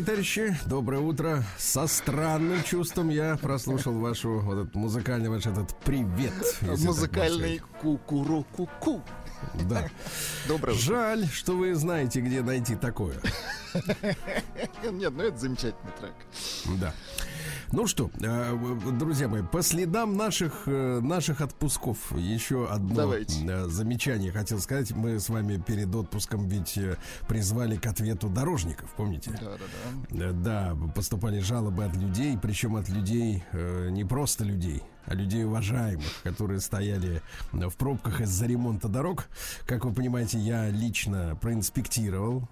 Дорогие товарищи, доброе утро. Со странным чувством я прослушал вашу вот этот музыкальный ваш этот привет. Музыкальный кукуру-ку-ку. Да. Доброе утро. Жаль, что вы знаете, где найти такое. Нет, ну это замечательный трек. Да. Ну что, э, друзья мои, по следам наших, э, наших отпусков еще одно Давайте. э, замечание хотел сказать. Мы с вами перед отпуском ведь э, призвали к ответу дорожников, помните? Да-да-да. Э, Да, поступали жалобы от людей, причем от людей, э, не просто людей, а людей уважаемых, которые стояли в пробках из-за ремонта дорог. Как вы понимаете, я лично проинспектировал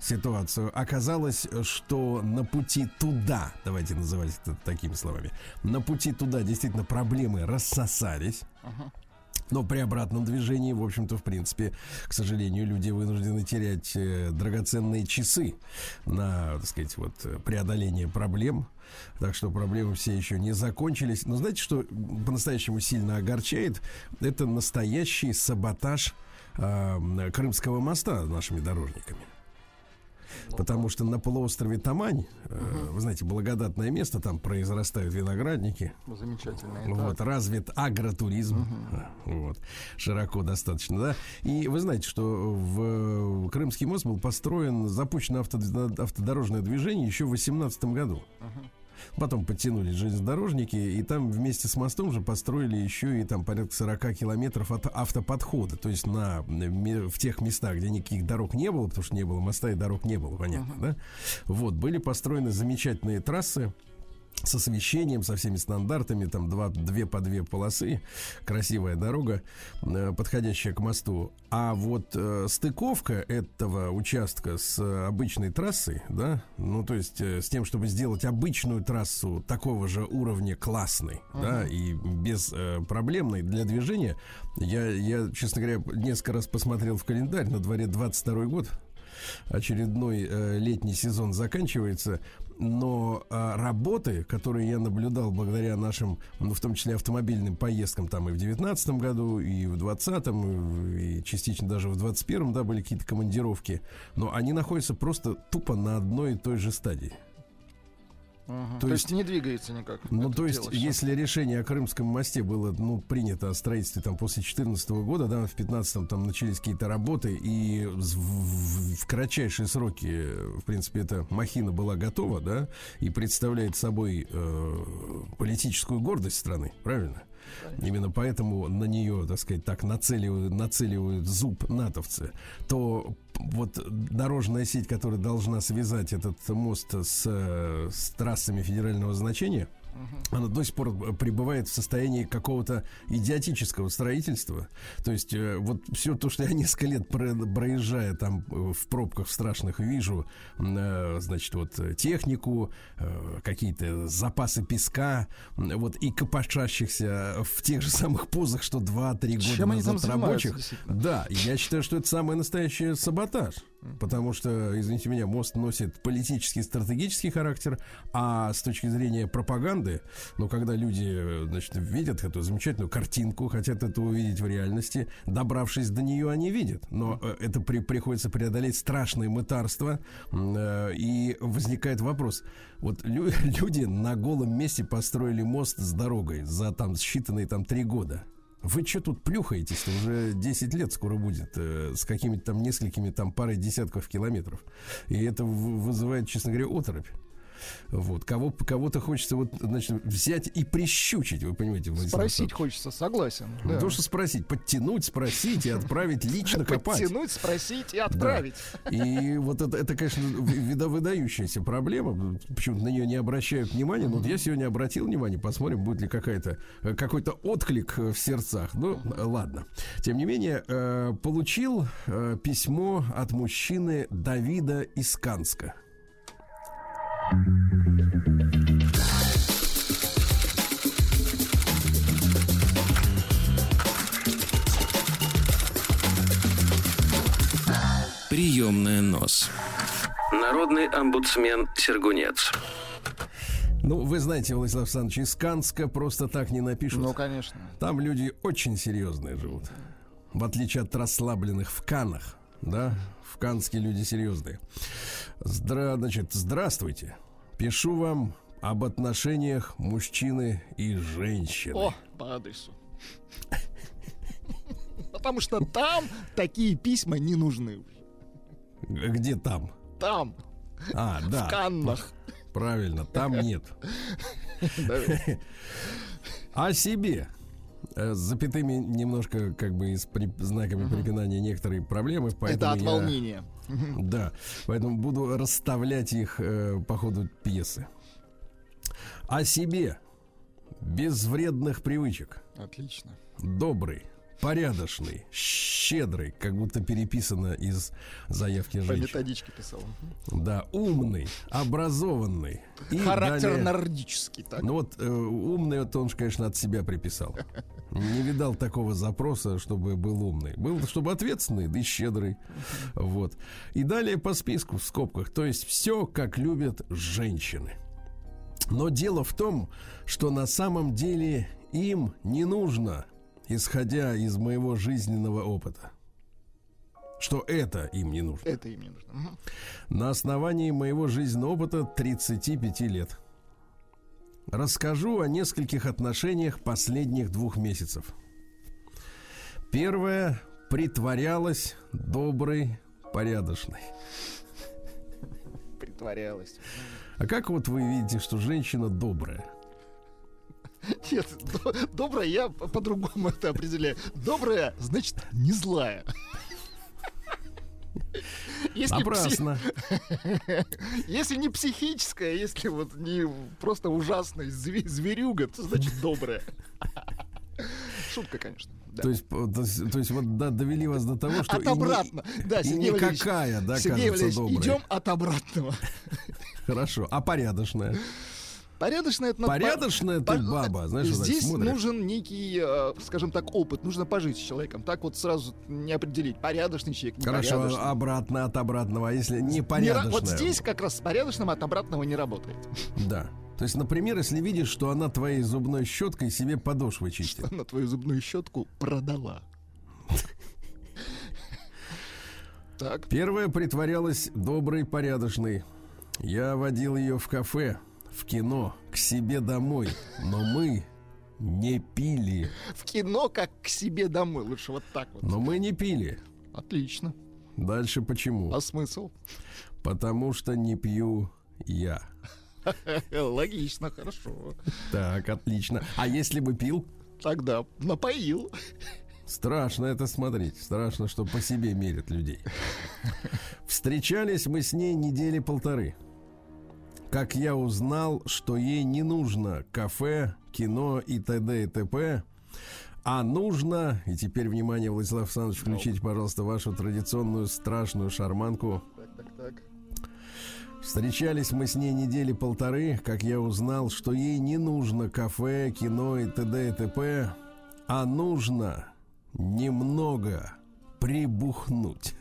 ситуацию. Оказалось, что на пути туда, давайте называть это такими словами, на пути туда действительно проблемы рассосались. Но при обратном движении, в общем-то, в принципе, к сожалению, люди вынуждены терять э, драгоценные часы на, так сказать, вот э, преодоление проблем. Так что проблемы все еще не закончились. Но знаете, что по-настоящему сильно огорчает? Это настоящий саботаж э, Крымского моста нашими дорожниками. Потому что на полуострове Тамань, э, вы знаете, благодатное место, там произрастают виноградники, Замечательный. вот, развит агротуризм. Вот, широко достаточно, да. И вы знаете, что в Крымский мост был построен, запущено авто- автодорожное движение еще в 2018 году. Потом подтянулись железнодорожники, и там вместе с мостом же построили еще и там порядка 40 километров от автоподхода. То есть на, в тех местах, где никаких дорог не было, потому что не было моста и дорог не было, понятно, да? Вот, были построены замечательные трассы, с освещением, со всеми стандартами, там два, две по две полосы, красивая дорога, э, подходящая к мосту. А вот э, стыковка этого участка с обычной трассой, да, ну то есть э, с тем, чтобы сделать обычную трассу такого же уровня классной, uh-huh. да, и без э, проблемной для движения, я, я, честно говоря, несколько раз посмотрел в календарь, на дворе 22 год, очередной э, летний сезон заканчивается но а, работы, которые я наблюдал благодаря нашим, ну, в том числе автомобильным поездкам там и в 19 году, и в 20 и частично даже в 21 да, были какие-то командировки, но они находятся просто тупо на одной и той же стадии. Угу. То, то есть, есть не двигается никак. Ну, то есть, если решение о Крымском мосте было ну, принято о строительстве там после 2014 года, да, в 2015 там начались какие-то работы, и в, в, в кратчайшие сроки, в принципе, эта махина была готова, да, и представляет собой э, политическую гордость страны, правильно? Конечно. Именно поэтому на нее, так сказать, так нацеливают, нацеливают зуб натовцы, то вот дорожная сеть, которая должна связать этот мост с, с трассами федерального значения – она до сих пор пребывает в состоянии какого-то идиотического строительства. То есть э, вот все то, что я несколько лет проезжая там э, в пробках страшных вижу, э, значит, вот технику, какие-то запасы песка, вот и копошащихся в тех же самых позах, что 2-3 года Чем назад рабочих. Да, я считаю, что это самый настоящий саботаж. Потому что, извините меня, мост носит политический, стратегический характер, а с точки зрения пропаганды, ну, когда люди, значит, видят эту замечательную картинку, хотят это увидеть в реальности, добравшись до нее, они видят. Но э, это при, приходится преодолеть страшное мытарство, э, и возникает вопрос. Вот лю, люди на голом месте построили мост с дорогой за там считанные там три года. Вы что тут плюхаетесь-то? Уже 10 лет скоро будет, э, с какими-то там несколькими там парой десятков километров. И это вызывает, честно говоря, оторопь. Вот. Кого, кого-то хочется вот, значит, взять и прищучить, вы понимаете. Спросить хочется, согласен. Да. Не то, что спросить, подтянуть, спросить и отправить лично копать. Подтянуть, спросить и отправить. Да. И вот это, это, конечно, выдающаяся проблема. Почему-то на нее не обращают внимания. Но вот я сегодня обратил внимание, посмотрим, будет ли какая-то, какой-то отклик в сердцах. Ну, ладно. Тем не менее, э, получил э, письмо от мужчины Давида из Канска. Приемная нос. Народный омбудсмен Сергунец. Ну, вы знаете, Владислав Александрович, из Канска просто так не напишут. Ну, конечно. Там люди очень серьезные живут. В отличие от расслабленных в Канах, да? В Канске люди серьезные. Здра... Значит, здравствуйте. Пишу вам об отношениях мужчины и женщины. О, по адресу. Потому что там такие письма не нужны. Где там? Там. А, да. В Каннах. Правильно, там нет. О себе. Э, с запятыми немножко как бы с при, знаками угу. препинания некоторые проблемы. Это от я, волнения. Да, поэтому буду расставлять их э, по ходу пьесы. О себе. Без вредных привычек. Отлично. Добрый, порядочный, щедрый, как будто переписано из заявки женщины. По методичке писал. Да, умный, образованный. И Характер далее... нордический. Так. Ну вот э, умный, это он, конечно, от себя приписал. Не видал такого запроса, чтобы был умный. Был, чтобы ответственный, да и щедрый. Вот. И далее по списку в скобках. То есть все, как любят женщины. Но дело в том, что на самом деле им не нужно исходя из моего жизненного опыта. Что это им не нужно. Это им не нужно. Угу. На основании моего жизненного опыта 35 лет. Расскажу о нескольких отношениях последних двух месяцев. Первая притворялась доброй, порядочной. Притворялась. А как вот вы видите, что женщина добрая? Нет, добрая я по-другому это определяю. Добрая, значит, не злая. Если, пси- Напрасно. если не психическая, если вот не просто ужасная зве- зверюга, то значит добрая. Шутка, конечно. да. То есть, то есть, то есть вот да, довели вас до того, что От и не-. Да, и Валерьевич. никакая, да, Сергей кажется Валерьевич, доброй. идем от обратного. Хорошо. А порядочная? Порядочная это... надо по- Порядочная ты баба, знаешь, вот Здесь смотришь. нужен некий, э, скажем так, опыт. Нужно пожить с человеком. Так вот сразу не определить. Порядочный человек, Хорошо, непорядочный. обратно от обратного. А если Не ра- непорядочная? Вот здесь как раз с порядочным от обратного не работает. Да. То есть, например, если видишь, что она твоей зубной щеткой себе подошвы чистит. Она твою зубную щетку продала. Так, Первая притворялась доброй, порядочной. Я водил ее в кафе, в кино, к себе домой. Но мы не пили. в кино как к себе домой. Лучше вот так вот. Но мы не пили. Отлично. Дальше почему? А смысл? Потому что не пью я. Логично, хорошо. Так, отлично. А если бы пил? Тогда напоил. Страшно это смотреть. Страшно, что по себе мерят людей. Встречались мы с ней недели полторы. Как я узнал, что ей не нужно кафе, кино и т.д. и т.п., а нужно, и теперь, внимание, Владислав Александрович, включите, пожалуйста, вашу традиционную страшную шарманку. Так, так, так. Встречались мы с ней недели полторы, как я узнал, что ей не нужно кафе, кино и т.д. и т.п., а нужно немного прибухнуть.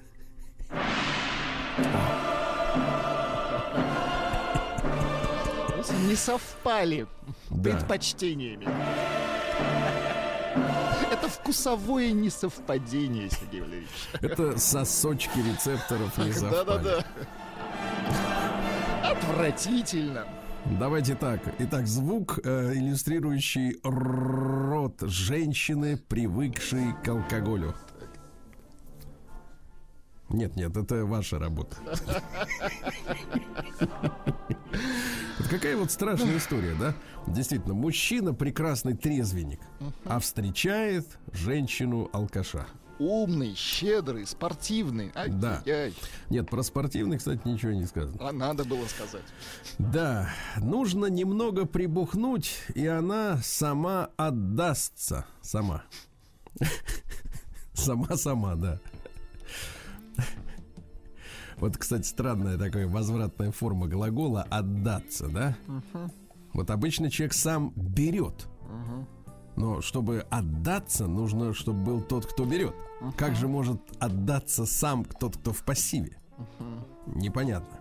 Не совпали Да. предпочтениями. Это вкусовое несовпадение, Сергей Валерьевич. Это сосочки рецепторов не совпали. Да-да-да. Отвратительно. Давайте так. Итак, звук, э, иллюстрирующий рот женщины, привыкшей к алкоголю. Нет, нет, это ваша работа. Какая вот страшная история, да? Действительно, мужчина прекрасный трезвенник, а встречает женщину-алкаша. Умный, щедрый, спортивный. Да. Ай-яй. Нет, про спортивный, кстати, ничего не сказано. А надо было сказать. Да, нужно немного прибухнуть, и она сама отдастся. Сама. Сама-сама, да. Вот, кстати, странная такая возвратная форма глагола «отдаться», да? Вот обычно человек сам берет. Но чтобы отдаться, нужно, чтобы был тот, кто берет. Как же может отдаться сам тот, кто в пассиве? Непонятно.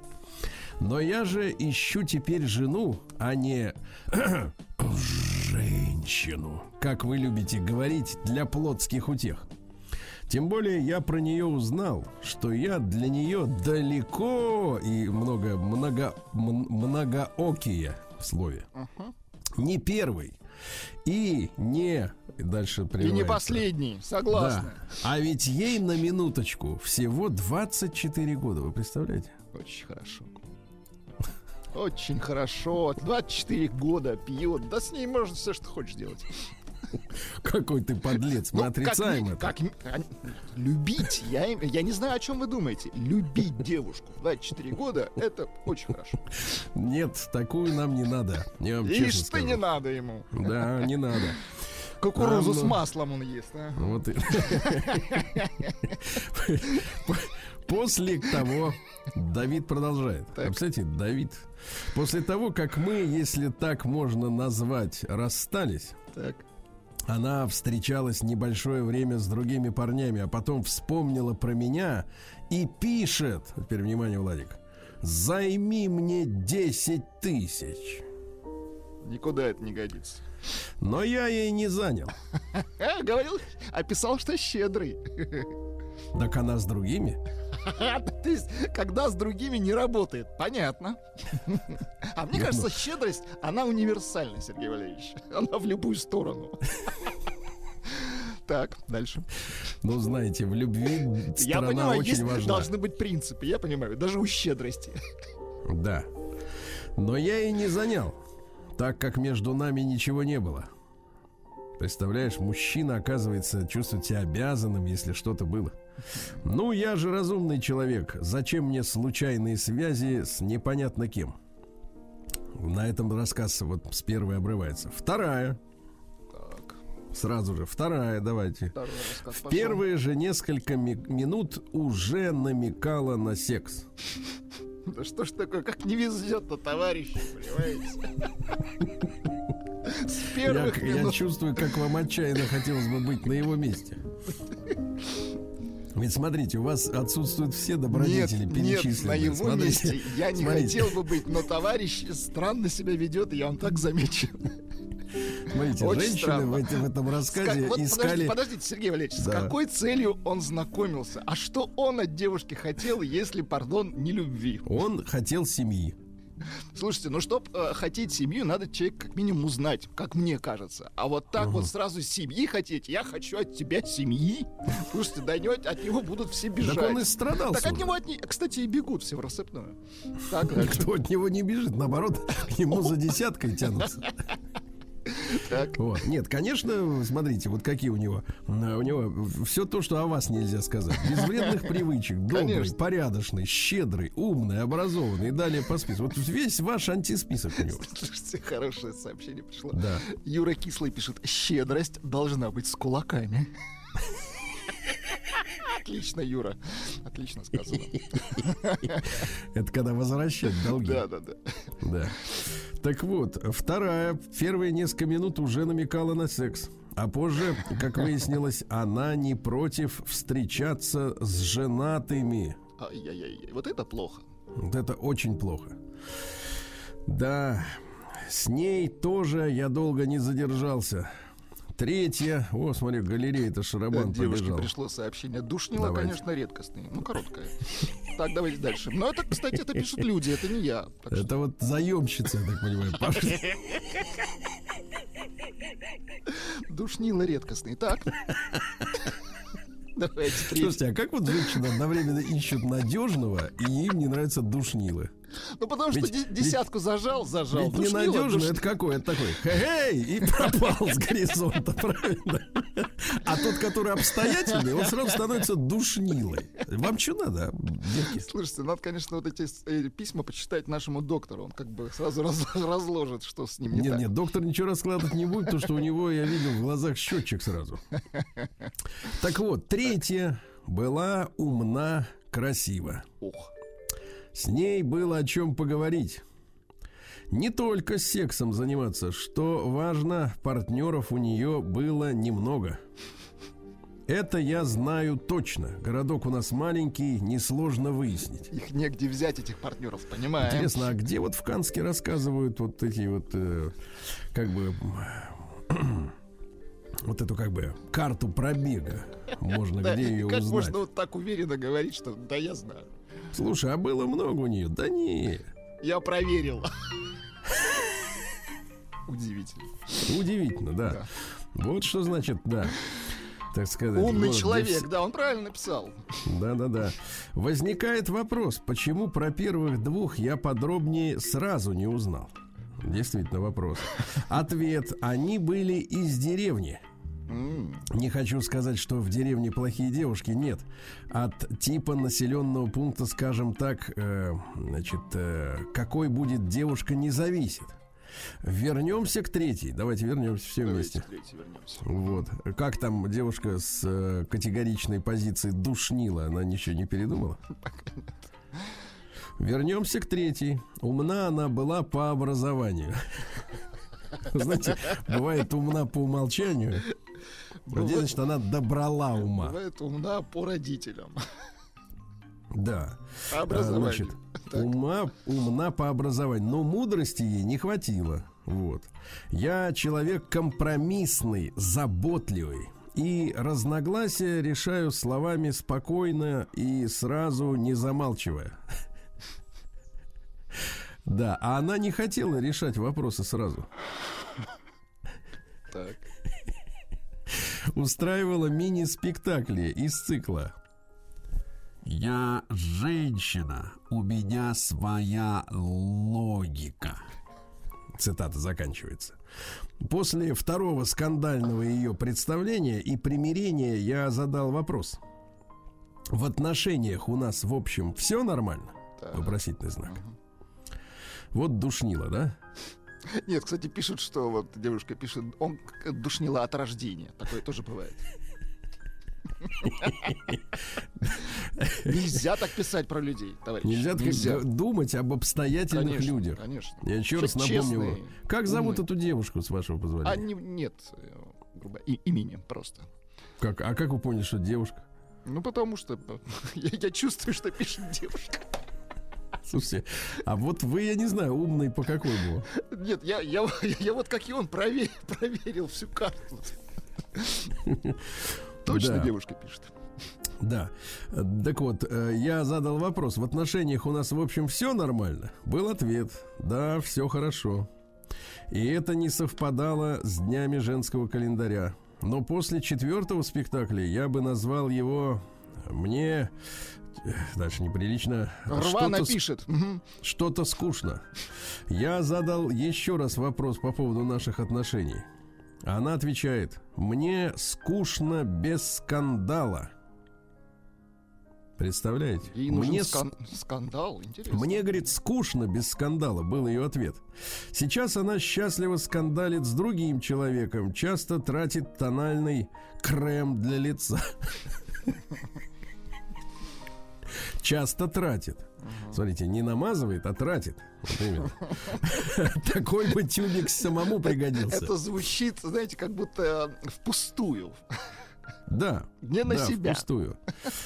Но я же ищу теперь жену, а не женщину, как вы любите говорить, для плотских утех. Тем более я про нее узнал, что я для нее далеко и много, много, многоокие в слове. Не первый и не дальше И не последний, Да. согласна. А ведь ей на минуточку всего 24 года, вы представляете? Очень хорошо. Очень хорошо. 24 года пьет. Да с ней можно все, что хочешь делать. Какой ты подлец, мы Ну, отрицаем это. как а, любить, я, не знаю, о чем вы думаете. Любить девушку в 24 года, это очень хорошо. Нет, такую нам не надо. Я вам Ишь честно ты, скажу. не надо ему. Да, не надо. Кукурузу А, с маслом он ест. а. Вот и- После того, Давид продолжает. Так. Кстати, Давид. После того, как мы, если так можно назвать, расстались, Так. Она встречалась небольшое время с другими парнями, а потом вспомнила про меня и пишет, теперь внимание, Владик, займи мне 10 тысяч. Никуда это не годится. Но я ей не занял. Говорил, описал, что щедрый. Так она с другими. То есть, когда с другими не работает, понятно. А мне кажется, щедрость, она универсальна, Сергей Валерьевич. Она в любую сторону. Так, дальше. Ну, знаете, в любви Я понимаю, очень есть, важна. должны быть принципы, я понимаю, даже у щедрости. Да. Но я и не занял, так как между нами ничего не было. Представляешь, мужчина, оказывается, чувствует себя обязанным, если что-то было. Ну, я же разумный человек. Зачем мне случайные связи с непонятно кем? На этом рассказ вот с первой обрывается. Вторая. Так, Сразу же. Вторая, давайте. второй рассказ В пошел. первые же несколько ми- минут уже намекала на секс. Да что ж такое, как не везет-то, товарищи, понимаете? С Я, первых я минут. чувствую, как вам отчаянно хотелось бы быть на его месте. Ведь смотрите, у вас отсутствуют все Нет, добродетели нет, перечисленные. на его Смотрите, месте я не смотрите. хотел бы быть, но товарищ странно себя ведет, я вам так замечу. Смотрите, Очень женщины странно. в, эти- в этом С рассказе как- вот искали... подождите, подождите, Сергей Валерьевич, с Да. какой целью он знакомился? А что он от девушки хотел, если, пардон, не любви? Он хотел семьи. Слушайте, ну чтоб э, хотеть семью, надо человек как минимум узнать, как мне кажется. А вот так вот сразу семьи хотеть, я хочу от тебя семьи. Слушайте, да не от него будут все бежать. Так он и страдал. Так от него, от кстати, и бегут все в рассыпную. Так. Никто от него не бежит, наоборот, к нему за десяткой тянутся. Так. Вот. Нет, конечно, смотрите, вот какие у него. У него все то, что о вас нельзя сказать. Без вредных привычек, добрый, Конечно. порядочный, щедрый, умный, образованный и далее по списку. Вот весь ваш антисписок у него. Слушайте, хорошее сообщение пришло. Да. Юра Кислый пишет, щедрость должна быть с кулаками. Отлично, Юра. Отлично сказано. Это когда возвращать долги. Да, да, да. Да. Так вот, вторая, первые несколько минут уже намекала на секс. А позже, как выяснилось, она не против встречаться с женатыми. Ай-яй-яй. Вот это плохо. Вот это очень плохо. Да, с ней тоже я долго не задержался. Третья, о, смотри, галерея-то Шарабан Девушке побежал. пришло сообщение. Душнило, Давайте. конечно, редкостное. Ну, короткое. Так, давайте дальше. Но это, кстати, это пишут люди, это не я. Что- Это вот заемщица, я так понимаю, Паша. Душнило редкостный. Так. Давайте. Слушайте, а как вот женщины одновременно ищут надежного, и им не нравятся душнилы? Ну, потому что ведь- де- десятку зажал, зажал. Ведь Душнило, ненадежно душ- это какой? Это такой, хей, и пропал с горизонта, правильно? А тот, который обстоятельный, он сразу становится душнилой. Вам что надо, девки? Слушайте, надо, конечно, вот эти э, письма почитать нашему доктору. Он как бы сразу раз- разложит, что с ним не Нет, так. нет, доктор ничего раскладывать не будет, потому что у него, я видел, в глазах счетчик сразу. Так вот, третья была умна, красива. Ох. С ней было о чем поговорить. Не только сексом заниматься, что важно, партнеров у нее было немного. Это я знаю точно. Городок у нас маленький, несложно выяснить. Их негде взять, этих партнеров, понимаем? Интересно, а где вот в Канске рассказывают вот эти вот, э, как бы, вот эту как бы карту пробега? Можно Да, где ее как узнать? можно вот так уверенно говорить, что да я знаю. Слушай, а было много у нее? Да не. Я проверил. Удивительно. Удивительно, да. Вот что значит, да. Так сказать. Умный город, где человек, вс- да, он правильно написал. Да-да-да. Возникает вопрос, почему про первых двух я подробнее сразу не узнал? Действительно вопрос. Ответ. Они были из деревни. Не хочу сказать, что в деревне плохие девушки, нет. От типа населенного пункта, скажем так, э, значит, э, какой будет девушка, не зависит. Вернемся к третьей. Давайте вернемся все Давайте вместе. третьей вернемся. Вот. Как там девушка с э, категоричной позиции душнила? Она ничего не передумала? Вернемся к третьей. Умна она была по образованию. Знаете, бывает умна по умолчанию. Ну Где, вот- значит, она добрала ума. Бывает умна по родителям. Да. А, образованию. Значит, Так. ума, умна по образованию, но мудрости ей не хватило. Вот. Я человек компромиссный, заботливый. И разногласия решаю словами спокойно и сразу не замалчивая. Да, а она не хотела решать вопросы сразу. Так. Устраивала мини-спектакли из цикла «Я женщина, у меня своя логика». Цитата заканчивается. После второго скандального ее представления и примирения я задал вопрос. В отношениях у нас, в общем, все нормально? Так. Вопросительный знак. Вот душнило, да? Нет, кстати, пишут, что вот девушка пишет, он душнила от рождения. Такое тоже бывает. Нельзя так писать про людей, товарищ. Нельзя, так думать об обстоятельных Конечно, людях. конечно. Я еще раз напомню. честный, Как зовут эту девушку, с вашего А позволения? не- нет, грубо, и- имени просто. Как, а как вы поняли, что девушка? Ну, потому что я, я чувствую, что пишет девушка. Слушайте, а вот вы, я не знаю, умный по какому? Нет, я, я, я вот как и он прове- проверил всю карту. Точно Да. девушка пишет. Да. Так вот, э, я задал вопрос. В отношениях у нас, в общем, все нормально? Был ответ. Да, все хорошо. И это не совпадало с днями женского календаря. Но после четвертого спектакля я бы назвал его мне... Дальше неприлично. Рвано что-то с- пишет. Что-то скучно. Я задал еще раз вопрос по поводу наших отношений. Она отвечает, мне скучно без скандала. Представляете? Ей мне, скан- скандал. Интересно. мне, говорит, скучно без скандала, был ее ответ. Сейчас она счастливо скандалит с другим человеком, часто тратит тональный крем для лица. Часто тратит. Смотрите, не намазывает, а тратит. Вот именно. Такой бы тюбик самому пригодился. Это звучит, знаете, как будто э, впустую. Да. Не на да, себя впустую.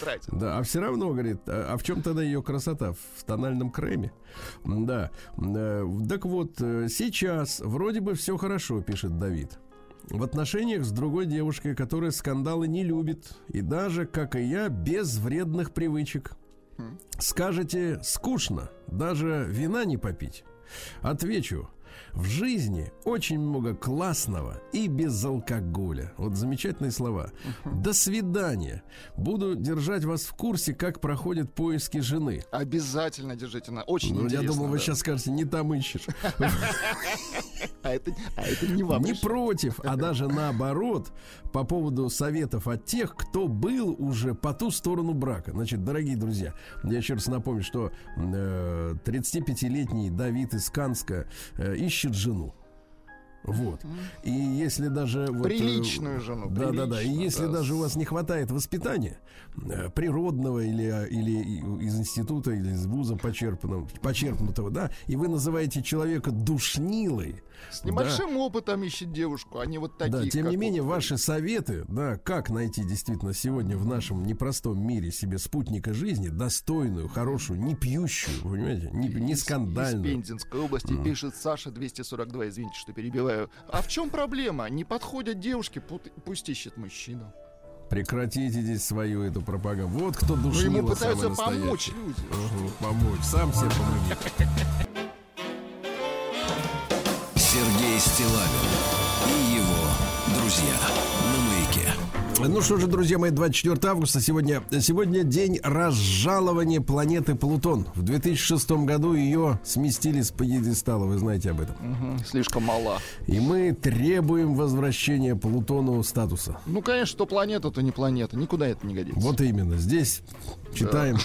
тратит. Да, а все равно, говорит, а, а в чем тогда ее красота? В тональном креме? Да. Э, Так вот, э, сейчас вроде бы все хорошо, пишет Давид. В отношениях с другой девушкой, которая скандалы не любит, и даже, как и я, без вредных привычек. Скажете, скучно, даже вина не попить. Отвечу, в жизни очень много классного и без алкоголя. Вот замечательные слова. До свидания. Буду держать вас в курсе, как проходят поиски жены. Обязательно держите на. Очень Ну, я интересно. думал, вы да. сейчас скажете, не там ищешь. А это, а это не вам. Не против, а даже наоборот, по поводу советов от тех, кто был уже по ту сторону брака. Значит, дорогие друзья, я еще раз напомню, что э, 35-летний Давид из Канска э, ищет жену. Вот. И если даже... вот, э, Приличную жену, Да, да, да. И если да. даже у вас не хватает воспитания, э, природного или, или из института, или из вуза почерпнутого, почерпнутого, да, и вы называете человека душнилой, С небольшим опытом ищет девушку, а не вот таких. да, тем не менее, ваши советы, да, как найти действительно сегодня в нашем непростом мире себе спутника жизни, достойную, хорошую, не пьющую, вы понимаете, не, не Из- Из скандальную. Пензенской области пишет Саша 242. Извините, что перебиваю. А в чем проблема? Не подходят девушки, пусть ищет мужчину. Прекратите здесь свою эту пропаганду. Вот кто Но душнила Ну, ему пытаются помочь люди. Мгм, помочь. Сам себе помоги. Сергей Стилавин и его друзья. Ну что же, друзья мои, 24 августа сегодня, сегодня день разжалования планеты Плутон. В 2006 году ее сместили с пьедестала, вы знаете об этом. Мгм, Слишком мала. И мы требуем возвращения Плутону статуса. Ну, конечно, что планета, то не планета. Никуда это не годится. Вот именно, здесь читаем.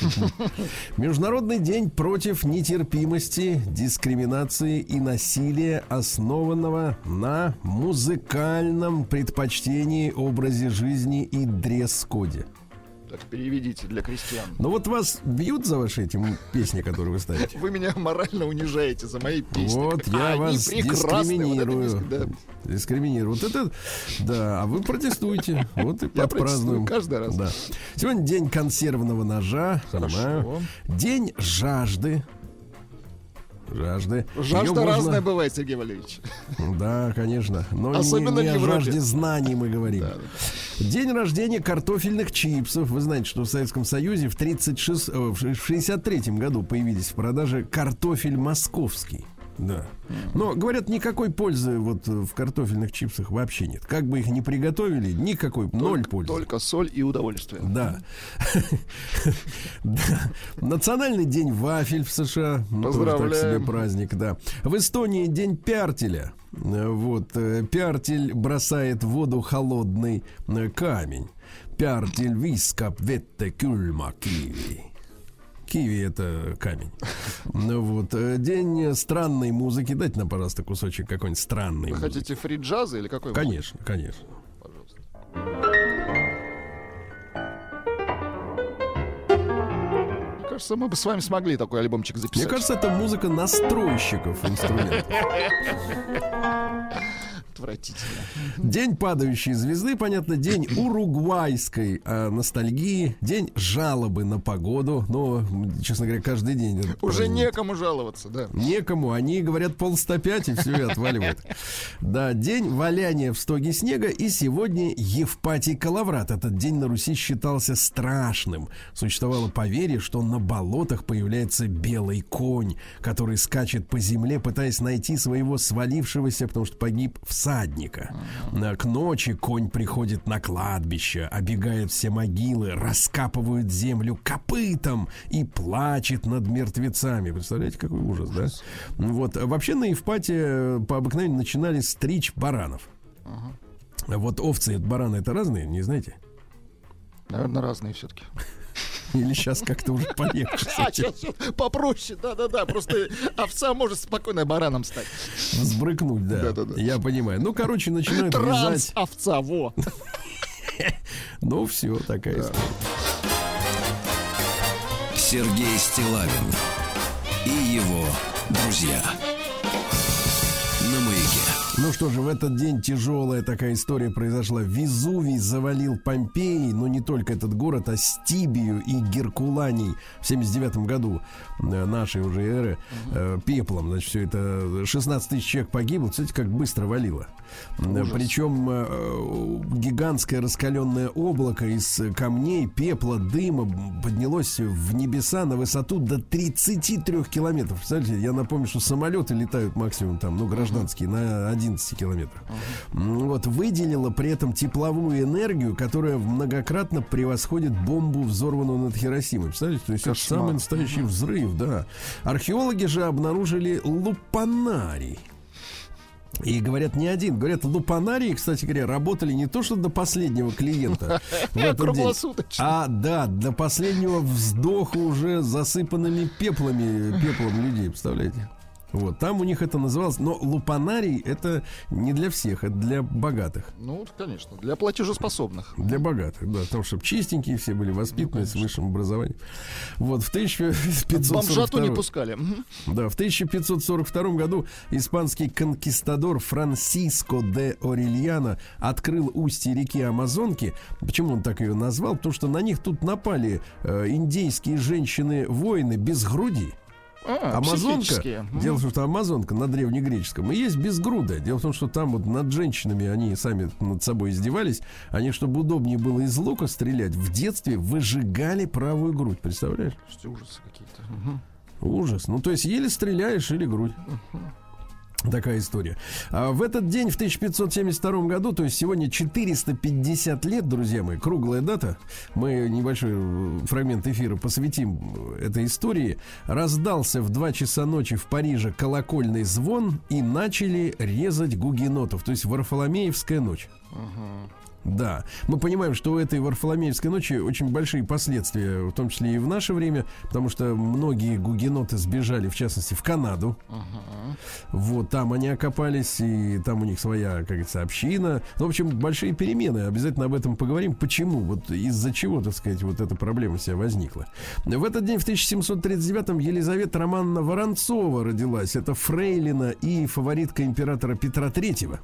Международный день против нетерпимости, дискриминации и насилия, основанного на музыкальном предпочтении, образе жизни и дресс-коде. Так переведите для крестьян. Ну вот вас бьют за ваши эти песни, которые вы ставите? Вы меня морально унижаете за мои песни. Вот А я вас прекрасные. Вот дискриминирую. диск- да. Дискриминирую. Вот это, да, а вы протестуете. Вот и Я подпразднуем. протестую каждый раз. Да. Сегодня день консервного ножа. Хорошо. Понимаю. День жажды. Жажды. Жажда можно- разная бывает, Сергей Валерьевич. Да, конечно. Но не- Особенно не, в о жажде знаний мы говорим. Да, День рождения картофельных чипсов. Вы знаете, что в Советском Союзе в, 36, э, в 63 году появились в продаже картофель московский. Да. Но, говорят, никакой пользы вот в картофельных чипсах вообще нет. Как бы их ни приготовили, никакой, ноль пользы. Только соль и удовольствие. Да. Национальный день вафель в США. Ну, тоже так себе Поздравляем. праздник, да. В Эстонии день пяртеля. Вот, э, пяртель бросает в воду холодный э, камень. Till viskap vette kulma kiwi. Киви это камень. Ну вот. э, День странной музыки. Дайте нам, пожалуйста, кусочек какой-нибудь странной Вы музыки. хотите фри джаза или какой? Конечно, конечно. Пожалуйста. Кажется, мы бы с вами смогли такой альбомчик записать. Мне кажется, это музыка настройщиков инструментов. Отвратительно. День падающей звезды, понятно, день уругвайской э, ностальгии, день жалобы на погоду. Но, честно говоря, каждый день. это Уже праздник. некому жаловаться, да. Некому, они говорят пол 105 и все, и отваливают. Да, день валяния в стоге снега и сегодня Евпатий Калаврат. Этот день на Руси считался страшным. Существовало поверье, что на болотах появляется белый конь, который скачет по земле, пытаясь найти своего свалившегося, потому что погиб всадника. К ночи конь приходит на кладбище, обегает все могилы, раскапывает землю копытом и плачет над мертвецами. Представляете, какой ужас, да? Вот. а Вообще на Евпате э, по обыкновению начинали стричь баранов. Вот овцы и бараны это разные, не знаете? Наверное, разные все-таки. Или сейчас как-то уже полегче А, сейчас попроще, да-да-да. Просто овца может спокойно бараном стать. взбрыкнуть, да. Да-да-да. Я понимаю. Ну, короче, начинают Транс вязать. овца, во. Ну, все, такая история. Сергей Стилавин и его друзья. Ну что же, в этот день тяжелая такая история произошла. Везувий завалил Помпеи, но не только этот город, а Стибию и Геркуланий в 79 году э, нашей уже эры э, пеплом. Значит, все это 16 тысяч человек погибло. Смотрите, как быстро валило. Э, Причем э, гигантское раскаленное облако из камней, пепла, дыма поднялось в небеса на высоту до 33 километров. Представляете, я напомню, что самолеты летают максимум там, ну, гражданские, на 11 километров. М, Вот, выделила при этом тепловую энергию, которая многократно превосходит бомбу, взорванную над Хиросимой. Представляете, то есть это самый настоящий взрыв, да. Археологи же обнаружили лупанарий. И говорят не один. Говорят, лупанарии, кстати говоря, работали не то, что до последнего клиента в этот день, а да, до последнего вздоха уже засыпанными пеплами, пеплом людей, представляете? Вот, там у них это называлось, но лупанарий это не для всех, это для богатых. Ну, конечно, для платежеспособных. Для богатых, да, потому что чистенькие все были, воспитанные, с высшим образованием. Вот, в 1542 Бомжату не пускали. Да, в 1542 году испанский конкистадор Франсиско де Орельяно открыл устье реки Амазонки. Почему он так ее назвал? Потому что на них тут напали э, индейские женщины-воины без груди. А, Амазонка, дело в том, что Амазонка на древнегреческом и есть безгрудая. Дело в том, что там вот над женщинами они сами над собой издевались. Они, чтобы удобнее было из лука стрелять, в детстве выжигали правую грудь. Представляешь? Слушайте, ужасы какие-то. Ужас. Ну, то есть еле стреляешь или грудь. Такая история. А в этот день, в 1572 году, то есть сегодня 450 лет, друзья мои, круглая дата, мы небольшой э, фрагмент эфира посвятим э, этой истории, раздался в 2 часа ночи в Париже колокольный звон и начали резать гугенотов, то есть Варфоломеевская ночь. Да, мы понимаем, что у этой Варфоломеевской ночи очень большие последствия, в том числе и в наше время, потому что многие гугеноты сбежали, в частности, в Канаду. Вот, там они окопались, и там у них своя, как говорится, община. Ну, в общем, большие перемены. Обязательно об этом поговорим. Почему? Вот из-за чего, так сказать, вот эта проблема себя возникла. В этот день, в 1739-м, Елизавета Романовна Воронцова родилась. Это фрейлина и фаворитка императора Петра Третьего.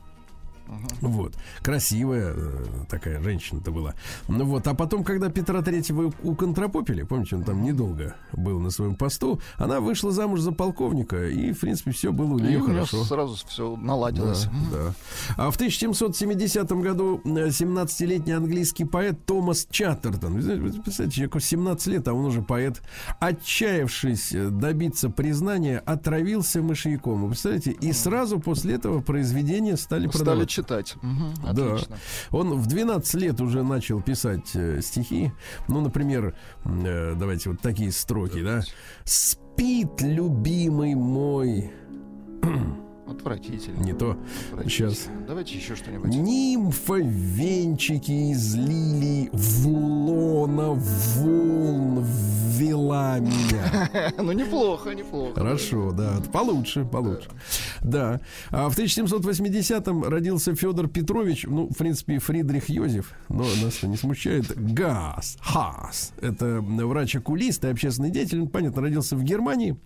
Вот. Красивая э, такая женщина-то была. Ну вот. А потом, когда Петра Третьего уконтропопили, помните, он там недолго был на своем посту, она вышла замуж за полковника, и, в принципе, все было у И нее у меня хорошо. сразу все наладилось. Да, да. А в 1770 году э, 17-летний английский поэт Томас Чаттертон, представляете, человеку 17 лет, а он уже поэт, отчаявшись э, добиться признания, отравился мышьяком. Вы представляете? И сразу после этого произведения стали Стали продавать. Читать. Да. Отлично. Он в 12 лет уже начал писать э, стихи. Ну, например, э, давайте вот такие строки, да. Спит, любимый мой, Отвратительно. Не то. Отвратительно. Сейчас. Давайте еще что-нибудь. Нимфа венчики из лилий в лона волн ввела меня. Ну, неплохо, неплохо. Хорошо, да, получше, получше. Да. А в 1780-м родился Федор Петрович, ну, в принципе, Фридрих Йозеф, но нас это не смущает. Газ, Хас. Это врач-окулист и общественный деятель. Он, понятно, родился в Германии.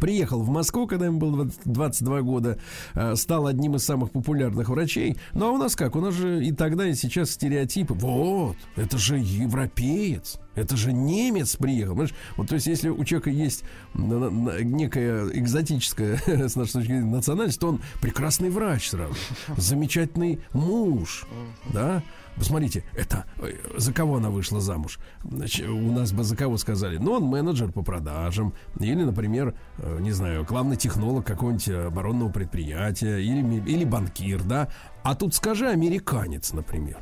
Приехал в Москву, когда ему было 20 22 года, э, стал одним из самых популярных врачей. Ну а у нас как? У нас же и тогда, и сейчас стереотипы. Вот, это же европеец, это же немец приехал. Понимаешь? Вот, то есть, если у человека есть некая экзотическая, с нашей точки зрения, национальность, то он прекрасный врач сразу, замечательный муж, да? Посмотрите, это э, за кого она вышла замуж? Значит, у нас бы за кого сказали? Ну, он менеджер по продажам. Или, например, э, не знаю, главный технолог какого-нибудь оборонного предприятия. Или, или банкир, да? А тут скажи американец, например.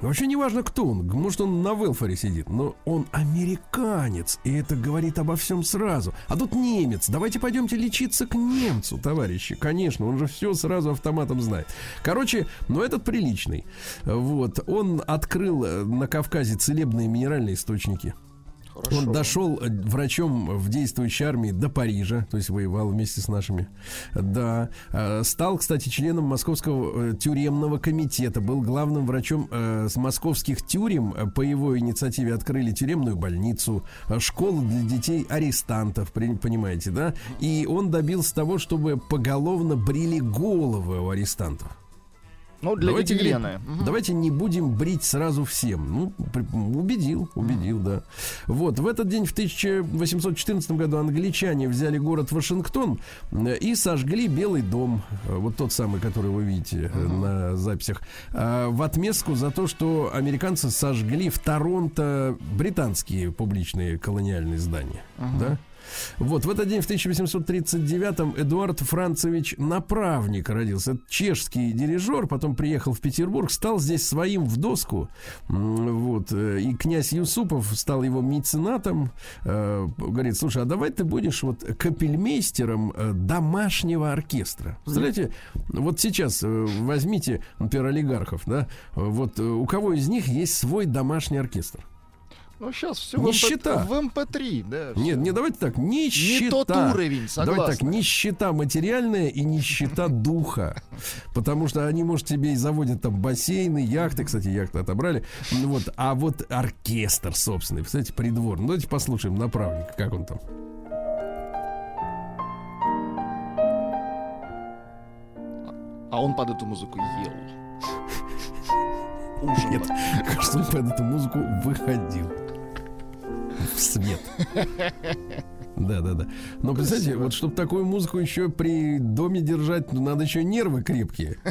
Вообще не важно, кто он. Может, он на велфаре сидит, но он американец. И это говорит обо всем сразу. А тут немец. Давайте пойдемте лечиться к немцу, товарищи. Конечно, он же все сразу автоматом знает. Короче, ну этот приличный. Вот. Он открыл э, на Кавказе целебные минеральные источники. Хорошо. Он дошел э, врачом в действующей армии до Парижа, то есть воевал вместе с нашими. Да. Э, Стал, кстати, членом Московского э, тюремного комитета. Был главным врачом с московских тюрем. По его инициативе открыли тюремную больницу, школу для детей арестантов, понимаете, да? И он добился того, чтобы поголовно брили головы у арестантов. Ну, для Давайте, гигиены. давайте не будем брить сразу всем. Ну, при- убедил, убедил, да. Вот, в этот день, в 1814 году, англичане взяли город Вашингтон э, и сожгли Белый дом. Э, Вот тот самый, который вы видите э, на записях. А, В отместку за то, что американцы сожгли в Торонто британские публичные колониальные здания. Да? Вот, в этот день, в 1839-м, Эдуард Францевич Направник родился. Это чешский дирижер, потом приехал в Петербург, стал здесь своим в доску. Вот, э, и князь Юсупов стал его меценатом. Э, Говорит, слушай, а давай ты будешь вот капельмейстером э, домашнего оркестра. Представляете, вот сейчас возьмите, например, олигархов, да, вот у кого из них есть свой домашний оркестр? Ну, сейчас все Нищета. в МП3, да. Нет, не давайте так, нищета. Не тот уровень, Давайте так, согласна. нищета материальная и нищета духа. Потому что они, может, тебе и заводят там бассейны, яхты. Кстати, яхты отобрали. Ну Вот. А вот оркестр собственный, представляете, придворный. Ну, давайте послушаем направника, как он там. А он под эту музыку ел. Ужин. Нет, кажется, он под эту музыку выходил в свет. Да, да, да. Но представьте, вот чтобы такую музыку еще при доме держать, ну, надо еще нервы крепкие.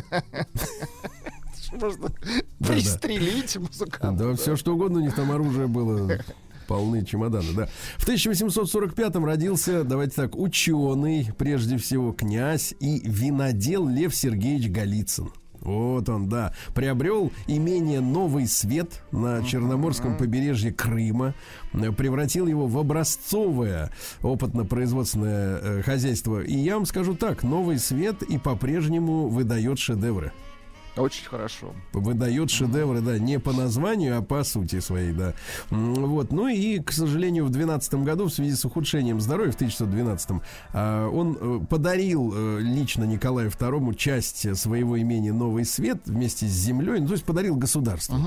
Можно пристрелить музыканта. Да, все что угодно, у них там оружие было. Полны чемоданы, да. В 1845-м родился, давайте так, ученый, прежде всего князь и винодел Лев Сергеевич Голицын. Вот он, да. Приобрел имение Новый Свет на Черноморском побережье Крыма. Э, Превратил его в образцовое опытно-производственное э, хозяйство. И я вам скажу так, Новый Свет и по-прежнему выдает шедевры Очень хорошо. выдает шедевры, да, не по названию, а по сути своей, да. Вот, ну и, к сожалению, в 2012 году в связи с ухудшением здоровья в 1912 а, он э, подарил э, лично Николаю II часть своего имения Новый Свет вместе с землей, ну, то есть подарил государству.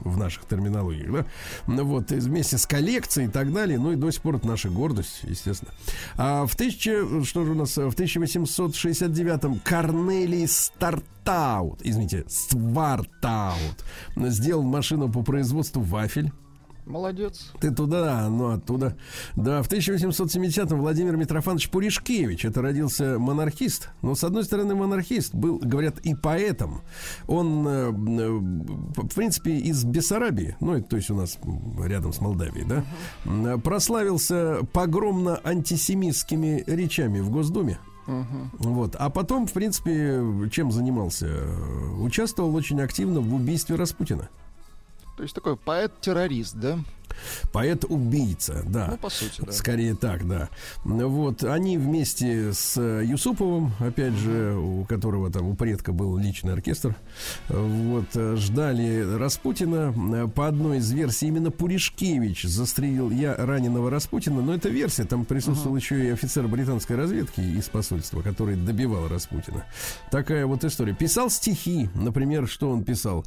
В наших терминологиях, да. Ну Вот, вместе с коллекцией и так далее. Ну и до сих пор это наша гордость, естественно. А в 1000, что же у нас, в 1869-м Корнелий Стартаут, извините, Свартаут, сделал машину по производству вафель. Молодец. Ты туда, ну оттуда. Да, в 1870-м Владимир Митрофанович Пуришкевич, это родился монархист. Но, с одной стороны, монархист был, говорят, и поэтом. Он, э, э, в принципе, из Бессарабии, ну, это, то есть у нас рядом с Молдавией, да, м, прославился погромно-антисемитскими речами в Госдуме. Вот. А потом, в принципе, чем занимался? Участвовал очень активно в убийстве Распутина. То есть такой поэт-террорист, да? Поэт-убийца, да. Ну, по сути, да. Скорее так, да. Вот, они вместе с Юсуповым, опять же, у которого там у предка был личный оркестр, вот, ждали Распутина. По одной из версий именно Пуришкевич застрелил я раненого Распутина, но это версия, там присутствовал еще и офицер британской разведки из посольства, который добивал Распутина. Такая вот история. Писал стихи, например, что он писал?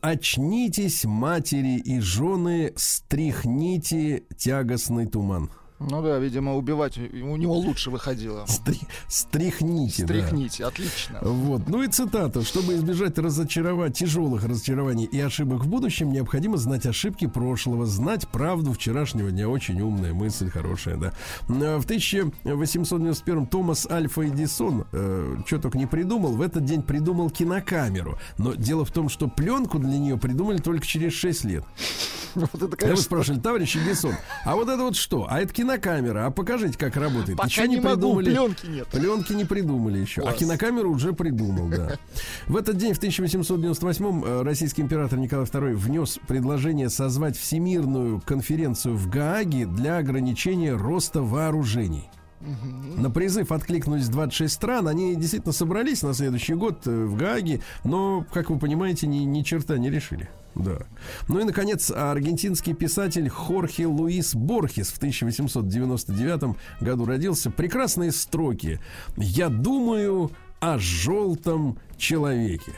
Очнитесь, матери и жены, стряхните тягостный туман. Ну да, видимо, убивать у него лучше выходило. Стри- стряхните. да. Стряхните, отлично. Вот. Ну и цитата. Чтобы избежать разочаровать, тяжелых разочарований и ошибок в будущем, необходимо знать ошибки прошлого, знать правду вчерашнего дня. Очень умная мысль, хорошая, да. А, В 1891 Томас Альфа Эдисон, э, что только не придумал, в этот день придумал кинокамеру. Но дело в том, что пленку для нее придумали только через 6 лет. Вот это, Я вы конечно, спрашивали, товарищ Эдисон, а вот это вот что? А это кинокамера, а покажите, как работает. пока Еще не могу, придумали. пленки нет. Пленки не придумали еще. А Класс. кинокамеру уже придумал, да. В этот день, в 1898-м, э, российский император Николай II внес предложение созвать Всемирную конференцию в Гааге для ограничения роста вооружений. На призыв откликнулись 26 стран. Они действительно собрались на следующий год э, в Гааге, но, как вы понимаете, ни, ни черта не решили. Да. Ну и, наконец, аргентинский писатель Хорхе Луис Борхес в 1899 году родился. Прекрасные строки. «Я думаю о желтом человеке».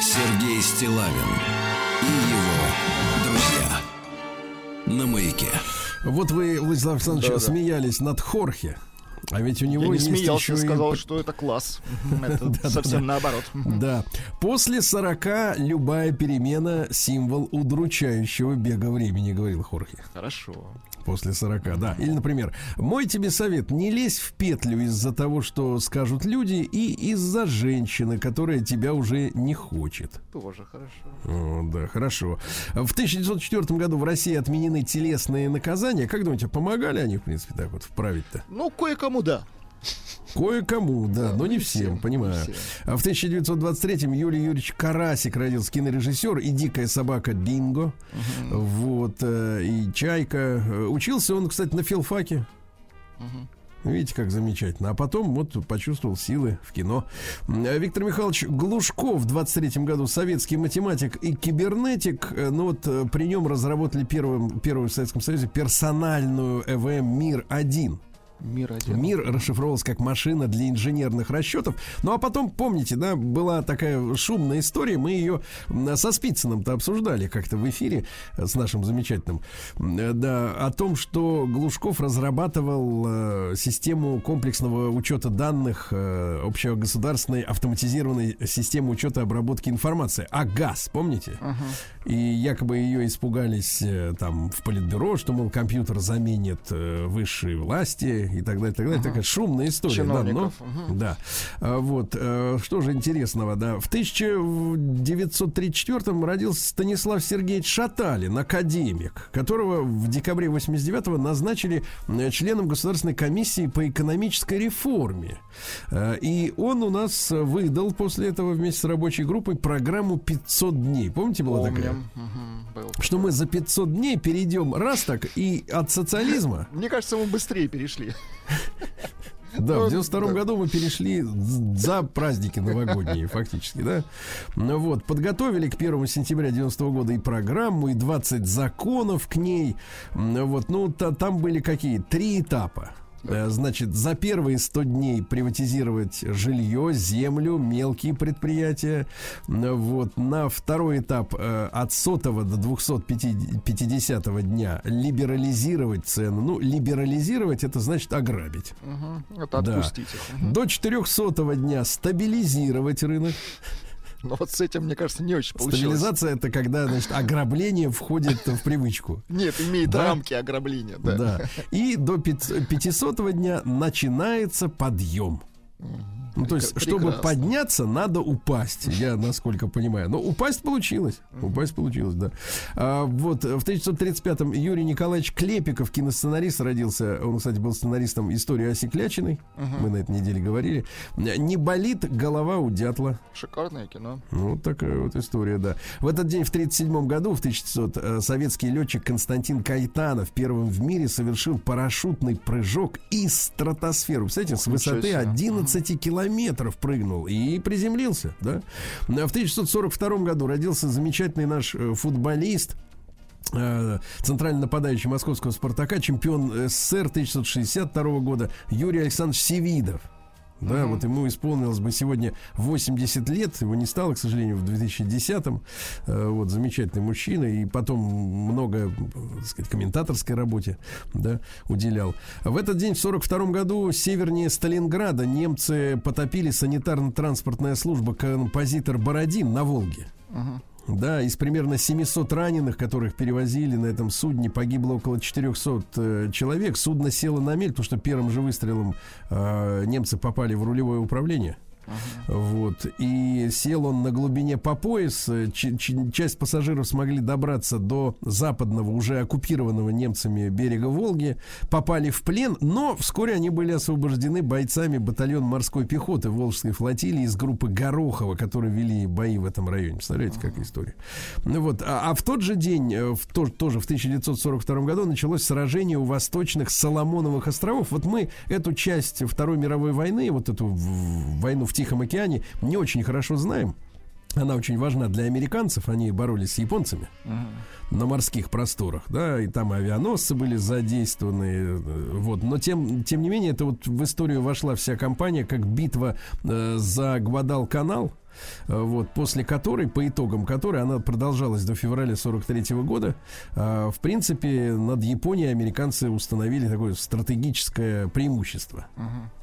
Сергей Стилавин и его друзья. На маяке. Вот вы, Владислав Александрович, Да-да. смеялись над Хорхе. А ведь у Я него не есть смеялся, еще и сказал, что это класс. Это совсем наоборот. Да. После 40 любая перемена символ удручающего бега времени, говорил Хорхе. Хорошо. После 40, да. Или, например, мой тебе совет, не лезь в петлю из-за того, что скажут люди, и из-за женщины, которая тебя уже не хочет. Тоже хорошо. О, да, хорошо. В 1904 году в России отменены телесные наказания. Как думаете, помогали они, в принципе, так вот вправить-то? Ну, кое-кому да. Кое-кому, да, но не всем, всем, понимаю. не всем. А в 1923-м Юрий Юрьевич Карасик родился кинорежиссер и дикая собака Динго. Вот, э, и Чайка. Э, Учился он, кстати, на филфаке. Видите, как замечательно. А потом вот почувствовал силы в кино. Э, Виктор Михайлович Глушков в 23 году советский математик и кибернетик. Ну вот при нем разработали первым, первую в Советском Союзе персональную ЭВМ Мир-1. Мир один. Мир расшифровывался как машина для инженерных расчетов. Ну а потом, помните, да, была такая шумная история. Мы ее со Спицыным-то обсуждали как-то в эфире э, с нашим замечательным. э, Да, о том, что Глушков разрабатывал э, систему комплексного учета данных общегосударственной автоматизированной системы учета и обработки информации. АГАС, помните? И якобы ее испугались там в политбюро, что, мол, компьютер заменит высшие власти и так далее, так далее. Такая шумная история. Да, но- мгм. да. А, Вот. э, Что же интересного, да. В 1934-м родился Станислав Сергеевич Шаталин, академик, которого в декабре 89-го назначили э, членом Государственной комиссии по экономической реформе. Э, И он у нас выдал после этого вместе с рабочей группой программу 500 дней. Помните, была такая? Помним. Мгм, был. Что мы за 500 дней перейдем раз так и от социализма Мне кажется, мы быстрее перешли. Да, в Ну, 92 да. году мы перешли за праздники новогодние, фактически, да. Ну Вот, подготовили к 1 сентября 90 года и программу, и 20 законов к ней. Вот, ну, та- там были какие? Три этапа. Э, Значит, за первые 100 дней приватизировать жилье, землю, мелкие предприятия. Вот, на второй этап э, от сотого до 250 дня либерализировать цену. Ну, либерализировать это значит ограбить. Мгм. Это Да. отпустить их. Мгм. До 400 дня стабилизировать рынок. Но вот с этим, мне кажется, не очень получилось. Стабилизация это когда, значит, ограбление входит в привычку. Нет, имеет Да? рамки ограбления. Да. Да. И до пят- 500 дня начинается подъем. Ну, то есть, Прекрасно. чтобы подняться, надо упасть. Я насколько понимаю. Но упасть получилось. Упасть получилось, да. А, вот в 1935-м Юрий Николаевич Клепиков, киносценарист, родился. Он, кстати, был сценаристом истории Оси Клячиной. Мы на этой неделе говорили. Не болит голова у дятла. Шикарное кино. Ну, вот такая вот история, да. В этот день, в 1937 году, в 1900, э, советский летчик Константин Кайтанов первым в мире совершил парашютный прыжок из стратосферы. Представляете, с высоты себе. 11 километров прыгнул и приземлился, да. В 1942 году родился замечательный наш э, футболист, э, центральный нападающий московского «Спартака», чемпион СССР 1962 года Юрий Александрович Севидов. Да, вот ему исполнилось бы сегодня 80 лет, его не стало, к сожалению, в 2010-м. Э, Вот, замечательный мужчина, и потом много, так сказать, комментаторской работе, да, уделял. В этот день, в 42 году, севернее Сталинграда немцы потопили санитарно-транспортная служба композитор Бородин на Волге. Да, из примерно 700 раненых, которых перевозили на этом судне, погибло около 400 э, человек. Судно село на мель, потому что первым же выстрелом э, немцы попали в рулевое управление. Вот. И сел он на глубине по пояс. Э, ч- ч- часть пассажиров смогли добраться до западного, уже оккупированного немцами берега Волги. Попали в плен, но вскоре они были освобождены бойцами батальона морской пехоты Волжской флотилии из группы Горохова, которые вели бои в этом районе. Представляете, какая история. Ну вот. А, а в тот же день, э, в то- тоже в 1942 году, началось сражение у восточных Соломоновых островов. Вот мы эту часть Второй мировой войны, вот эту войну в Тихом океане, не очень хорошо знаем. Она очень важна для американцев. Они боролись с японцами на морских просторах, да, и там авианосцы были задействованы, э, вот. Но тем, тем не менее, это вот в историю вошла вся компания как битва э, за Гвадал-канал, вот, после которой, по итогам которой, она продолжалась до февраля 43 года, э, в принципе, над Японией американцы установили такое стратегическое преимущество.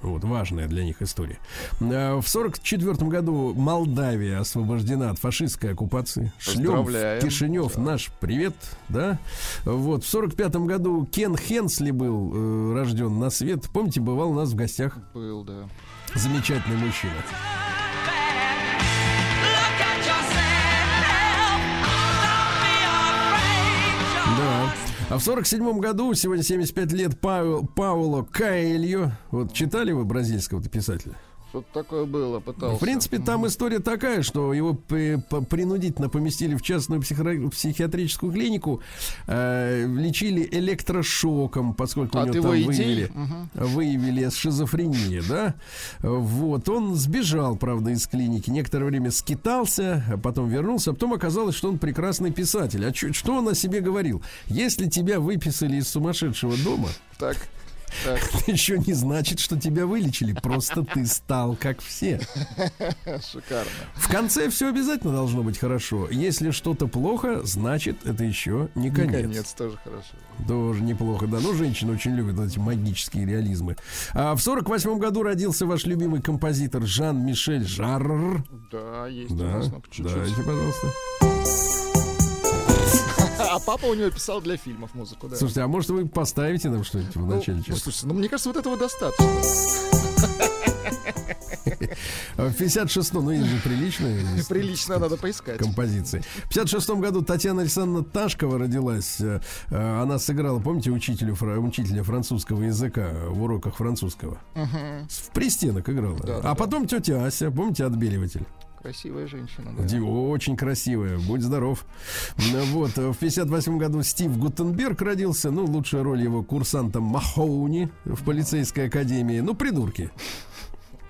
Вот, важная для них история. Э, В 44 году Молдавия освобождена от фашистской оккупации. Шлем. Кишинев наш привет, да? Вот, в 45 году Кен Хенсли был э, рожден на свет. Помните, бывал у нас в гостях Был, да. замечательный мужчина. А в 47 году, сегодня 75 лет, Павел, Пауло Каэльо. Вот читали вы бразильского писателя? Что-то такое было, пытался. В принципе, там история такая, что его принудительно поместили в частную психиатрическую клинику, э, лечили электрошоком, поскольку у От него его там идей? выявили, выявили шизофрению, да? Вот, он сбежал, правда, из клиники, некоторое время скитался, а потом вернулся, а потом оказалось, что он прекрасный писатель. А чё- что он о себе говорил? Если тебя выписали из сумасшедшего дома, Так, так, это еще не значит, что тебя вылечили, просто ты стал как все. шикарно. В конце все обязательно должно быть хорошо. Если что-то плохо, значит, это еще не конец. Конец тоже хорошо. Тоже неплохо, да. Ну, женщины очень любят эти магические реализмы. А в сорок восьмом году родился ваш любимый композитор Жан-Мишель Жарр. Да, есть у Да, нас, ну, чуть-чуть. дайте, пожалуйста. А папа у него писал для фильмов музыку, да. Слушайте, а может вы поставите нам что-нибудь в Ну, начале ну, часа? слушайте, ну мне кажется, вот этого достаточно. А В 56-м, ну, есть же Прилично надо поискать. композиции. В 56 году Татьяна Александровна Ташкова родилась. Э, э, Она сыграла, помните, учителю, учителя французского языка в уроках французского? В пристенок играла. Да, а да, потом тетя Ася, помните, отбеливатель? Красивая женщина, да. Очень красивая, будь здоров. Ну Вот, э, в 58 году Стив Гутенберг родился. Ну, лучшая роль его курсантом Махоуни в полицейской академии. Ну, придурки.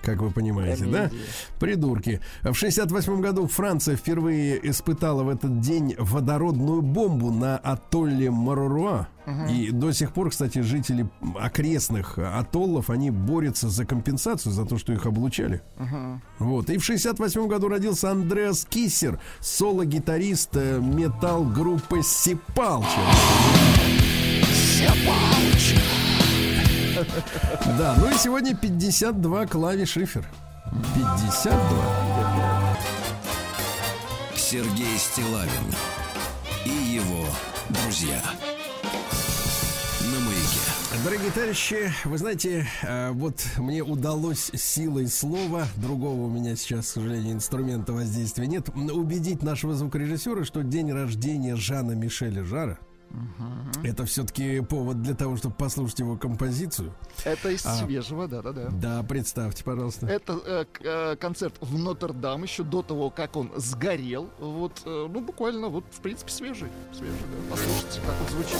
Как вы понимаете, да? Комедия. Придурки. В 68 году Франция впервые испытала в этот день водородную бомбу на атолле Маруруа. И до сих пор, кстати, жители окрестных атоллов, они борются за компенсацию, за то, что их облучали. Вот. И в 68 году родился Андреас Киссер, соло-гитарист э, металл-группы Сипалча. Да, ну и сегодня 52 клавиш шифер. 52. Сергей Стилавин и его друзья. На маяке. Дорогие товарищи, вы знаете, э, вот мне удалось силой слова, другого у меня сейчас, к сожалению, инструмента воздействия нет, убедить нашего звукорежиссера, что день рождения Жана Мишеля Жара это все-таки повод для того, чтобы послушать его композицию. Это из А. свежего, да-да-да. Да, представьте, пожалуйста. Это э, э, концерт в Нотр-Дам еще до того, как он сгорел. Вот, э, ну, буквально, вот, в принципе, свежий. Свежий, да. Послушайте, как он звучит.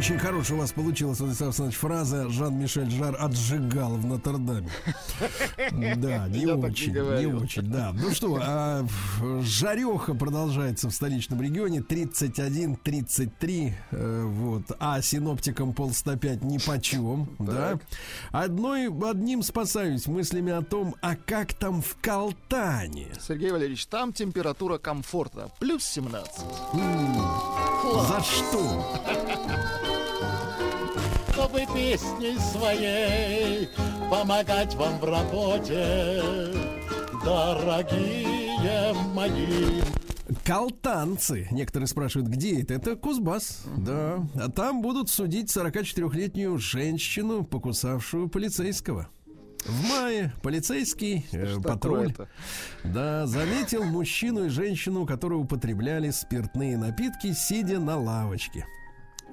Очень хорошая у вас получилась, Владислав Александрович, фраза Жан-Мишель Жар отжигал в Нотр-Даме. Да, не очень, не очень, да. Ну что, а, жареха продолжается в столичном регионе 31-33, э, вот, а синоптикам пол 105 ни почем, да. Одной, одним спасаюсь мыслями о том, а как там в Калтане? Сергей Валерьевич, там температура комфорта. Плюс 17. За что? чтобы песней своей помогать вам в работе, дорогие мои. Калтанцы. Некоторые спрашивают, где это? Это Кузбасс. Да. А там будут судить 44-летнюю женщину, покусавшую полицейского. В мае полицейский э, патруль да, заметил мужчину и женщину, которые употребляли спиртные напитки, сидя на лавочке.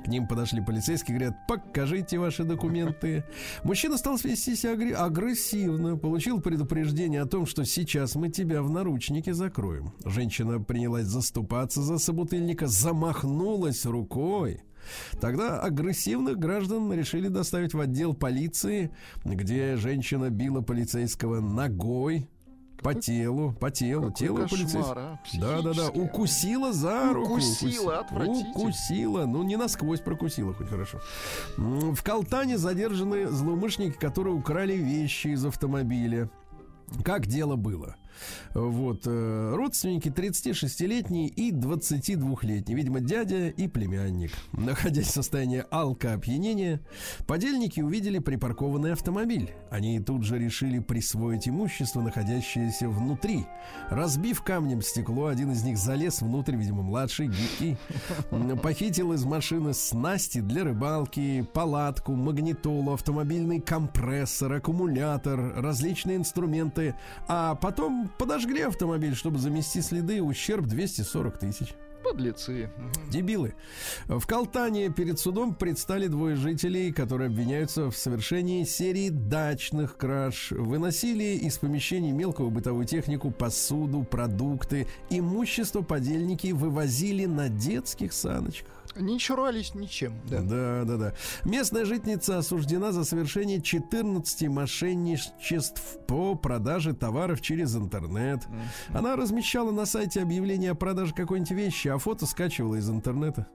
К ним подошли полицейские, говорят, покажите ваши документы. Мужчина стал вести себя агр- агрессивно, получил предупреждение о том, что сейчас мы тебя в наручники закроем. Женщина принялась заступаться за собутыльника, замахнулась рукой. Тогда агрессивных граждан решили доставить в отдел полиции, где женщина била полицейского ногой по телу, по телу, Какой тело кошмар, полицейского. а, Да, да, да, укусила за руку. Укусила, укуси- отвратительно. Укусила, ну не насквозь прокусила, хоть хорошо. В Калтане задержаны злоумышленники, которые украли вещи из автомобиля. Как дело было? Вот, э, родственники 36-летний и 22-летний, видимо, дядя и племянник, находясь в состоянии алкоопьянения, подельники увидели припаркованный автомобиль. Они тут же решили присвоить имущество, находящееся внутри. Разбив камнем стекло, один из них залез внутрь, видимо, младший, гибкий, м, похитил из машины снасти для рыбалки, палатку, магнитолу, автомобильный компрессор, аккумулятор, различные инструменты, а потом подожгли автомобиль, чтобы замести следы, ущерб 240 тысяч. Подлецы. Дебилы. В Калтане перед судом предстали двое жителей, которые обвиняются в совершении серии дачных краж. Выносили из помещений мелкую бытовую технику, посуду, продукты. Имущество подельники вывозили на детских саночках. Не чурались ничем. Да. Да, да, да. Местная житница осуждена за совершение 14 мошенничеств по продаже товаров через интернет. Она размещала на сайте объявление о продаже какой-нибудь вещи, а фото скачивала из интернета.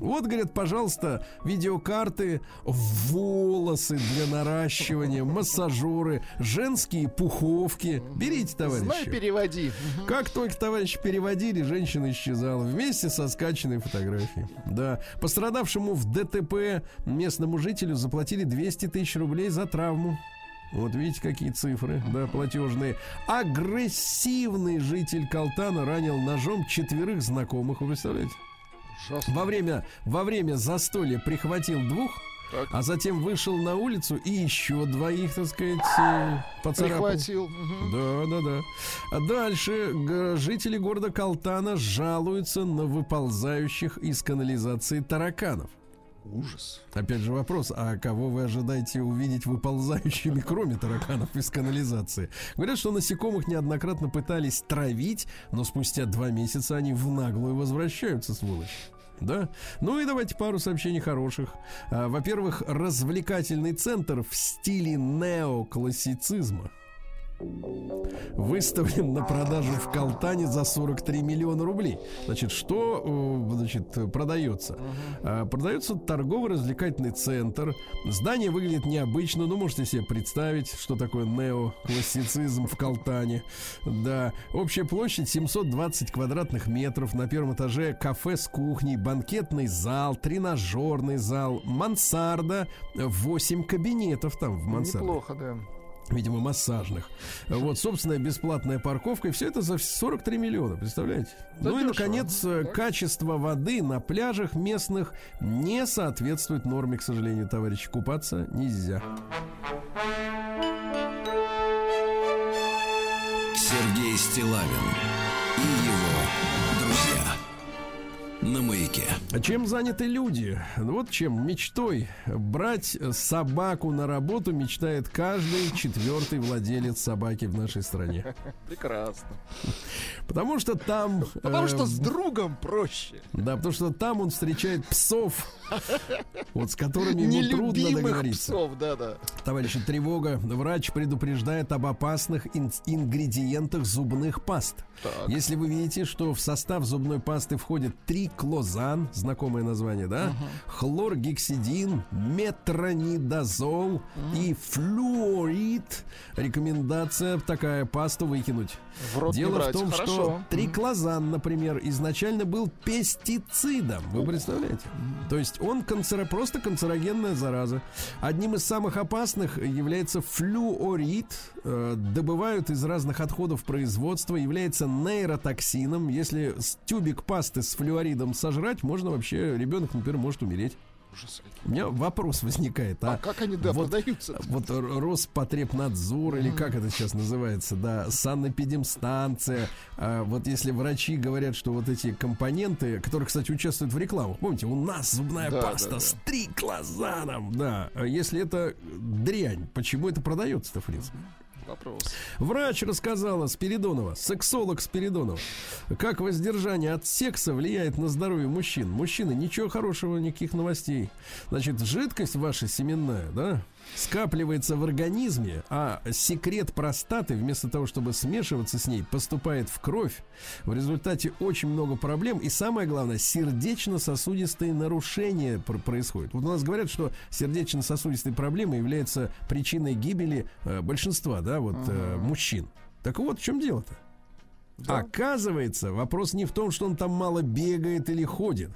Вот, говорят, пожалуйста, видеокарты, волосы для наращивания, массажеры, женские пуховки. Берите, Знай, товарищи. переводи. Мгм. Как только товарищи переводили, женщина исчезала вместе со скачанной фотографией. Да. Пострадавшему в ДТП местному жителю заплатили 200 тысяч рублей за травму. Вот видите, какие цифры, да, платежные. Агрессивный житель Калтана ранил ножом четверых знакомых, вы представляете? Во время, во время застолья прихватил двух, Так. а затем вышел на улицу и еще двоих, так сказать, э, поцарапал. Прихватил. Да, да, да. А дальше жители города Калтана жалуются на выползающих из канализации тараканов. Ужас. Опять же вопрос, а кого вы ожидаете увидеть выползающими, кроме тараканов из канализации? Говорят, что насекомых неоднократно пытались травить, но спустя два месяца они в наглую возвращаются, сволочь. Да? Ну и давайте пару сообщений хороших. А, Во-первых, развлекательный центр в стиле неоклассицизма выставлен на продажу в Калтане за 43 миллиона рублей. Значит, что э, значит, продается? А, Продается торгово-развлекательный центр. Здание выглядит необычно, но можете себе представить, что такое неоклассицизм в Калтане. Да, общая площадь 720 квадратных метров. На первом этаже кафе с кухней, банкетный зал, тренажерный зал, мансарда, 8 кабинетов там в мансарде Неплохо, да. Видимо, массажных. Вот, собственная бесплатная парковка, и все это за 43 миллиона, представляете? Да ну и, наконец, э, качество воды на пляжах местных не соответствует норме, к сожалению, товарищи. Купаться нельзя. Сергей Стилавин и его. На маяке. А чем заняты люди? Вот чем. Мечтой. Брать собаку на работу мечтает каждый четвертый владелец собаки в нашей стране. Прекрасно. Потому что там... Потому что с другом проще. Да, потому что там он встречает псов, вот с которыми ему трудно договориться. псов, да-да. Товарищи, тревога. Врач предупреждает об опасных ин- ингредиентах зубных паст. Так. Если вы видите, что в состав зубной пасты входит триклозан, знакомое название, да? Хлоргексидин, метронидазол и флюорид, рекомендация такая пасту выкинуть. В рот не Дело брать. в том, Хорошо. что триклозан, например, изначально был пестицидом. Вы представляете? То есть он канцеро, просто канцерогенная зараза. Одним из самых опасных является флюорид. Э, добывают из разных отходов производства. Является нейротоксином. Если тюбик пасты с флюоридом сожрать, можно вообще, ребенок, например, может умереть. Ужас. У меня вопрос возникает. А А, как они, да, вот- продаются? вот Роспотребнадзор или как это сейчас называется, да, санэпидемстанция. А, вот если врачи говорят, что вот эти компоненты, которые, кстати, участвуют в рекламах, помните, у нас зубная Да, паста да, да. с триклозаном, да. А Если это дрянь, почему это продается-то, в принципе? Вопрос. Врач рассказала Спиридонова, сексолог Спиридонова, как воздержание от секса влияет на здоровье мужчин. Мужчины, ничего хорошего, никаких новостей. Значит, жидкость ваша семенная, да, скапливается в организме, а секрет простаты, вместо того, чтобы смешиваться с ней, поступает в кровь. В результате очень много проблем. И самое главное, сердечно-сосудистые нарушения пр- происходят. Вот у нас говорят, что сердечно-сосудистые проблемы являются причиной гибели э, большинства, да, вот э, мужчин. Так вот, в чем дело-то? Оказывается, вопрос не в том, что он там мало бегает или ходит,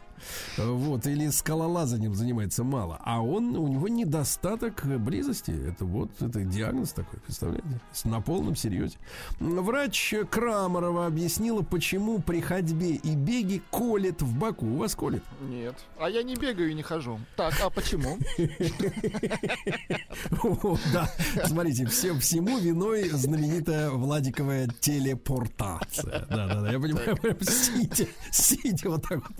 вот, или скалолазанием занимается мало, а он, у него недостаток близости. Это вот, это диагноз такой, представляете? На полном серьезе. Врач Крамарова объяснила, почему при ходьбе и беге колет в боку. У вас колет? Нет. А я не бегаю и не хожу. Так, а почему? Да, смотрите, всем, всему виной знаменитая Владиковая Да, да, да, я понимаю, прям сидя, сидя вот так вот.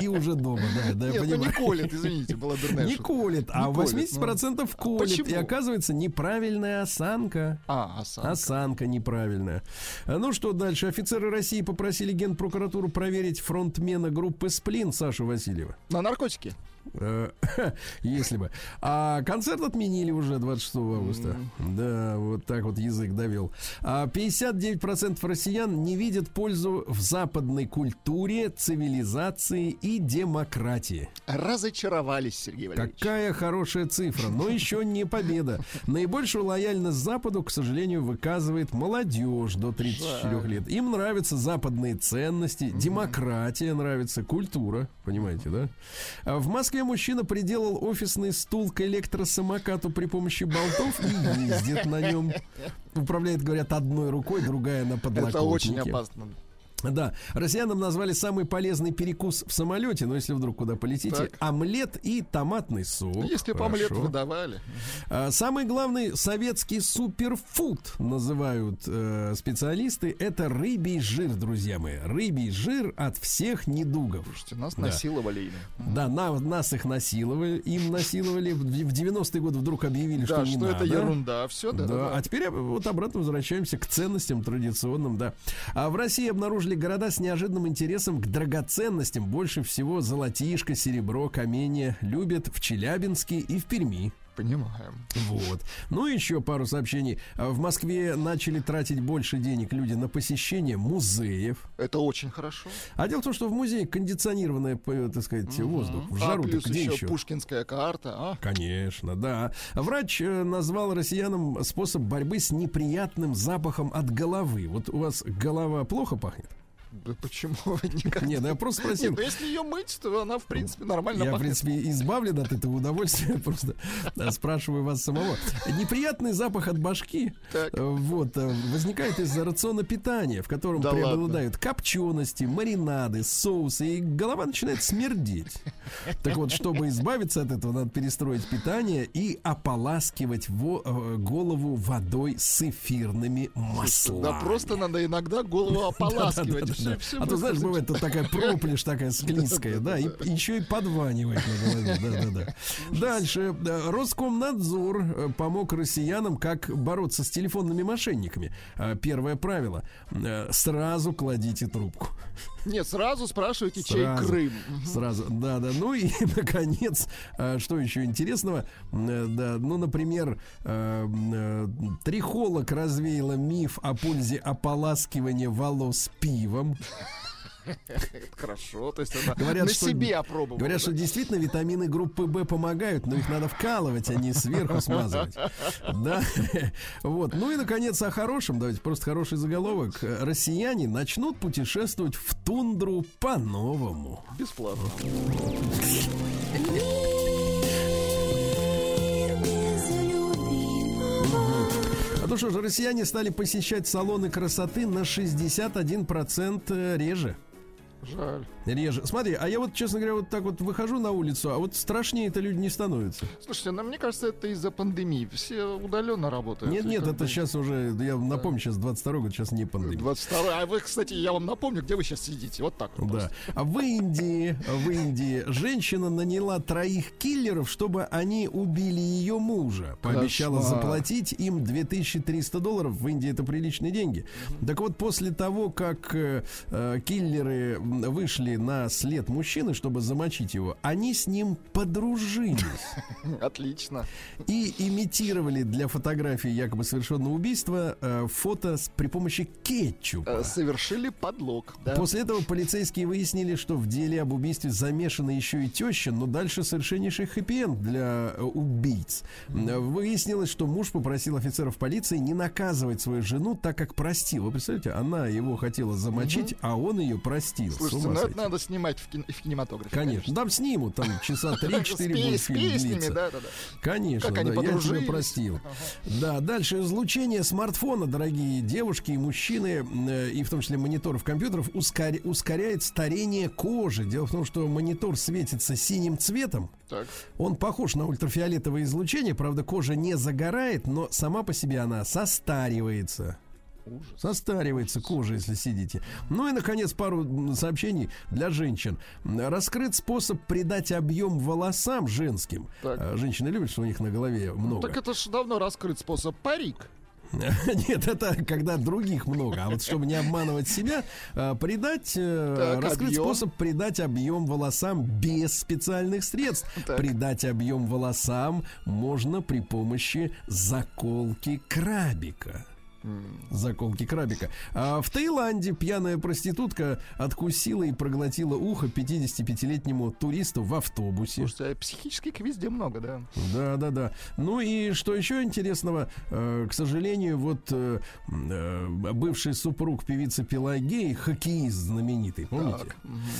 И уже дома, да, да, я Нет, ну не понимаю. колет, извините, была дурная Не колет, а Не у колет, 80% колет. И почему? оказывается, неправильная осанка. А, осанка. Осанка неправильная. А, Ну что дальше? Офицеры России попросили генпрокуратуру проверить фронтмена группы «Сплин» Сашу Васильева. На наркотики. Э, Если бы. А концерт отменили уже 26 августа. Да, вот так вот язык довел. А 59% россиян не видят пользу в западной культуре, цивилизации и демократии. Разочаровались, Сергей Валерьевич. Какая хорошая цифра, но еще не победа. Наибольшую лояльность Западу, к сожалению, выказывает молодежь до 34 Жаль. лет. Им нравятся западные ценности, демократия нравится, культура, понимаете, да? А В Москве мужчина приделал офисный стул к электросамокату при помощи болтов и ездит на нем. Управляет, говорят, одной рукой, другая на подлокотнике. Это очень опасно. Да, россиянам назвали самый полезный перекус в самолете, но если вдруг куда полетите, Так. омлет и томатный сок. Если бы омлет выдавали. А, Самый главный советский суперфуд называют э, специалисты. Это рыбий жир, друзья мои. Рыбий жир от всех недугов. Слушайте, нас Да. насиловали. Да, на- нас их насиловали, им насиловали. В в 90-е годы вдруг объявили, Да, что не что надо. это ерунда. Все, да, Да, да, да. а теперь вот обратно возвращаемся к ценностям традиционным, да. А в России обнаружили города с неожиданным интересом к драгоценностям. Больше всего золотишко, серебро, каменья любят в Челябинске и в Перми. Понимаем. Вот. Ну, еще пару сообщений. А В Москве начали тратить больше денег люди на посещение музеев. Это очень хорошо. А дело в том, что в музее кондиционированный, п- так сказать, воздух. В а жару плюс где еще еще? пушкинская карта. А? Конечно, да. Врач э, назвал россиянам способ борьбы с неприятным запахом от головы. Вот у вас голова плохо пахнет? Да почему никак? Нет, да я просто Нет, спросил. ну если ее мыть, то она, в принципе, нормально Я, в принципе, избавлен от этого удовольствия, просто спрашиваю вас самого. Неприятный запах от башки Так. э, вот, э, возникает из-за рациона питания, в котором Да преобладают копчености, маринады, соусы, и голова начинает смердеть. Так вот, чтобы избавиться от этого, надо перестроить питание и ополаскивать во- э, голову водой с эфирными маслами. Да просто надо иногда голову ополаскивать. Всё А то, знаешь, бывает тут такая проплешь, такая склизкая, да, и еще и подванивает на голове, да-да-да. Дальше. Да, Роскомнадзор э, помог россиянам, как бороться с телефонными мошенниками. А, Первое правило. э, Сразу кладите трубку. Нет, сразу спрашивайте, чей. Крым. Сразу, да, да. Ну и, наконец, а, что еще интересного? Э, Да, ну, например, э, э, трихолог развеяла миф о пользе ополаскивания волос пивом. Это хорошо, то есть она Говорят, на что- себе опробовала. Говорят, да? что действительно витамины группы Б помогают, но их надо вкалывать, а не сверху смазывать. Да. Вот. Ну и, наконец, о хорошем. Давайте просто хороший заголовок. Россияне начнут путешествовать в тундру по-новому. Бесплатно. То что же, россияне стали посещать салоны красоты на 61% реже. Жаль. Реже. Смотри, а я вот, честно говоря, вот так вот выхожу на улицу, а вот страшнее это люди не становятся. Слушайте, ну, мне кажется, это из-за пандемии. Все удаленно работают. Нет, нет, это сейчас уже, я напомню, сейчас 22 год, сейчас не пандемия. 22 А вы, кстати, я вам напомню, где вы сейчас сидите. Вот так вот. Да. просто. А в Индии, в Индии женщина наняла троих киллеров, чтобы они убили ее мужа. Пообещала заплатить им 2300 долларов. В Индии это приличные деньги. Так вот, после того, как э, э, киллеры вышли на след мужчины, чтобы замочить его, они с ним подружились Отлично. и имитировали для фотографии якобы совершенного убийства э, фото с, при помощи кетчупа. Э, Совершили подлог. Да. После этого полицейские выяснили, что в деле об убийстве замешана еще и теща, но дальше совершеннейший хэппи-энд для э, убийц. Выяснилось, что муж попросил офицеров полиции не наказывать свою жену, так как простил. Вы представляете, она его хотела замочить, а он ее простил. Слушайте, ну это надо снимать в, кин- в кинематографе. Конечно. Там снимут, там часа С 3-4 пе- будет с песнями, да, да, да. Конечно, да, я тебя подружились. простил. Да, дальше излучение смартфона, дорогие девушки и мужчины, э, и в том числе мониторов компьютеров, ускоря- ускоряет старение кожи. Дело в том, что монитор светится синим цветом. Так. Он похож на ультрафиолетовое излучение, правда, кожа не загорает, но сама по себе она состаривается. Состаривается кожа, если сидите. Ну и, наконец, пару сообщений для женщин. Раскрыт способ придать объем волосам женским. Так. А, Женщины любят, что у них на голове много. Так это же давно раскрыт способ парик. Нет, это когда других много. А вот чтобы не обманывать себя, а, придать, э, Так, раскрыт объем. способ придать объем волосам без специальных средств. Так. Придать объем волосам можно при помощи заколки крабика. Заколки крабика. А в Таиланде пьяная проститутка откусила и проглотила ухо 55-летнему туристу в автобусе. Слушайте, а психических везде много, да. Да, да, да. Ну и что еще интересного, э, к сожалению, вот э, э, бывший супруг певицы Пелагеи, хоккеист знаменитый, помните? Так,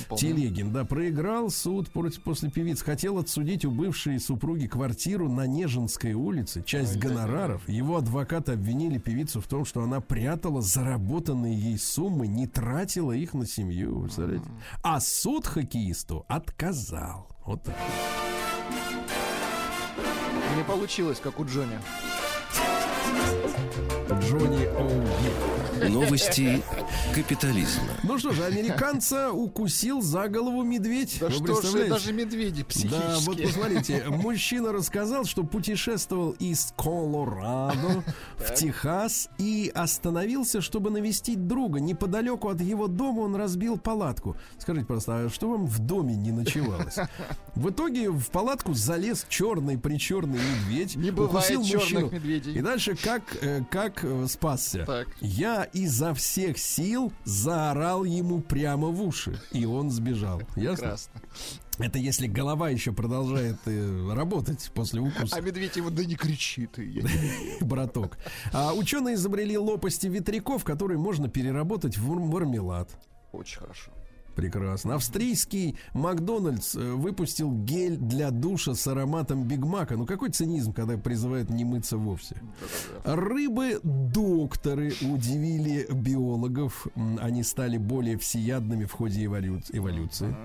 помню. Телегин, да, проиграл суд против, после певицы. Хотел отсудить у бывшей супруги квартиру на Нежинской улице, часть гонораров. Его адвокаты обвинили певицу в том, что она прятала заработанные ей суммы, не тратила их на семью, представляете? А суд хоккеисту отказал. Вот так. Не получилось, как у Джонни. Джонни Оуи. Новости капитализма. Ну что же, американца укусил за голову медведь. Да Вы что ж, представляете? даже медведи психические. Да, вот посмотрите, мужчина рассказал, что путешествовал из Колорадо в Техас и остановился, чтобы навестить друга. Неподалеку от его дома он разбил палатку. Скажите просто, а что вам в доме не ночевалось? В итоге в палатку залез черный причерный медведь. Не бывает укусил черных мужчину. медведей. И дальше как, э, как э, спасся? Так. Я изо всех сил заорал ему прямо в уши, и он сбежал. Ясно? Прекрасно. Это если голова еще продолжает э, работать после укуса, А медведь его, да не кричи ты. я не- браток. А ученые изобрели лопасти ветряков, которые можно переработать в мармелад. Очень хорошо. Прекрасно. Австрийский Макдональдс э, выпустил гель для душа с ароматом Биг Мака. Ну какой цинизм, когда призывают не мыться вовсе. Рыбы-докторы удивили биологов. Они стали более всеядными в ходе эволю- эволюции.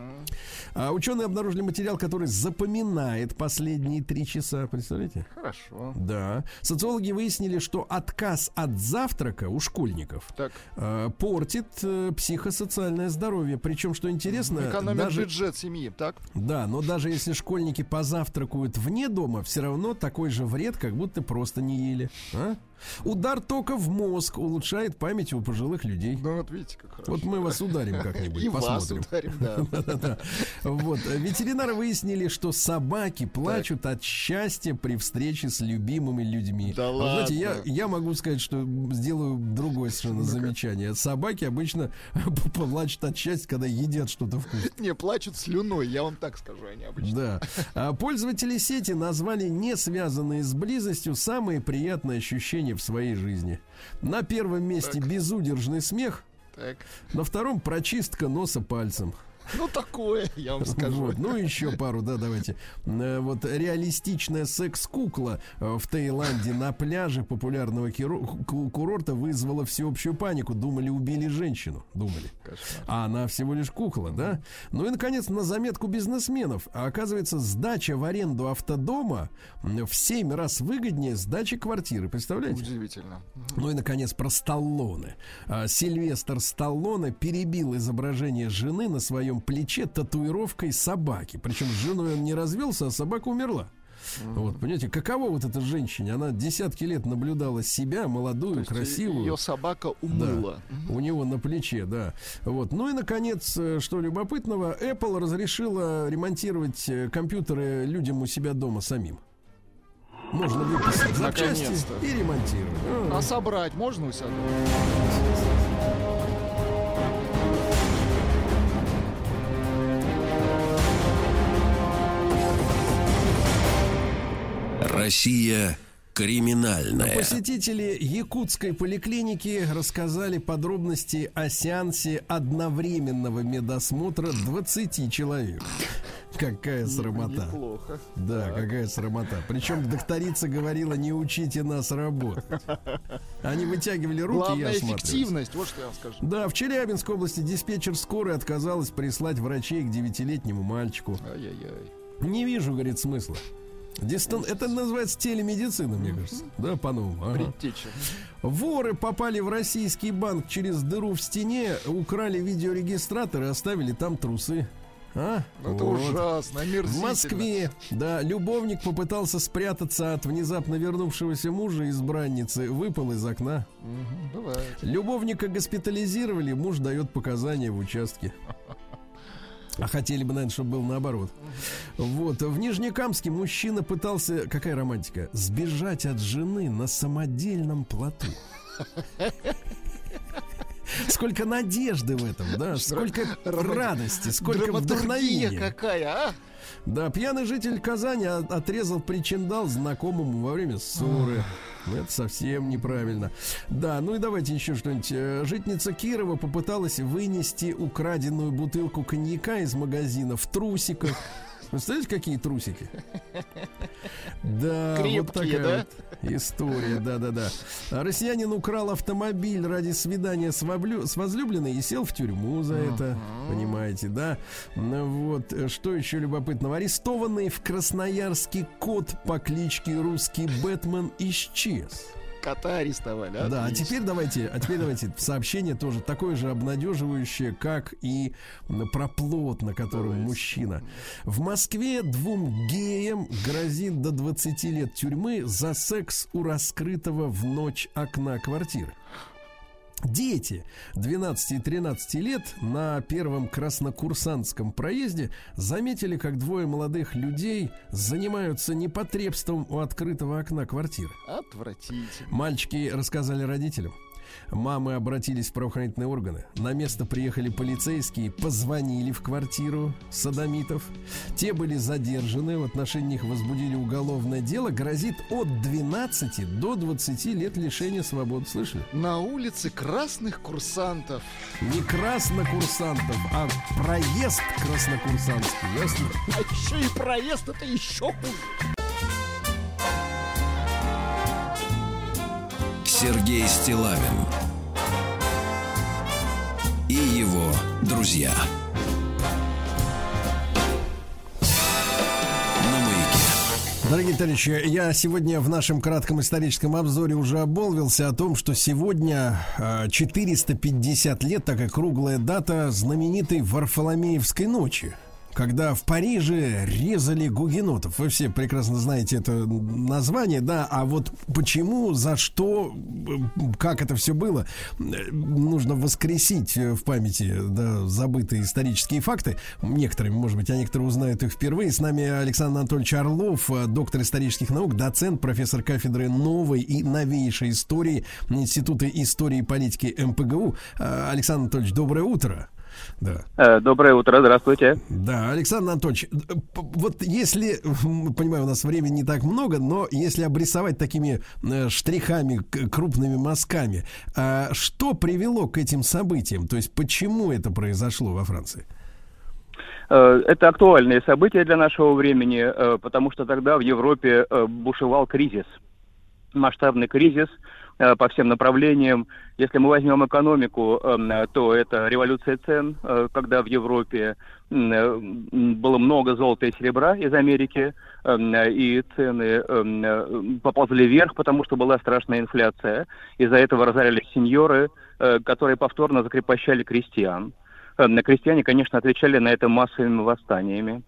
А ученые обнаружили материал, который запоминает последние три часа. Представляете? Хорошо. Да. Социологи выяснили, что отказ от завтрака у школьников Так, э, портит э, психосоциальное здоровье. Причем, что интересно, экономит даже, бюджет семьи, так? да, но даже если школьники позавтракают вне дома, все равно такой же вред, как будто просто не ели. А? Удар тока в мозг улучшает память у пожилых людей. Ну вот видите, как хорошо. Вот мы вас ударим как-нибудь, И вас посмотрим. ударим, да. Вот. э, Ветеринары выяснили, что собаки плачут от счастья при встрече с любимыми людьми. Да вы знаете, я, ладно? я могу сказать, что сделаю другое совершенно замечание. Собаки обычно плачут от счастья, когда едят что-то вкусное. Не, плачут слюной, я вам так скажу, они обычно. Да. А пользователи сети назвали не связанные с близостью самые приятные ощущения в своей жизни. На первом месте безудержный смех, Так. на втором прочистка носа пальцем. Ну, такое, я вам скажу. Вот, ну, еще пару, да, давайте. Э, Вот реалистичная секс-кукла э, в Таиланде на пляже популярного курорта вызвала всеобщую панику. Думали, убили женщину. Думали. А она всего лишь кукла, да? Ну и, наконец, на заметку бизнесменов. А оказывается, сдача в аренду автодома в 7 раз выгоднее сдачи квартиры. Представляете? Удивительно. Ну и, наконец, про Сталлоне. А, Сильвестр Сталлоне перебил изображение жены на своем плече татуировкой собаки. Причем с женой он не развелся, а собака умерла. Вот, понимаете, каково вот эта женщине? Она десятки лет наблюдала себя, молодую, красивую. Ее собака умыла. У него на плече, да. Вот. Ну и, наконец, э, что любопытного, Apple разрешила ремонтировать э, компьютеры людям у себя дома самим. Можно выписать запчасти и ремонтировать. А, А собрать можно у себя? дома? Россия криминальная. Посетители якутской поликлиники рассказали подробности о сеансе одновременного медосмотра 20 человек. Какая срамота. Неплохо. Да, какая срамота. Причем докторица говорила, не учите нас работать. Они вытягивали руки и Главная осматривались. эффективность, вот что я вам скажу. Да, в Челябинской области диспетчер скорой отказалась прислать врачей к девятилетнему мальчику. Ай-яй-яй. Не вижу, говорит, смысла. Дистан... Это называется телемедицина, мне кажется. Да, по-новому. Ага. Воры попали в российский банк через дыру в стене, украли видеорегистратор и оставили там трусы. А? Ну, Это Вот. ужасно, В. Москве, да, любовник попытался спрятаться от внезапно вернувшегося мужа избранницы, выпал из окна. Бывает. Любовника госпитализировали, муж дает показания в участке. А хотели бы, наверное, чтобы был наоборот. Вот. В Нижнекамске мужчина пытался, какая романтика, сбежать от жены на самодельном плоту. Сколько надежды в этом, да? Сколько радости, сколько вдохновения. какая, а? Да, пьяный житель Казани отрезал причиндал знакомому во время ссоры. Ну, это совсем неправильно. Да, ну и давайте еще что-нибудь. Э, Житница Кирова попыталась вынести украденную бутылку коньяка из магазина в трусиках. Представляете, какие трусики? Да, вот Крепкие, такая да? вот история, да-да-да. Россиянин украл автомобиль ради свидания с, воблю- с возлюбленной и сел в тюрьму за это, понимаете, да? Ну вот, что еще любопытного? Арестованный в Красноярске кот по кличке Русский Бэтмен исчез. Кота арестовали, а? Да, а теперь давайте, а теперь давайте сообщение тоже такое же обнадеживающее, как и про плод, на котором мужчина. В Москве двум геям грозит до 20 лет тюрьмы за секс у раскрытого в ночь окна квартиры. Дети 12 и 13 лет на первом краснокурсантском проезде заметили, как двое молодых людей занимаются непотребством у открытого окна квартиры. Отвратительно. Мальчики рассказали родителям. Мамы обратились в правоохранительные органы. На место приехали полицейские, позвонили в квартиру садомитов. Те были задержаны, в отношении них возбудили уголовное дело. Грозит от 12 до 20 лет лишения свободы. Слышали? На улице красных курсантов. Не краснокурсантов, а проезд краснокурсантский. Ясно? А еще и проезд, это еще хуже. Сергей Стилавин и его друзья. Дорогие товарищи, я сегодня в нашем кратком историческом обзоре уже обмолвился о том, что сегодня э, 450 лет, такая круглая дата знаменитой Варфоломеевской ночи. Когда в Париже резали гугенотов. Вы все прекрасно знаете это название, да, а вот почему, за что, как это все было, нужно воскресить в памяти да, забытые исторические факты. Некоторые, может быть, а некоторые узнают их впервые. С нами Александр Анатольевич Орлов, доктор исторических наук, доцент, профессор кафедры новой и новейшей истории Института истории и политики МПГУ. Александр Анатольевич, доброе утро. Да. Э, Доброе утро, здравствуйте. Да, Александр Анатольевич, э, вот если, понимаю, у нас времени не так много, но если обрисовать такими э, штрихами, крупными мазками, а что привело к этим событиям? То есть почему это произошло во Франции? Это актуальные события для нашего времени, потому что тогда в Европе бушевал кризис, масштабный кризис по всем направлениям. Если мы возьмем экономику, э, то это революция цен, э, когда в Европе э, было много золота и серебра из Америки, э, и цены э, э, поползли вверх, потому что была страшная инфляция. Из-за этого разорялись сеньоры, э, которые повторно закрепощали крестьян. Э, на Крестьяне, конечно, отвечали на это массовыми восстаниями.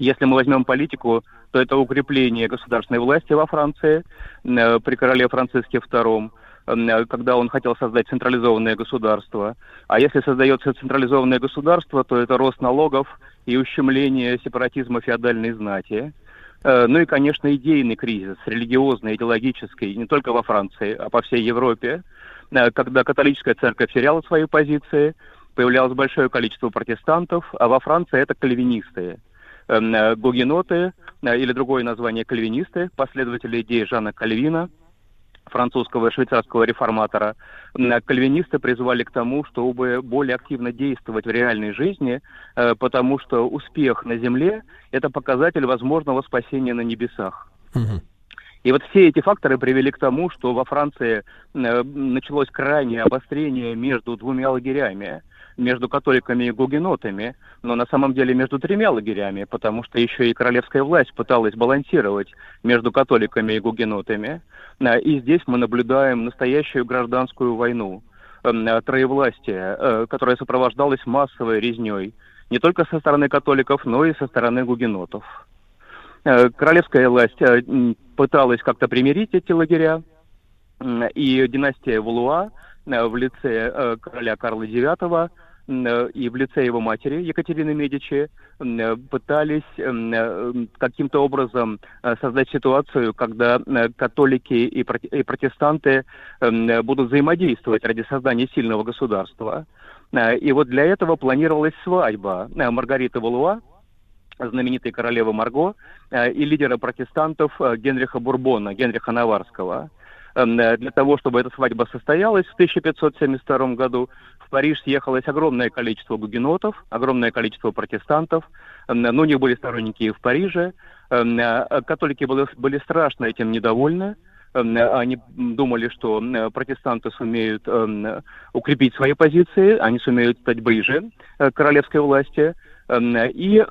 Если мы возьмем политику, то это укрепление государственной власти во Франции э, при короле Франциске II, э, когда он хотел создать централизованное государство. А если создается централизованное государство, то это рост налогов и ущемление сепаратизма феодальной знати. Э, Ну и, конечно, идейный кризис, религиозный, идеологический, не только во Франции, а по всей Европе, когда католическая церковь теряла свои позиции, появлялось большое количество протестантов, а во Франции это кальвинисты. Эм, э, Гугеноты, э, или другое название кальвинисты, последователи идеи Жана Кальвина, французского и швейцарского реформатора, э, кальвинисты призвали к тому, чтобы более активно действовать в реальной жизни, потому что успех на земле – это показатель возможного спасения на небесах. И вот все эти факторы привели к тому, что во Франции началось крайнее обострение между двумя лагерями, между католиками и гугенотами, но на самом деле между тремя лагерями, потому что еще и королевская власть пыталась балансировать между католиками и гугенотами. Э, И здесь мы наблюдаем настоящую гражданскую войну, э, троевластие, э, которое сопровождалось массовой резней, не только со стороны католиков, но и со стороны гугенотов. Э, Королевская власть э, пыталась как-то примирить эти лагеря, и династия Валуа в лице э, короля Карла IX э, и в лице его матери Екатерины Медичи э, пытались э, каким-то образом э, создать ситуацию, когда э, католики и проте- и протестанты э, будут взаимодействовать ради создания сильного государства. Э, И вот для этого планировалась свадьба э, Маргариты Валуа, знаменитой королевы Марго э, и лидера протестантов э, Генриха Бурбона, Генриха Наварского. Эм, э, Для того, чтобы эта свадьба состоялась в 1572 году, в Париж съехалось огромное количество гугенотов, огромное количество протестантов, Эм, но у них были сторонники и в Париже. Эм, э, Католики были, были страшно этим недовольны. Э, Они думали, что э, протестанты сумеют э, укрепить свои позиции, они сумеют стать ближе э, к королевской власти. И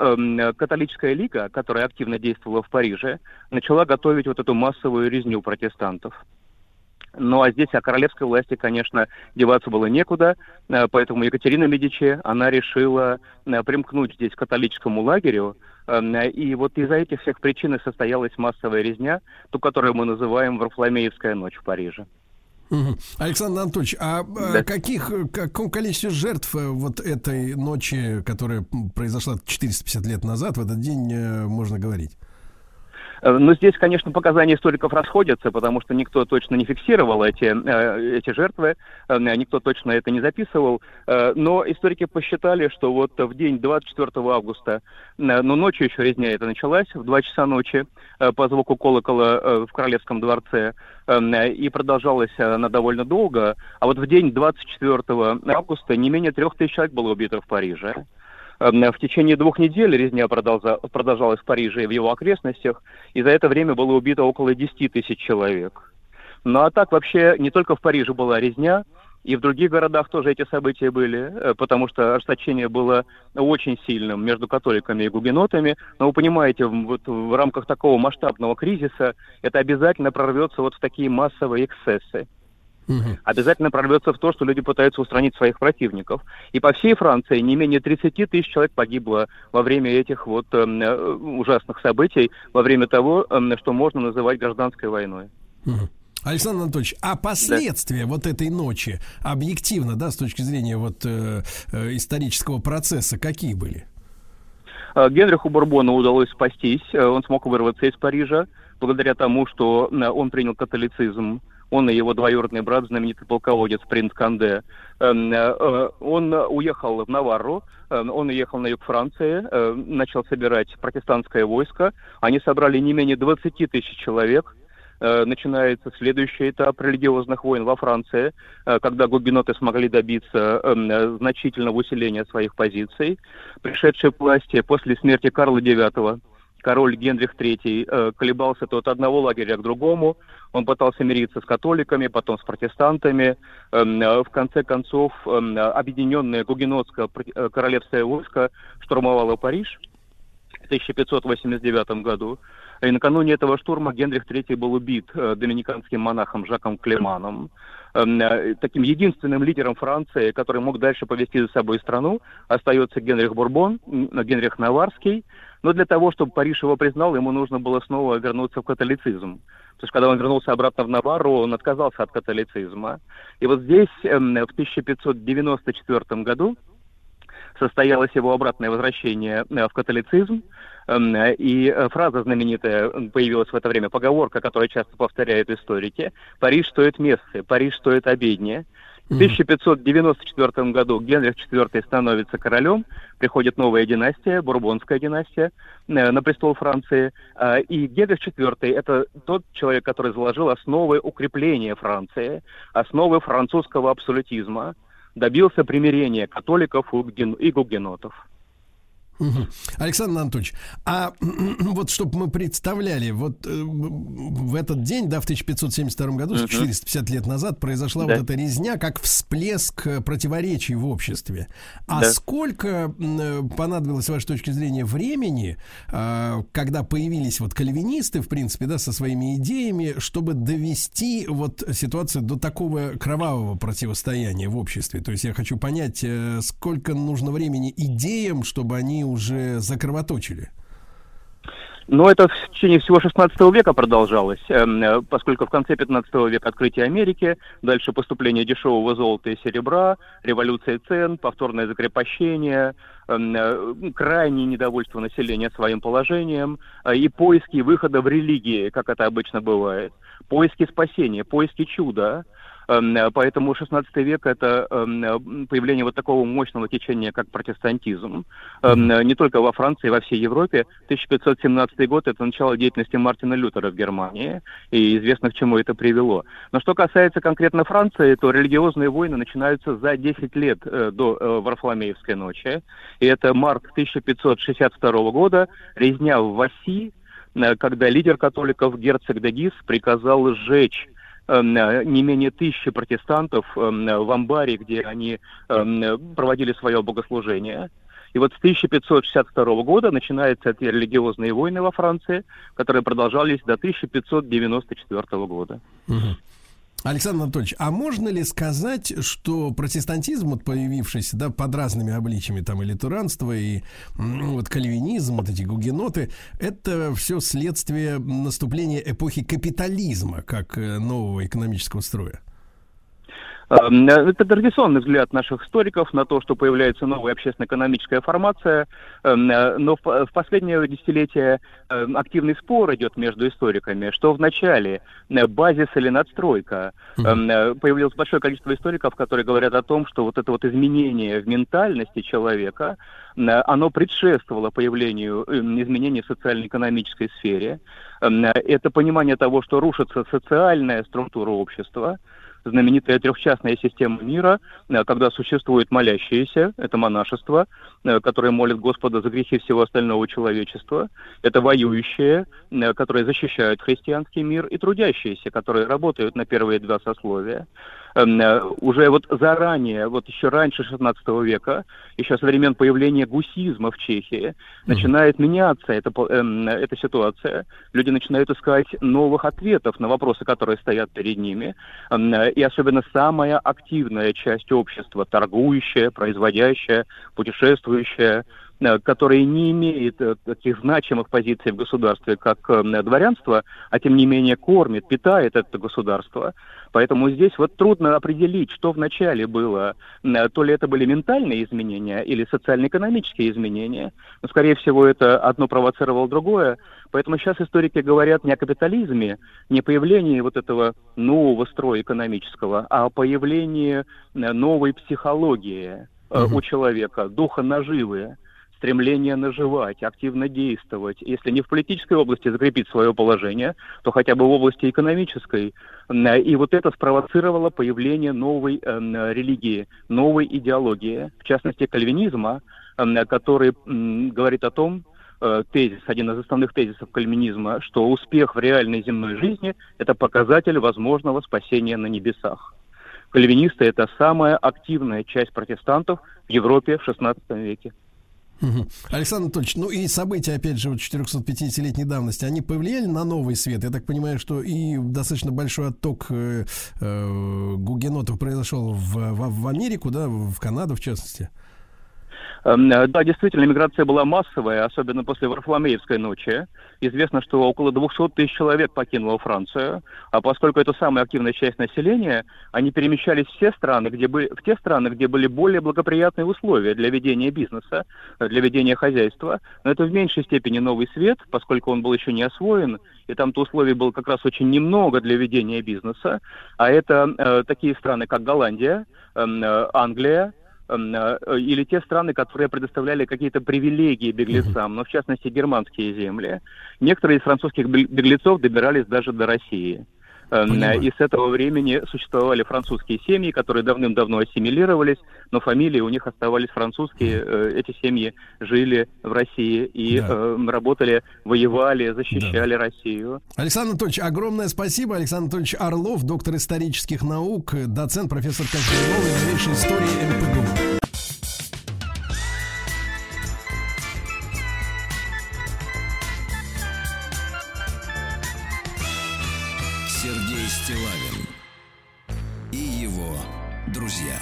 католическая лига, которая активно действовала в Париже, начала готовить вот эту массовую резню протестантов. Ну а здесь о королевской власти, конечно, деваться было некуда, э, поэтому Екатерина Медичи, она решила э, примкнуть здесь к католическому лагерю, эм, и вот из-за этих всех причин и состоялась массовая резня, ту, которую мы называем Варфоломеевская ночь в Париже. Александр Анатольевич, а э, Да. каких, каком количестве жертв вот этой ночи, которая произошла 450 лет назад, в этот день можно говорить? Э, Но здесь, конечно, показания историков расходятся, потому что никто точно не фиксировал эти, э, эти жертвы, э, никто точно это не записывал. Но историки посчитали, что вот в день 24 августа, но ночью еще резня это началась, в 2 часа ночи, по звуку колокола в Королевском дворце, и продолжалась она довольно долго. А вот в день 24 августа не менее трех тысяч человек было убито в Париже. Эм, В течение двух недель резня продолжа- продолжалась в Париже и в его окрестностях, и за это время было убито около 10 тысяч человек. Ну а так вообще не только в Париже была резня, и в других городах тоже эти события были, э, потому что ожесточение было очень сильным между католиками и гугенотами. Но вы понимаете, вот в рамках такого масштабного кризиса это обязательно прорвется вот в такие массовые эксцессы Обязательно прорвется в то, что люди пытаются устранить своих противников. И по всей Франции не менее 30 тысяч человек погибло во время этих вот эм, э, ужасных событий, во время того, эм, что можно называть гражданской войной. Александр Анатольевич, а последствия вот этой ночи, объективно, да, с точки зрения вот э, э, исторического процесса, какие были? Э, Генриху Бурбону удалось спастись, э, он смог вырваться из Парижа благодаря тому, что э, он принял католицизм. Он и его двоюродный брат, знаменитый полководец принц Канде. Эм, э, э, Он уехал в Наварру, э, он уехал на юг Франции, начал собирать протестантское войско. Они собрали не менее 20 тысяч человек. начинается следующий этап религиозных войн во Франции, когда гугеноты смогли добиться э, значительного усиления своих позиций. Пришедшие к власти после смерти Карла IX король Генрих III э, колебался то от одного лагеря к другому, он пытался мириться с католиками, потом с протестантами. Эм, э, в конце концов, э, объединенное гугенотское э, королевское войско штурмовало Париж в 1589 году. И накануне этого штурма Генрих III был убит доминиканским монахом Жаком Клеманом. Эм, таким единственным лидером Франции, который мог дальше повести за собой страну, остается Генрих Бурбон, Генрих Наварский. Но для того, чтобы Париж его признал, ему нужно было снова вернуться в католицизм. То есть, когда он вернулся обратно в Навару, он отказался от католицизма. И вот здесь, эм, в 1594 году, состоялось его обратное возвращение э, в католицизм. Эм, и э, фраза знаменитая появилась в это время, поговорка, которую часто повторяют историки. «Париж стоит мессы, Париж стоит обеднее». В 1594 году Генрих IV становится королем, приходит новая династия, Бурбонская династия, э, на престол Франции. И Генрих IV – это тот человек, который заложил основы укрепления Франции, основы французского абсолютизма – добился примирения католиков и гугенотов. Александр Анатольевич, а вот чтобы мы представляли, вот э, в этот день, да, в 1572 году, угу. 450 лет назад, произошла да. вот эта резня, как всплеск э, противоречий в обществе. А да. сколько э, понадобилось, с вашей точки зрения, времени, э, когда появились вот кальвинисты, в принципе, да, со своими идеями, чтобы довести вот ситуацию до такого кровавого противостояния в обществе? То есть я хочу понять, сколько нужно времени идеям, чтобы они уже закровоточили? Но это в течение всего 16 века продолжалось, эм, э, поскольку в конце 15 века открытие Америки, дальше поступление дешевого золота и серебра, революция цен, повторное закрепощение, эм, э, крайнее недовольство населения своим положением э, и поиски выхода в религии, как это обычно бывает, поиски спасения, поиски чуда – поэтому 16 век это эм, появление вот такого мощного течения, как протестантизм. Эм, не только во Франции, во всей Европе. 1517 год это начало деятельности Мартина Лютера в Германии, и известно, к чему это привело. Но что касается конкретно Франции, то религиозные войны начинаются за 10 лет э, до э, Варфоломеевской ночи. И это март 1562 года, резня в Васи, э, когда лидер католиков герцог Дегис приказал сжечь Эм, не менее тысячи протестантов эм, в амбаре, где они эм, проводили свое богослужение. И вот с 1562 года начинаются эти религиозные войны во Франции, которые продолжались до 1594 года. Угу. Александр Анатольевич, а можно ли сказать, что протестантизм, вот появившийся да, под разными обличиями, там и литуранство, и ну, вот кальвинизм, вот эти гугеноты, это все следствие наступления эпохи капитализма как э, нового экономического строя? Эм, это традиционный взгляд наших историков на то, что появляется новая общественно-экономическая формация, эм, э, но в последнее десятилетие эм, активный спор идет между историками, что вначале э, базис или надстройка. Э, появилось большое количество историков, которые говорят о том, что вот это вот изменение в ментальности человека, оно предшествовало появлению изменений в социально-экономической сфере. Это понимание того, что рушится социальная структура общества, знаменитая трехчастная система мира, э, когда существует молящиеся, это монашество, э, которое молит Господа за грехи всего остального человечества, это воюющие, э, которые защищают христианский мир, и трудящиеся, которые работают на первые два сословия. Эм, э, уже вот заранее, вот еще раньше 16 века, еще со времен появления гусизма в Чехии, начинает меняться эта, эм, эта ситуация. Люди начинают искать новых ответов на вопросы, которые стоят перед ними. Эм, и особенно самая активная часть общества, торгующая, производящая, путешествующая, Э, который не имеет э, таких значимых позиций в государстве, как э, дворянство, а тем не менее кормит, питает это государство. Поэтому здесь вот трудно определить, что вначале было. То ли это были ментальные изменения или социально-экономические изменения. Но, скорее всего, это одно провоцировало другое. Поэтому сейчас историки говорят не о капитализме, не о появлении вот этого нового строя экономического, а о появлении новой психологии угу. у человека, духа наживы стремление наживать, активно действовать, если не в политической области закрепить свое положение, то хотя бы в области экономической. И вот это спровоцировало появление новой э, религии, новой идеологии, в частности кальвинизма, э, который э, говорит о том, э, тезис, один из основных тезисов кальвинизма, что успех в реальной земной жизни – это показатель возможного спасения на небесах. Кальвинисты – это самая активная часть протестантов в Европе в XVI веке. Александр Анатольевич, ну и события, опять же, вот 450-летней давности, они повлияли на новый свет? Я так понимаю, что и достаточно большой отток э, э, гугенотов произошел в, в, в Америку, да, в Канаду, в частности. Эм, э, Да, действительно, миграция была массовая, особенно после Варфоломеевской ночи. Известно, что около 200 тысяч человек покинуло Францию, а поскольку это самая активная часть населения, они перемещались в те страны, где были, в те страны, где были более благоприятные условия для ведения бизнеса, э, для ведения хозяйства. Но это в меньшей степени новый свет, поскольку он был еще не освоен, и там-то условий было как раз очень немного для ведения бизнеса. А это э, такие страны, как Голландия, эм, э, Англия, или те страны, которые предоставляли какие-то привилегии беглецам, но в частности германские земли. Некоторые из французских бе- беглецов добирались даже до России. Эм, Понимаю. И с этого времени существовали французские семьи, которые давным-давно ассимилировались, но фамилии у них оставались французские. Э, Эти семьи жили в России и Да. э, работали, воевали, защищали Россию. Александр Анатольевич, огромное спасибо. Александр Анатольевич Орлов, доктор исторических наук, доцент, профессор новейшей истории МПГУ. Стилавин и его друзья.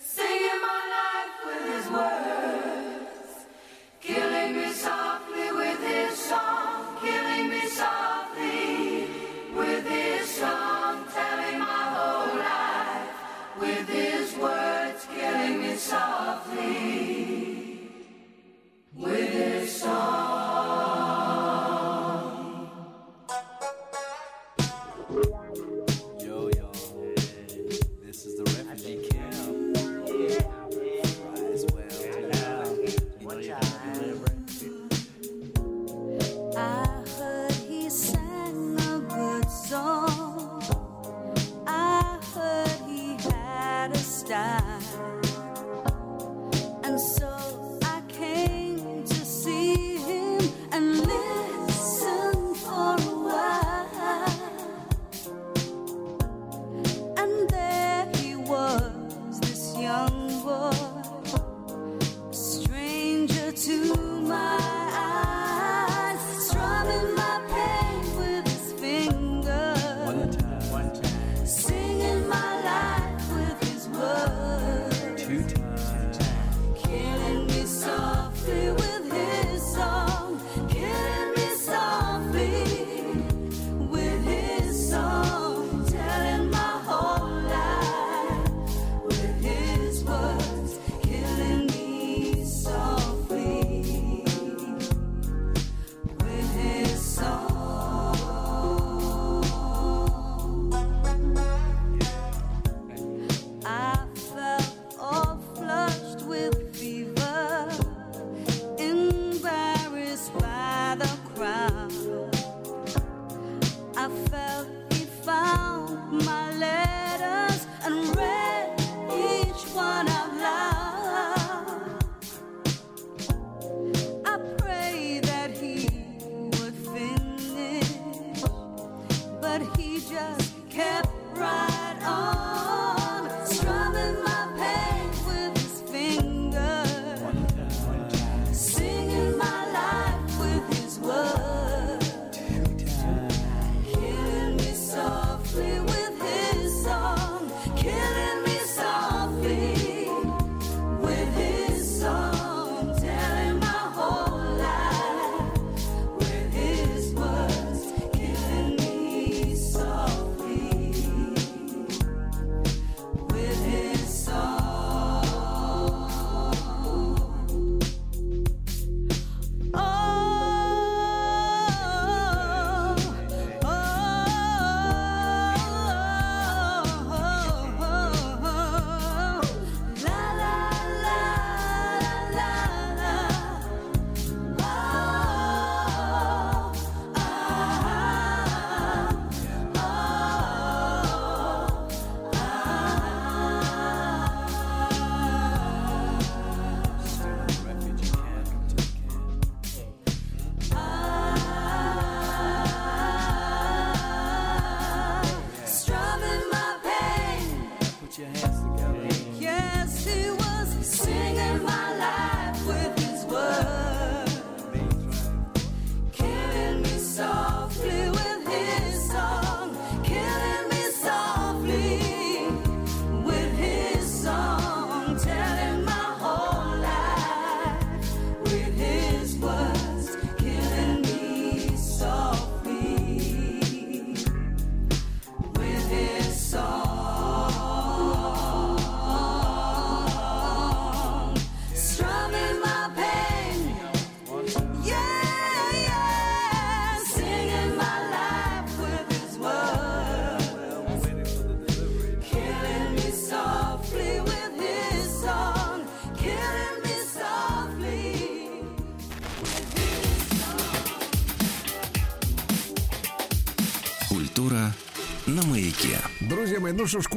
Singing my life with his words,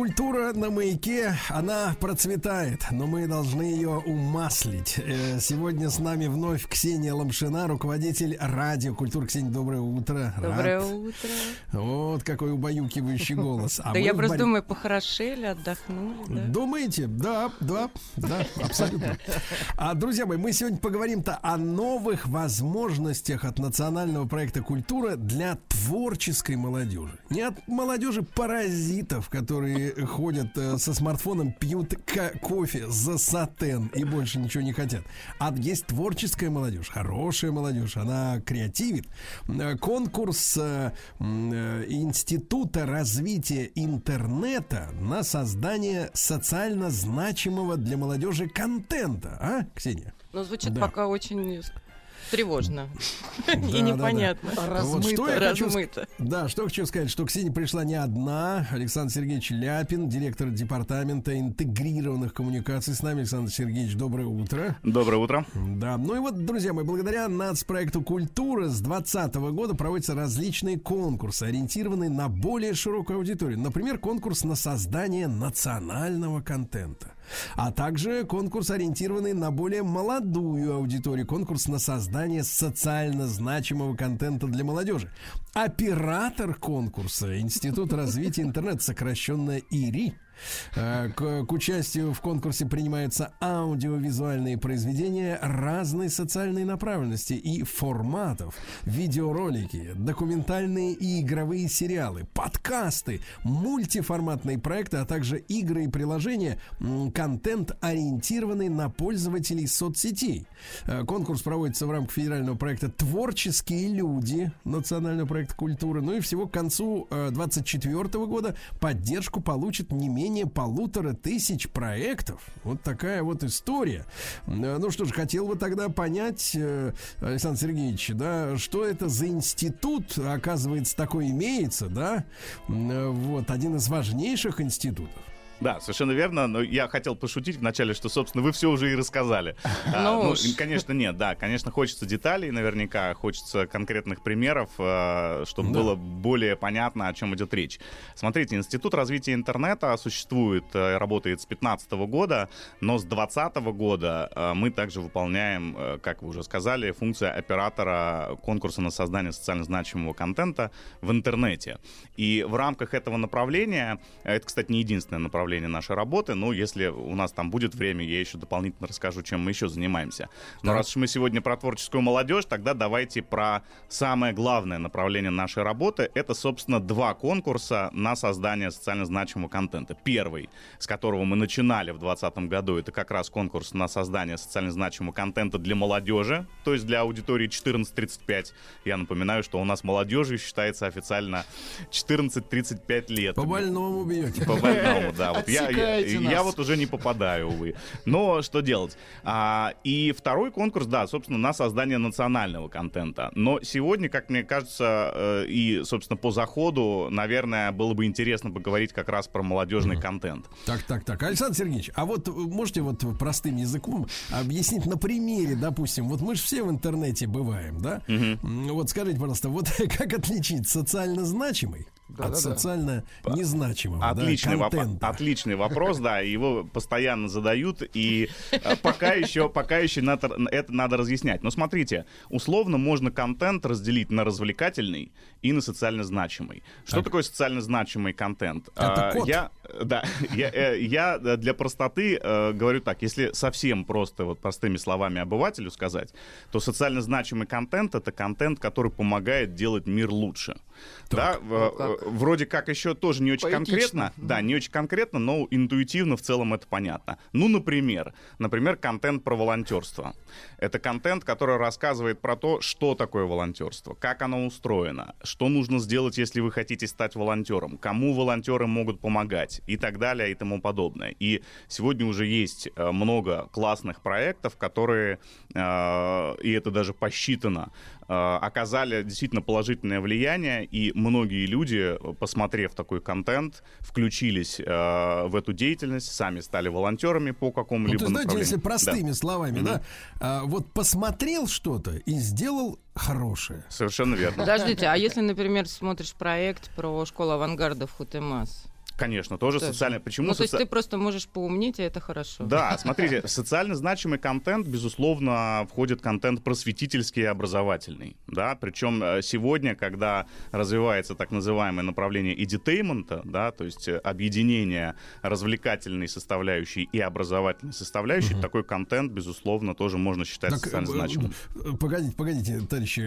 культура на маяке, она процветает, но мы должны ее умаслить. Э, Сегодня с нами вновь Ксения Ламшина, руководитель радио Культура. Ксения, доброе утро. Рад. Доброе утро. Какой убаюкивающий голос. А да я просто думаю, похорошели, отдохнули, да? Думаете? Да, да, да, абсолютно. А, друзья мои, мы сегодня поговорим-то о новых возможностях от национального проекта «Культура» для творческой молодежи. Не от молодежи-паразитов, которые ходят э, со смартфоном, пьют кофе за сатен и больше ничего не хотят. А есть творческая молодежь, хорошая молодежь, она креативит. Э, Конкурс э, э, Института развития интернета на создание социально значимого для молодежи контента, а, Ксения? Но звучит Да. пока очень тревожно и непонятно. Вот что я хочу ск- Размыто. Да, что хочу сказать, что Ксения пришла не одна. Александр Сергеевич Ляпин, директор департамента интегрированных коммуникаций с нами. Александр Сергеевич, доброе утро. Доброе утро. Да, ну и вот, друзья мои, благодаря нацпроекту «Культура» с 2020 года проводятся различные конкурсы, ориентированные на более широкую аудиторию. Например, конкурс на создание национального контента. А также конкурс, ориентированный на более молодую аудиторию. Конкурс на создание социально значимого контента для молодежи. Оператор конкурса Институт развития интернета, сокращенно ИРИ. Э, К, к участию в конкурсе принимаются аудиовизуальные произведения разной социальной направленности и форматов, видеоролики, документальные и игровые сериалы, подкасты, мультиформатные проекты, а также игры и приложения, контент, ориентированный на пользователей соцсетей. Э, Конкурс проводится в рамках федерального проекта «Творческие люди» национального проекта культуры. Ну и всего к концу 2024 года поддержку получит не менее полутора тысяч проектов. Вот такая вот история. Э, Ну что ж, хотел бы тогда понять, э, Александр Сергеевич, да, что это за институт, оказывается, такой имеется, да? Э, Вот, один из важнейших институтов. Да, совершенно верно. Но я хотел пошутить вначале, что, собственно, вы все уже и рассказали. А, Ну ну, конечно, нет, да. Конечно, хочется деталей наверняка, хочется конкретных примеров, чтобы Да. было более понятно, о чем идет речь. Смотрите, Институт развития интернета существует, э, работает с 2015 года, но с 2020 года э, мы также выполняем, э, как вы уже сказали, функцию оператора конкурса на создание социально значимого контента в интернете. И в рамках этого направления, э, это, кстати, не единственное направление нашей работы, но если у нас там будет время, я еще дополнительно расскажу, чем мы еще занимаемся. Но раз уж мы сегодня про творческую молодежь, тогда давайте про самое главное направление нашей работы. Это, собственно, два конкурса на создание социально значимого контента. Первый, с которого мы начинали в 2020 году, это как раз конкурс на создание социально значимого контента для молодежи, то есть для аудитории 14-35. Я напоминаю, что у нас молодежью считается официально 14-35 лет. По больному бьете. По больному, да. Вот я, я, я вот уже не попадаю, увы. Но что делать? А, и второй конкурс, да, собственно, на создание национального контента. Но сегодня, как мне кажется, э, и, собственно, по заходу, наверное, было бы интересно поговорить как раз про молодежный контент. Так, так, так. Александр Сергеевич, а вот можете вот простым языком объяснить на примере, допустим, вот мы же все в интернете бываем, да? М, Вот скажите, пожалуйста, вот как отличить социально значимый от Да-да-да. социально незначимого, да, Отличный, воп- контента. отличный вопрос, да, его постоянно задают, и э, пока еще, пока еще надо, это надо разъяснять. Но смотрите, условно можно контент разделить на развлекательный и на социально значимый. Что Так. такое социально значимый контент? Это А, код. Я, да, я, э, я для простоты э, говорю так, если совсем просто вот простыми словами обывателю сказать, то социально значимый контент это контент, который помогает делать мир лучше. Да, в- Ну вроде как еще тоже не очень Поэтично. конкретно, да, не очень конкретно, но интуитивно в целом это понятно. Ну, например, например, контент про волонтерство. Это контент, который рассказывает про то, что такое волонтерство, как оно устроено, что нужно сделать, если вы хотите стать волонтером, кому волонтеры могут помогать и так далее и тому подобное. И сегодня уже есть э, много классных проектов, которые, э, и это даже посчитано, э, оказали действительно положительное влияние, и многие люди, посмотрев такой контент, включились э, в эту деятельность, сами стали волонтерами по Ну, какому-либо то есть, знаете, если простыми Да, словами, да, а, вот посмотрел что-то и сделал хорошее. совершенно верно. Подождите, а если, например, смотришь проект про школу авангарда в Хутемас? Конечно, тоже Тоже. социально. Почему Ну, то есть соци- ты просто можешь поумнеть, и это хорошо. Да, смотрите, социально значимый контент, безусловно, входит контент просветительский и образовательный. Да? Причем э, сегодня, когда развивается так называемое направление edutainment, да, то есть э, объединение развлекательной составляющей и образовательной составляющей, такой контент, безусловно, тоже можно считать Так, социально э, значимым. Погодите, погодите, товарищи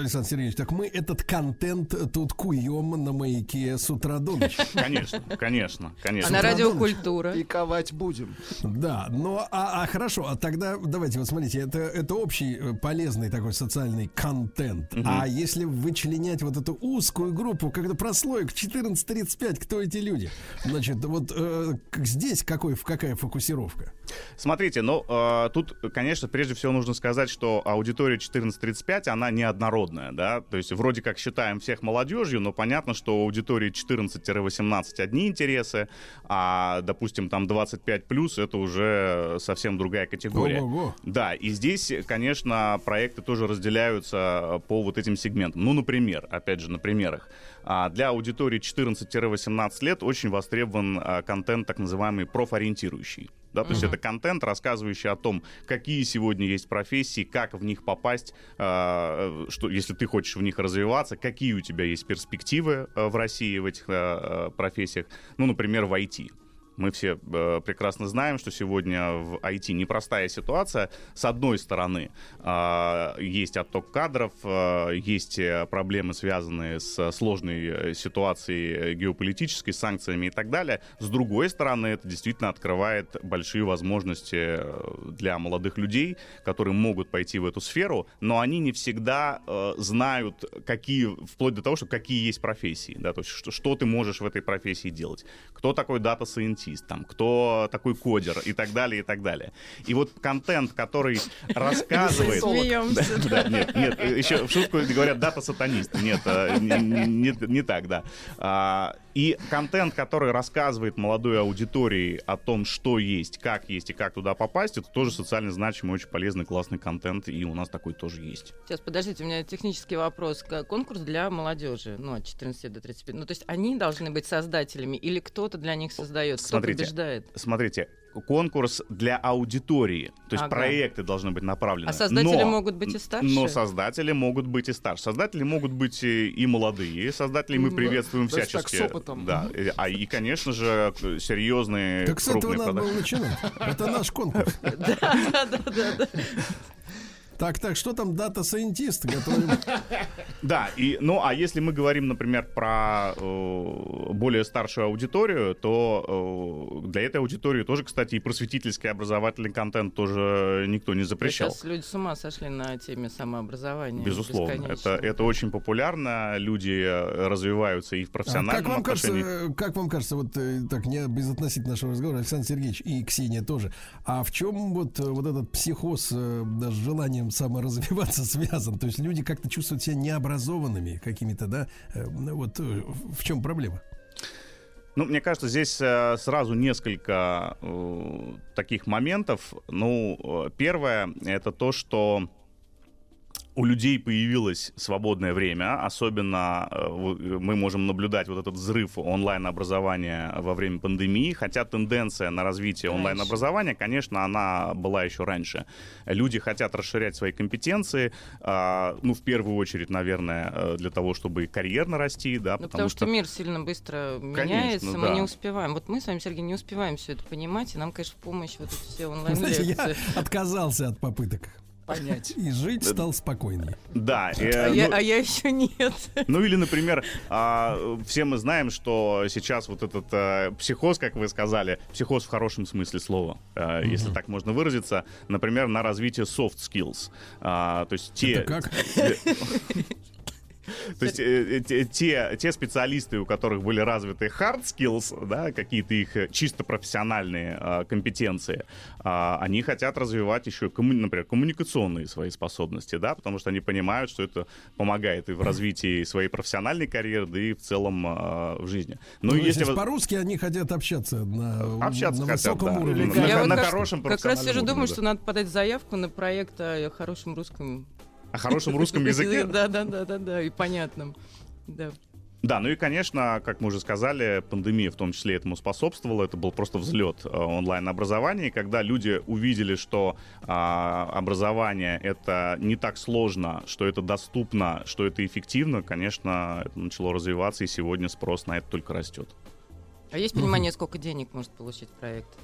Александр Сергеевич, так мы этот контент тут куем на маяке с утра до ночи. Конечно, конечно, А конечно. на утра радио до ночи. культура. Пиковать будем. Да, но а, а хорошо, а тогда давайте вот смотрите, это это общий э, полезный такой социальный контент. А если вычленять вот эту узкую группу, когда прослоек 14-35, кто эти люди? Значит, вот э, здесь какой какая фокусировка? Смотрите, ну, э, тут, конечно, прежде всего нужно сказать, что аудитория 14-35, она неоднородная, да, то есть вроде как считаем всех молодежью, но понятно, что у аудитории 14-18 одни интересы, а, допустим, там 25 плюс это уже совсем другая категория. Ого-го. Да, и здесь, конечно, проекты тоже разделяются по вот этим сегментам. Ну, например, опять же, на примерах. А, Для аудитории 14-18 лет очень востребован а, контент так называемый профориентирующий. Да, то есть это контент, рассказывающий о том, какие сегодня есть профессии, как в них попасть, а, что, если ты хочешь в них развиваться, какие у тебя есть перспективы а, в России в этих а, а, профессиях. Ну, например, в IT. Мы все э, прекрасно знаем, что сегодня в IT непростая ситуация. С одной стороны, э, есть отток кадров, э, есть э, проблемы, связанные с сложной э, ситуацией э, геополитической, санкциями и так далее. С другой стороны, это действительно открывает большие возможности для молодых людей, которые могут пойти в эту сферу, но они не всегда э, знают, какие, вплоть до того, что какие есть профессии, да, то есть что, что ты можешь в этой профессии делать, кто такой data scientist, там, кто такой кодер и так далее, и так далее. И вот контент, который рассказывает... Да, нет, нет, еще в шутку говорят дата-сатанист. Нет, э, не, не- не так, да. И контент, который рассказывает молодой аудитории о том, что есть, как есть и как туда попасть, это тоже социально значимый, очень полезный, классный контент, и у нас такой тоже есть. Сейчас, подождите, у меня технический вопрос. Конкурс для молодежи, ну, от 14 до 35. Ну, то есть они должны быть создателями или кто-то для них создает? Кто Смотрите, побеждает? Смотрите, конкурс для аудитории, то есть Ага. проекты должны быть направлены. А создатели Но- могут быть и старше? Но создатели могут быть и старше. Создатели могут быть и, молодые. Создателей мы приветствуем то есть так, всячески. с опытом. Да. И- А и, конечно же, серьезные Так с этого крупные надо было продажи. начинать. Это наш конкурс. Да, да, да, да. Так, так, что там data scientist? Готовим. Да, и, ну а если мы говорим, например, про э, более старшую аудиторию, то э, для этой аудитории тоже, кстати, и просветительский образовательный контент тоже никто не запрещал. Сейчас люди с ума сошли на теме самообразования. Безусловно, это, это очень популярно, люди развиваются и в А профессиональном Как вам отношении. кажется, как вам кажется, вот э, так не безотносительно нашего разговора, Александр Сергеевич и Ксения тоже, а в чем вот, э, вот этот психоз э, да, с желанием саморазвиваться связан? То есть люди как-то чувствуют себя необразованными какими-то, да? Э, ну Вот э, в чем проблема? Ну, мне кажется, здесь э, сразу несколько таких моментов. Ну, первое это то, что у людей появилось свободное время, особенно э, в- мы можем наблюдать вот этот взрыв онлайн-образования во время пандемии, хотя тенденция на развитие онлайн-образования, конечно, она была еще раньше. Люди хотят расширять свои компетенции, а, ну, в первую очередь, наверное, э, для того, чтобы карьерно расти, да, Ну, потому что мир сильно быстро меняется, мы да. не успеваем. Вот мы с вами, Сергей, не успеваем все это понимать, и нам, конечно, в помощь вот эти все Знаете, я онлайн-лекции. отказался от попыток. Понять. И жить стал спокойнее. Да, э, А я, ну- а я еще нет. Ну или, например, а, все мы знаем, что сейчас вот этот э, психоз, как вы сказали, психоз в хорошем смысле слова, э, если так можно выразиться, например, на развитие soft skills. А, то есть те... Это как? То есть э, э, те, те, специалисты, у которых были развиты hard skills, да, какие-то их э, чисто профессиональные э, компетенции, а, они хотят развивать еще, комму- например, коммуникационные свои способности, да, потому что они понимают, что это помогает и в развитии своей профессиональной карьеры, да и в целом э, в жизни. Ну, Ну, если вы- по-русски они хотят общаться на, Общаться на хотят, высоком да. уровне. На- Я на вот как- хорошем Как раз сижу, думаю, уровне, что да. надо подать заявку на проект о хорошем русском о хорошем русском языке. Да, да, да, да, да, и понятном. Да. Да, ну и, конечно, как мы уже сказали, пандемия в том числе этому способствовала. Это был просто взлет э, онлайн-образования. Когда люди увидели, что а, образование это не так сложно, что это доступно, что это эффективно, конечно, это начало развиваться, и сегодня спрос на это только растет. А есть понимание, сколько денег может получить проект?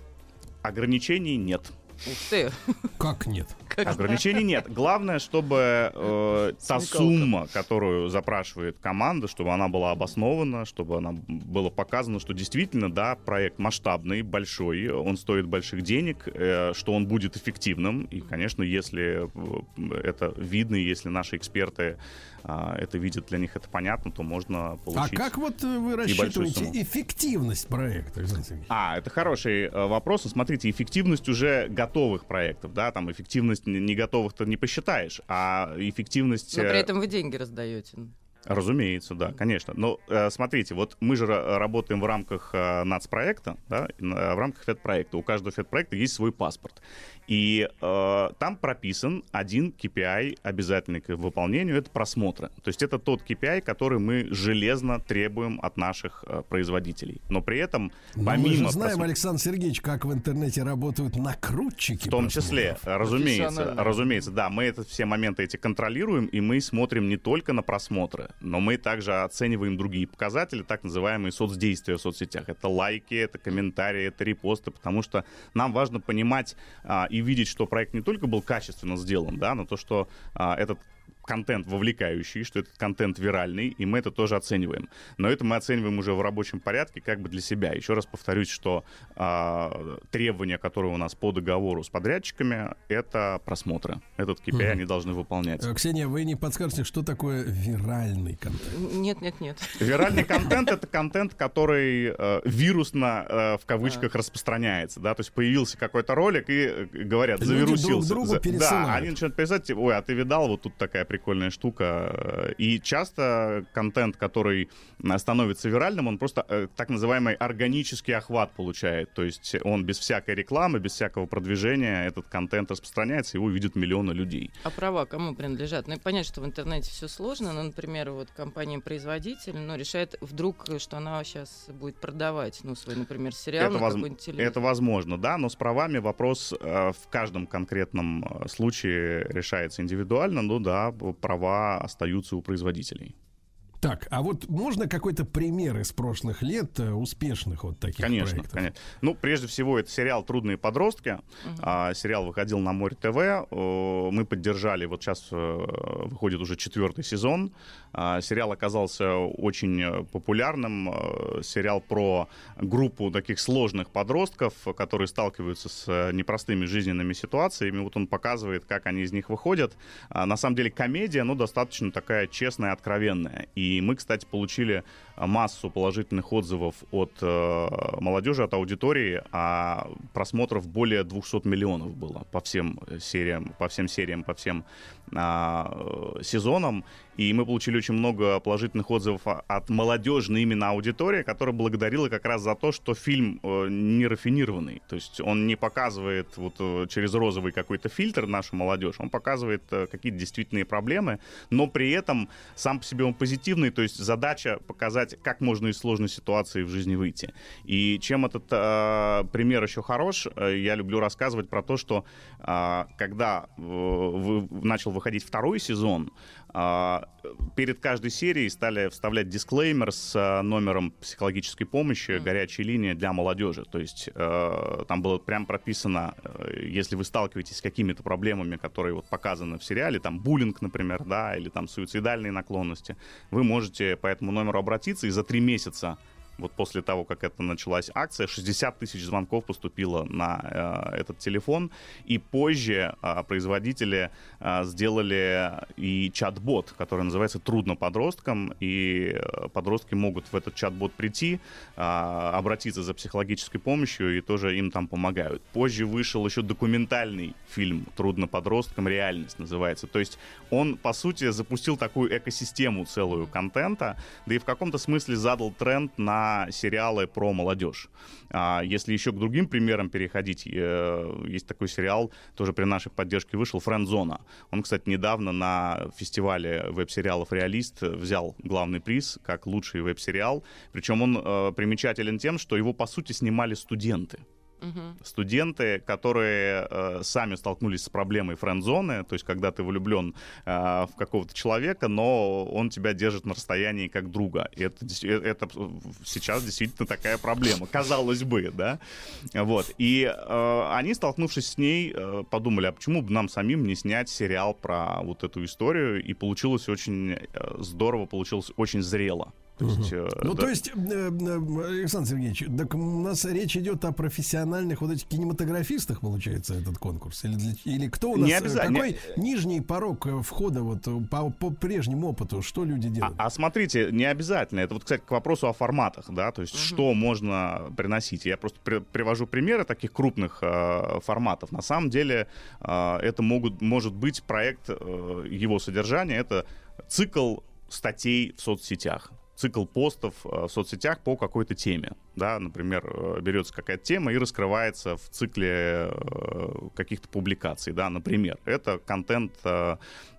Ограничений нет. Ух ты! Как нет? Ограничений нет. Главное, чтобы э, та сумма, которую запрашивает команда, чтобы она была обоснована, чтобы она было показано, что действительно, да, проект масштабный, большой, он стоит больших денег, э, что он будет эффективным. И, конечно, если э, это видно, если наши эксперты это видят, для них это понятно, то можно А получить. как вот э, вы рассчитываете эффективность проекта, Александр Сергеевич? А, это хороший э, вопрос. Смотрите, эффективность уже готовых проектов, да, там эффективность не не готовых-то не посчитаешь, а эффективность... Но э, при этом вы деньги раздаете. Разумеется, да, конечно. Но э, смотрите, вот мы же ра- работаем в рамках э, нацпроекта, да, в рамках федпроекта. У каждого федпроекта есть свой паспорт. И э, там прописан один KPI обязательный к выполнению, это просмотры. То есть это тот KPI, который мы железно требуем от наших э, производителей. Но при этом, Но помимо... мы же знаем, просмотра- Александр Сергеевич, как в интернете работают накрутчики. в том числе, просмотров. разумеется, Профессионально. разумеется, да, мы это все моменты эти контролируем, и мы смотрим не только на просмотры, но мы также оцениваем другие показатели, так называемые соцдействия в соцсетях. Это лайки, это комментарии, это репосты, потому что нам важно понимать а, и видеть, что проект не только был качественно сделан, да, но то, что а, этот контент вовлекающий, что этот контент виральный, и мы это тоже оцениваем. Но это мы оцениваем уже в рабочем порядке как бы для себя. Еще раз повторюсь, что а, требования, которые у нас по договору с подрядчиками, это просмотры. Этот KPI Мгм. они должны выполнять. Э, Ксения, вы не подскажете, что такое виральный контент? Нет, нет, нет. Виральный контент это контент, который э, вирусно э, в кавычках распространяется, да, то есть появился какой-то ролик и э, говорят, Люди завирусился. друг другу За-. Да, они начинают писать, типа, ой, а ты видал, вот тут такая прикольная штука. Э, И часто контент, который становится виральным, он просто э, так называемый органический охват получает, то есть он без всякой рекламы, без всякого продвижения, этот контент распространяется, его видят миллионы людей. А права кому принадлежат? Ну, понятно, что в интернете все сложно, но, например, вот компания-производитель, ну, решает вдруг, что она сейчас будет продавать, ну, свой, например, сериал Это, на воз- какой-нибудь телевизор. это возможно, да, но с правами вопрос э, в каждом конкретном э, случае решается индивидуально, но да, права остаются у производителей. Так, а вот можно какой-то пример из прошлых лет э, успешных вот таких Конечно, проектов? конечно. Ну, прежде всего, это сериал «Трудные подростки». А, сериал выходил на Море ТВ. Мы поддержали, вот сейчас э, выходит уже четвертый сезон. А, сериал оказался очень э, популярным. Сериал про группу таких сложных подростков, которые сталкиваются с непростыми жизненными ситуациями. Вот он показывает, как они из них выходят. А, на самом деле комедия, ну, достаточно такая честная, откровенная. И мы, кстати, получили массу положительных отзывов от э, молодежи, от аудитории, а просмотров более 200 миллионов было по всем сериям, по всем сериям, по всем а, э, сезонам. И мы получили очень много положительных отзывов от молодежной именно аудитории, которая благодарила как раз за то, что фильм э, не рафинированный. То есть он не показывает вот э, через розовый какой-то фильтр нашу молодежь, он показывает э, какие-то действительные проблемы, но при этом сам по себе он позитивный, то есть задача показать, как можно из сложной ситуации в жизни выйти. И чем этот э, пример еще хорош, э, я люблю рассказывать про то, что э, когда э, вы- начал выходить второй сезон, перед каждой серией стали вставлять дисклеймер с а, номером психологической помощи, горячей линии для молодежи. То есть э, там было прям прописано, э, если вы сталкиваетесь с какими-то проблемами, которые вот показаны в сериале, там буллинг, например, да, или там суицидальные наклонности, вы можете по этому номеру обратиться и за три месяца вот после того, как это началась акция, 60 тысяч звонков поступило на э, этот телефон. И позже э, производители э, сделали и чат-бот, который называется «Трудно подросткам». И э, подростки могут в этот чат-бот прийти, э, обратиться за психологической помощью, и тоже им там помогают. Позже вышел еще документальный фильм «Трудно подросткам. Реальность» называется. То есть он, по сути, запустил такую экосистему целую контента, да и в каком-то смысле задал тренд на сериалы про молодежь. А если еще к другим примерам переходить, э, есть такой сериал, тоже при нашей поддержке вышел, «Френдзона». Он, кстати, недавно на фестивале веб-сериалов «Реалист» взял главный приз как лучший веб-сериал. Причем он э, примечателен тем, что его, по сути, снимали студенты Мгм. студенты, которые э, сами столкнулись с проблемой френд-зоны, то есть когда ты влюблен э, в какого-то человека, но он тебя держит на расстоянии как друга. И это, э, это сейчас действительно такая проблема, казалось бы, да. Вот. И э, они, столкнувшись с ней, э, подумали, а почему бы нам самим не снять сериал про вот эту историю, и получилось очень э, здорово, получилось очень зрело. То есть, э, Ну, да. то есть, э, э, Александр Сергеевич, так у нас речь идет о профессиональных вот этих кинематографистах, получается, этот конкурс? Или, для- или кто у нас? Не обязательно. Какой нижний порог входа вот по, по прежнему опыту? Что люди А, делают? а смотрите, не обязательно. Это вот, кстати, к вопросу о форматах, да, то есть что можно приносить. Я просто при- привожу примеры таких крупных э, форматов. На самом деле э, это могут, может быть проект, э, его содержания, это цикл статей в соцсетях цикл постов э, в соцсетях по какой-то теме. Да, например, э, берется какая-то тема и раскрывается в цикле э, каких-то публикаций. Да, например, это контент,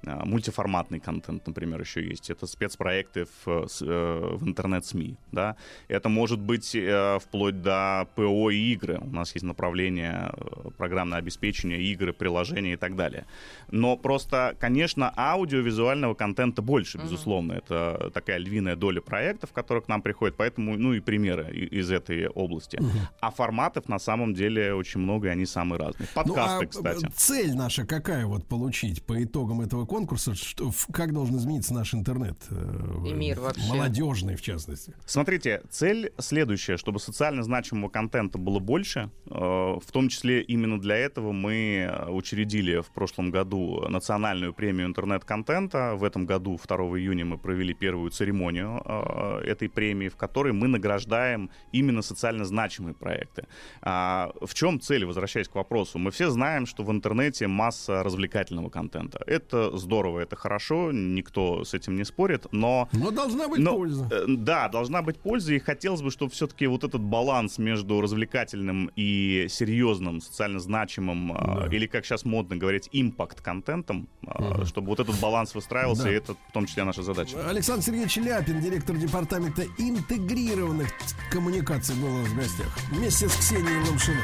мультиформатный контент, например, еще есть. Это спецпроекты в, в интернет-СМИ. Да. Это может быть вплоть до ПО и игры. У нас есть направление программное обеспечение, игры, приложения и так далее. Но просто, конечно, аудиовизуального контента больше, безусловно. Это такая львиная доля проектов, которые к нам приходят, поэтому, ну и примеры из этой области. А форматов на самом деле очень много, и они самые разные. Ну, Подкасты, а, кстати. Цель наша какая вот получить по итогам этого конкурса? Что, как должен измениться наш интернет? э, И мир вообще. Молодежный, в частности. Смотрите, цель следующая, чтобы социально значимого контента было больше. э, В том числе именно для этого мы учредили в прошлом году национальную премию интернет-контента. В этом году, 2 июня, мы провели первую церемонию э, этой премии, в которой мы награждаем именно социально значимые проекты. А, В чем цель, возвращаясь к вопросу? Мы все знаем, что в интернете масса развлекательного контента. Это здорово, это хорошо, никто с этим не спорит, но Но должна быть но, польза. э, Да, должна быть польза, и хотелось бы, чтобы все-таки вот этот баланс между развлекательным и серьезным, социально значимым, э, Да. или, как сейчас модно говорить, импакт-контентом, э, чтобы вот этот баланс выстраивался, Да. и это в том числе наша задача. Александр Сергеевич Ляпин, директор департамента интегрированных коммуникаций, был у нас в гостях. Вместе с Ксенией Ломшиной.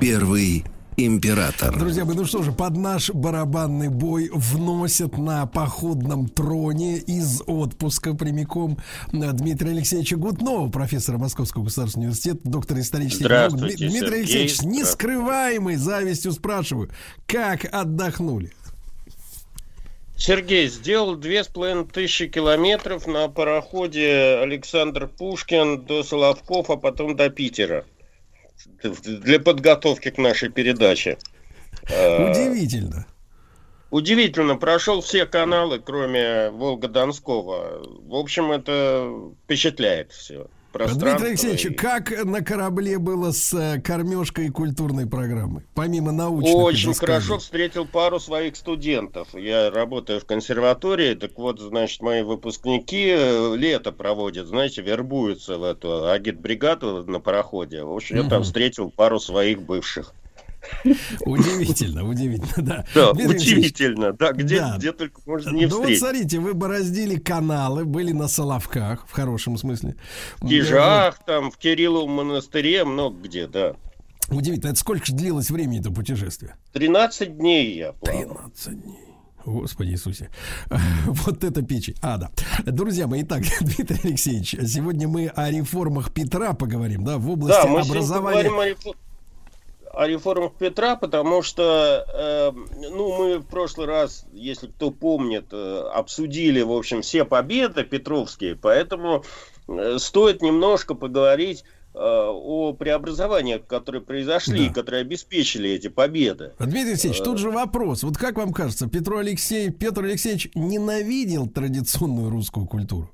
Первый император. Друзья мои, ну что же, под наш барабанный бой вносят на походном троне из отпуска прямиком э, Дмитрия Алексеевича Гутнова, профессора Московского государственного университета, доктора исторических наук. Дмитрий Сергей. Алексеевич, нескрываемой завистью спрашиваю, как отдохнули? Сергей сделал две с половиной тысячи километров на пароходе Александр Пушкин до Соловков, а потом до Питера. Для подготовки к нашей передаче. Э, Удивительно. Удивительно, прошел все каналы, кроме Волга-Донского. В общем, это впечатляет все. Дмитрий Алексеевич, как на корабле было с э, кормежкой и культурной программой? Помимо научных Очень хорошо встретил пару своих студентов. Я работаю в консерватории, так вот, значит, мои выпускники э, лето проводят, знаете, вербуются в эту агитбригаду на пароходе. В общем, я там встретил пару своих бывших. Удивительно, удивительно, да. Да, Дмитрий удивительно. Да, где, Да. где только можно не ну вот встретить. смотрите, вы бороздили каналы, были на Соловках, в хорошем смысле. В Кижах, там, в Кирилловом монастыре, много где, да. Удивительно, это сколько же длилось времени это путешествие? 13 дней я плавал. 13 дней. Господи Иисусе. Вот это печень. А, да. Друзья мои, итак, Дмитрий Алексеевич, сегодня мы о реформах Петра поговорим, да, в области Да, мы сегодня образования. говорим о, рефо- о реформах Петра, потому что, э, ну, мы в прошлый раз, если кто помнит, э, обсудили, в общем, все победы петровские, поэтому э, стоит немножко поговорить э, о преобразованиях, которые произошли, Да. которые обеспечили эти победы. Дмитрий Алексеевич, Э. тут же вопрос. Вот как вам кажется, Петр Алексей, Петр Алексеевич ненавидел традиционную русскую культуру?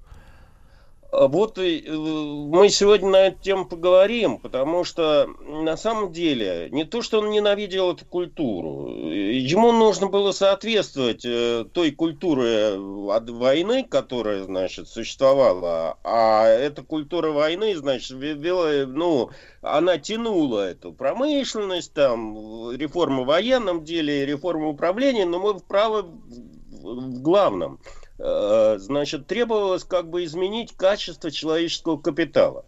А Вот э, мы сегодня на эту тему поговорим, потому что на самом деле не то, что он ненавидел эту культуру, э, ему нужно было соответствовать э, той культуре от войны, которая, значит, существовала, а эта культура войны, значит, ве- вела, ну, она тянула эту промышленность, там, реформы в военном деле, реформы управления, но мы вправо в- главном – Э, значит, требовалось как бы изменить качество человеческого капитала.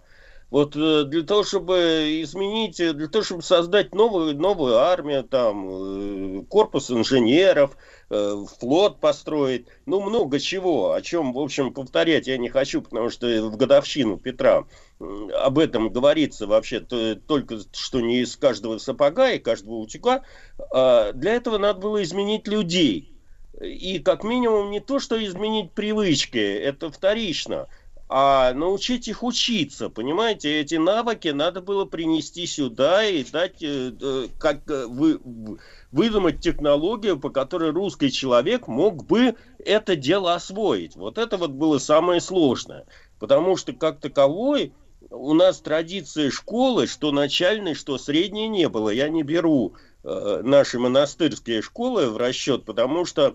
Вот э, для того, чтобы изменить, э, для того, чтобы создать новую, новую армию, там, э, корпус инженеров, э, флот построить, ну, много чего, о чем, в общем, повторять я не хочу, потому что в годовщину Петра об этом говорится вообще то- только что не из каждого сапога и каждого утюга. А Для этого надо было изменить людей. И как минимум не то, что изменить привычки, это вторично, а научить их учиться, понимаете, эти навыки надо было принести сюда и дать, э, э, как э, вы, выдумать технологию, по которой русский человек мог бы это дело освоить. Вот это вот было самое сложное, потому что как таковой у нас традиции школы, что начальной, что средней не было. Я не беру э, наши монастырские школы в расчет, потому что э,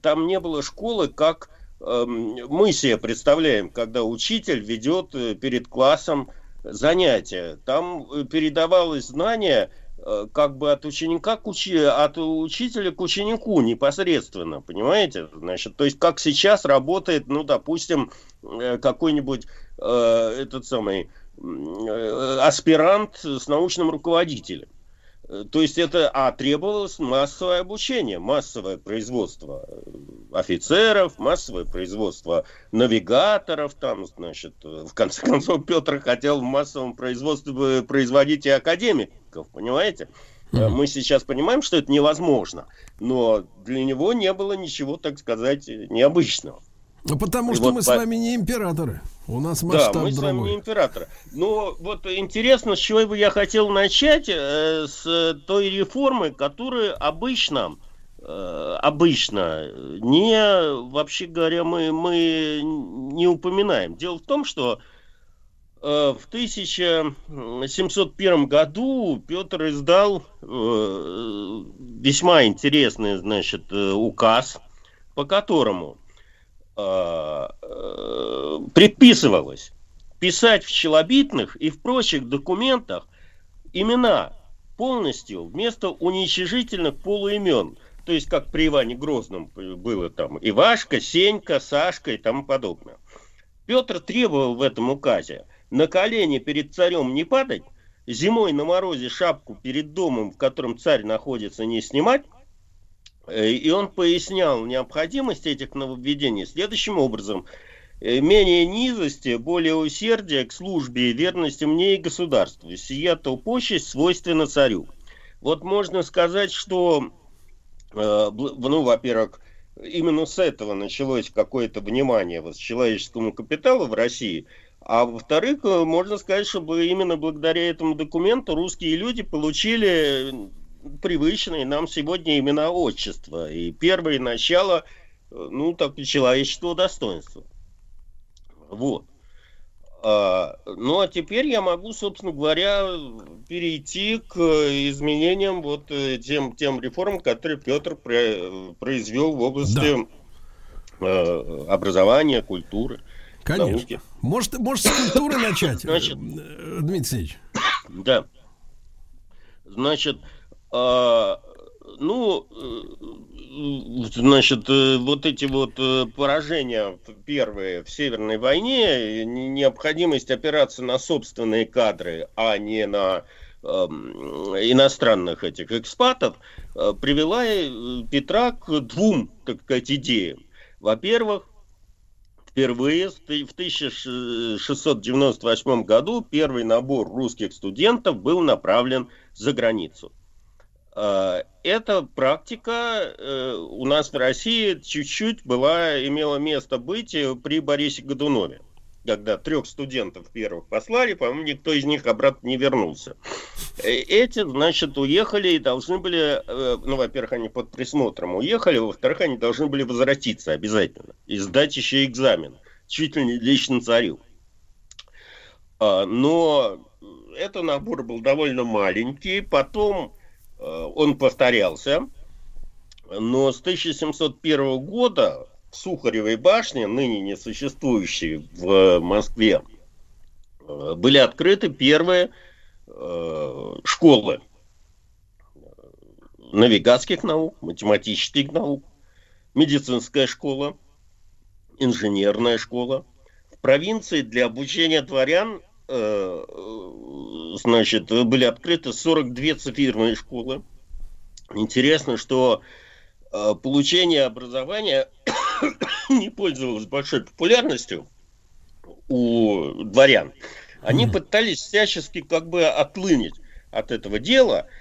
там не было школы, как эм, мы себе представляем, когда учитель ведет э, перед классом занятия. Там э, передавалось знание э, как бы от ученика к учи... от учителя к ученику непосредственно, понимаете? Значит, то есть как сейчас работает, ну, допустим, какой-нибудь э, этот самый э, аспирант с научным руководителем. Э, То есть это, а требовалось массовое обучение, массовое производство э, офицеров, массовое производство навигаторов, там, значит, э, в конце концов, Петр хотел в массовом производстве бы производить и академиков, понимаете? Э, Мы сейчас понимаем, что это невозможно, но для него не было ничего, так сказать, э, необычного. Ну, потому И что вот мы с по- вами не императоры. У нас Да, масштаб мы с вами другой. не императоры. Но вот интересно, с чего бы я хотел начать, э, с той реформы, которую обычно, э, обычно не, вообще говоря, мы, мы не упоминаем. Дело в том, что э, в 1701 году Петр издал э, весьма интересный, значит, э, указ, по которому э, э, предписывалось писать в челобитных и в прочих документах имена полностью вместо уничижительных полуимен. То есть, как при Иване Грозном было там Ивашка, Сенька, Сашка и тому подобное. Петр требовал в этом указе на колени перед царем не падать, зимой на морозе шапку перед домом, в котором царь находится, не снимать, Э, И он пояснял необходимость этих нововведений следующим образом. Э, Менее низости, более усердия к службе и верности мне и государству. Сия то почесть свойственна царю. Вот можно сказать, что, э, ну, во-первых, именно с этого началось какое-то внимание вот, человеческому капиталу в России. А во-вторых, э, можно сказать, чтобы именно благодаря этому документу русские люди получили привычные нам сегодня имена отчества. И первое начало, э, ну, так, человеческого достоинства. Вот. А, ну, а теперь я могу, собственно говоря, перейти к изменениям, вот э, тем, тем реформам, которые Петр произвел в области да. образования, культуры. Конечно. Науки. Может, может с культуры начать, Значит, Дмитрий Алексеевич? Да. Значит, а, ну, э, значит, э, вот эти вот э, поражения первые в Северной войне, необходимость опираться на собственные кадры, а не на эм, иностранных этих экспатов, привела Петра к двум, так сказать, идеям. Во-первых, впервые в 1698 году первый набор русских студентов был направлен за границу. А, эта практика э, у нас в России чуть-чуть была, имела место быть э, при Борисе Годунове. Когда трех студентов первых послали, по-моему, никто из них обратно не вернулся. Э, эти, значит, уехали и должны были, ну, во-первых, они под присмотром уехали, во-вторых, они должны были возвратиться обязательно и сдать еще экзамен, чуть ли не лично царю. А, но этот набор был довольно маленький, потом Э, он повторялся, но с 1701 года в Сухаревой башне, ныне не существующей в Москве, э, были открыты первые э, школы навигатских наук, математических наук, медицинская школа, инженерная школа. В провинции для обучения дворян Э, значит, были открыты 42 цифирные школы. Интересно, что э, получение образования не пользовалось большой популярностью у дворян. Они пытались всячески как бы отлынить от этого дела –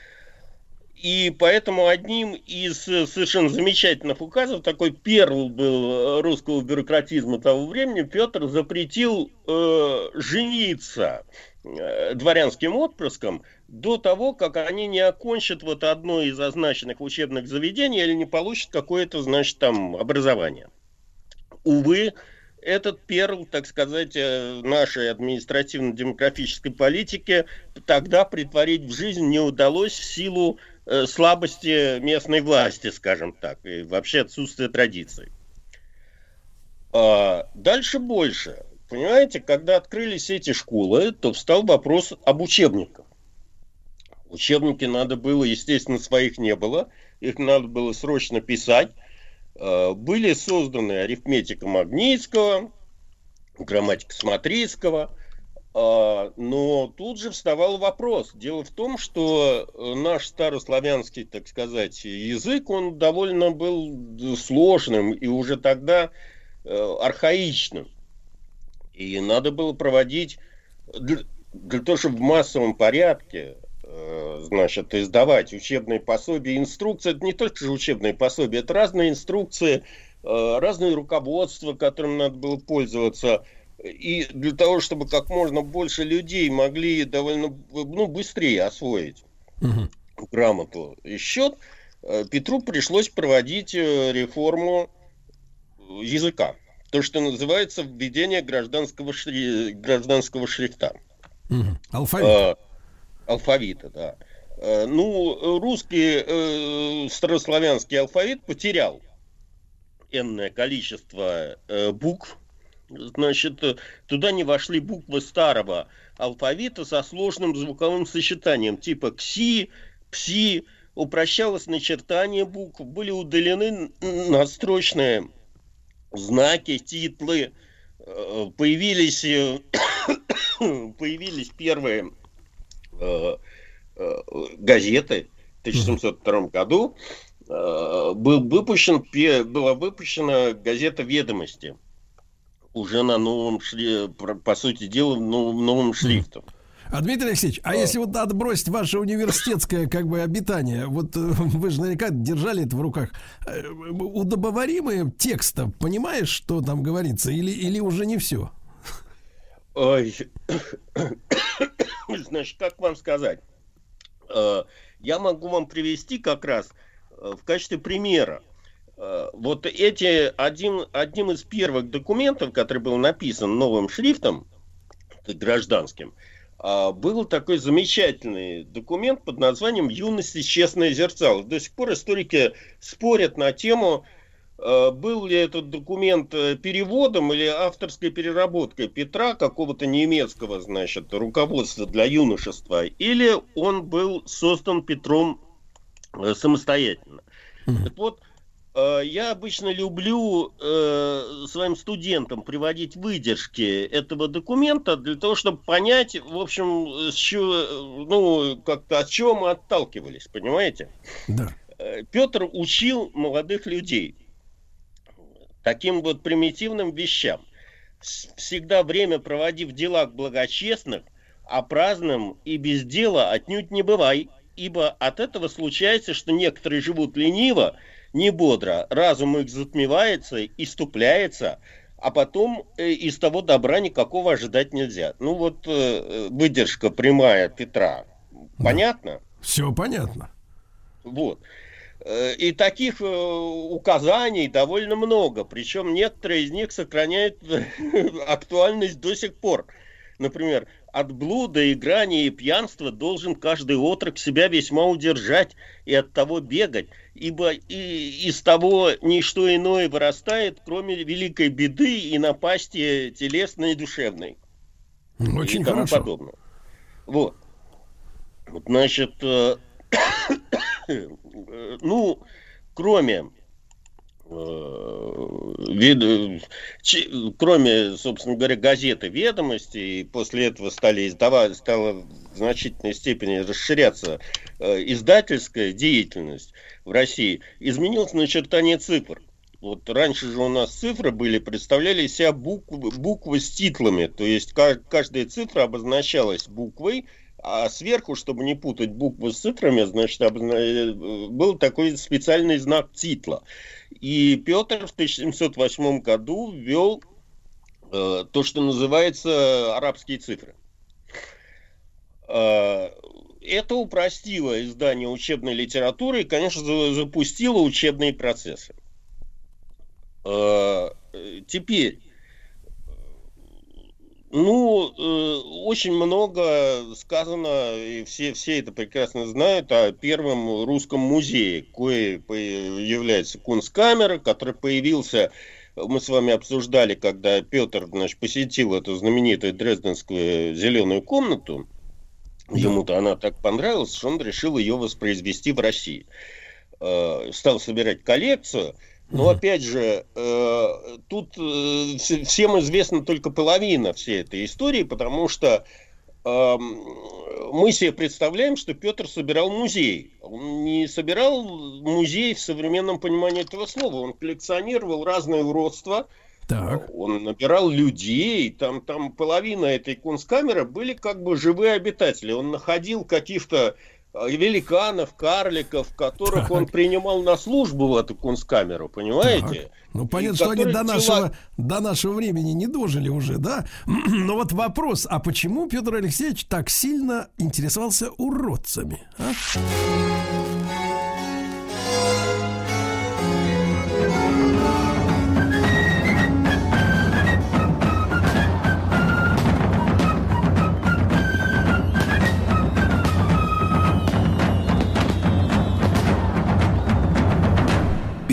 и поэтому одним из э, совершенно замечательных указов, такой перл был э, русского бюрократизма того времени, Петр запретил э, жениться э, дворянским отпрыском до того, как они не окончат вот одно из означенных учебных заведений или не получат какое-то, значит, там образование. Увы, этот перл, так сказать, нашей административно-демографической политики тогда притворить в жизнь не удалось в силу слабости местной власти, скажем так, и вообще отсутствие традиций. А дальше больше. Понимаете, когда открылись эти школы, то встал вопрос об учебниках. Учебники надо было, естественно, своих не было. Их надо было срочно писать. А, были созданы арифметика Магнитского, грамматика а, но тут же вставал вопрос. Дело в том, что э, наш старославянский, так сказать, язык, он довольно был сложным и уже тогда э, архаичным. И надо было проводить для, для того, чтобы в массовом порядке э, значит, издавать учебные пособия, инструкции, это не только же учебные пособия, это разные инструкции, разные руководства, которым надо было пользоваться – и для того, чтобы как можно больше людей могли довольно ну, быстрее освоить угу. грамоту и счет, э, Петру пришлось проводить э, реформу языка. То, что называется введение гражданского, шри... гражданского шрифта. Угу. Алфавит. А, алфавита, да. А, ну, русский э, старославянский алфавит потерял энное количество э, букв, Значит, э, туда не вошли буквы старого алфавита со сложным звуковым сочетанием, типа кси, пси, упрощалось начертание букв, были удалены надстрочные знаки, титлы, э, появились, э, появились первые газеты в 1702 году, был выпущен, была выпущена газета «Ведомости», уже на новом шри... по сути дела, новым, новым шрифтом. А Дмитрий Алексеевич, а если вот отбросить ваше университетское как бы обитание, вот э, вы же наверняка держали это в руках, э, удобоваримые текста, понимаешь, что там говорится, или, или уже не все? Ой, значит, как вам сказать? Э, Я могу вам привести как раз в качестве примера. Э, Вот эти, один, одним из первых документов, который был написан новым шрифтом, гражданским, а, был такой замечательный документ под названием «Юность и честное зерцало». До сих пор историки спорят на тему, э, был ли этот документ э, переводом или авторской переработкой Петра, какого-то немецкого, значит, руководства для юношества, или он был создан Петром самостоятельно. Так вот, я обычно люблю э, своим студентам приводить выдержки этого документа для того, чтобы понять, в общем, с чего, э, ну, как-то от чего мы отталкивались, понимаете? Да. Э, Петр учил молодых людей таким вот примитивным вещам. Всегда время проводи в делах благочестных, а праздным и без дела отнюдь не бывай, ибо от этого случается, что некоторые живут лениво, не бодро, разум их затмевается, иступляется, а потом э, из того добра никакого ожидать нельзя. Ну вот э, выдержка прямая Петра. Понятно? Все понятно. Вот. Э, И таких э, указаний довольно много. Причем некоторые из них сохраняют актуальность до сих пор. Например, от блуда, играния и пьянства должен каждый отрок себя весьма удержать и от того бегать, ибо и из того ничто иное вырастает, кроме великой беды и напасти телесной и душевной Очень и тому хорошо. подобное. Вот. Вот, Значит, э, э, ну, кроме вид- чи- кроме, собственно говоря, газеты «Ведомости», и после этого стали издавать, стала в значительной степени расширяться э, издательская деятельность в России, изменилось начертание цифр. Вот раньше же у нас цифры были, представляли себя буквы, буквы с титлами, то есть ка- каждая цифра обозначалась буквой, а сверху, чтобы не путать буквы с цифрами, значит, э, был такой специальный знак титла. И Петр в 1708 году ввел э, то, что называется арабские цифры. Э, это упростило издание учебной литературы и, конечно, за- запустило учебные процессы. Э, э, Теперь, ну, э, очень много сказано, и все, все это прекрасно знают, о первом русском музее, кое является Кунсткамера, который появился, мы с вами обсуждали, когда Петр значит, посетил эту знаменитую дрезденскую зеленую комнату, ему-то она так понравилась, что он решил ее воспроизвести в России. Э, Стал собирать коллекцию, но опять же, э, тут э, вс- всем известна только половина всей этой истории, потому что эм, мы себе представляем, что Петр собирал музей. Он не собирал музей в современном понимании этого слова. Он коллекционировал разные уродства. Так. Он набирал людей. Там, там половина этой кунсткамеры были как бы живые обитатели. Он находил каких-то великанов, карликов, которых он принимал на службу в эту кунсткамеру, понимаете? Ну, понятно, И что они до тела- нашего, до нашего времени не дожили уже, да? Но вот вопрос, а почему Петр Алексеевич так сильно интересовался уродцами? а?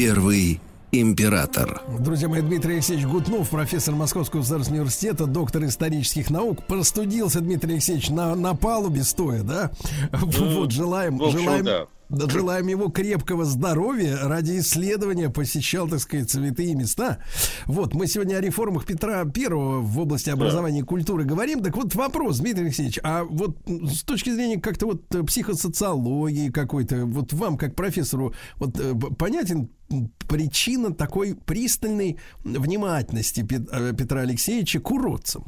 Первый император. Друзья мои, Дмитрий Алексеевич Гутнов, профессор Московского государственного университета, доктор исторических наук. Простудился Дмитрий Алексеевич на, на палубе стоя, да? Вот, желаем, общем, желаем, да. да, желаем ему крепкого здоровья ради исследования, посещал, так сказать, святые места. Вот, мы сегодня о реформах Петра Первого в области образования и культуры говорим. Так вот вопрос, Дмитрий Алексеевич, а вот с точки зрения как-то вот э, психосоциологии какой-то, вот вам как профессору, вот э, понятен причина такой пристальной внимательности э, Петра Алексеевича к уродцам?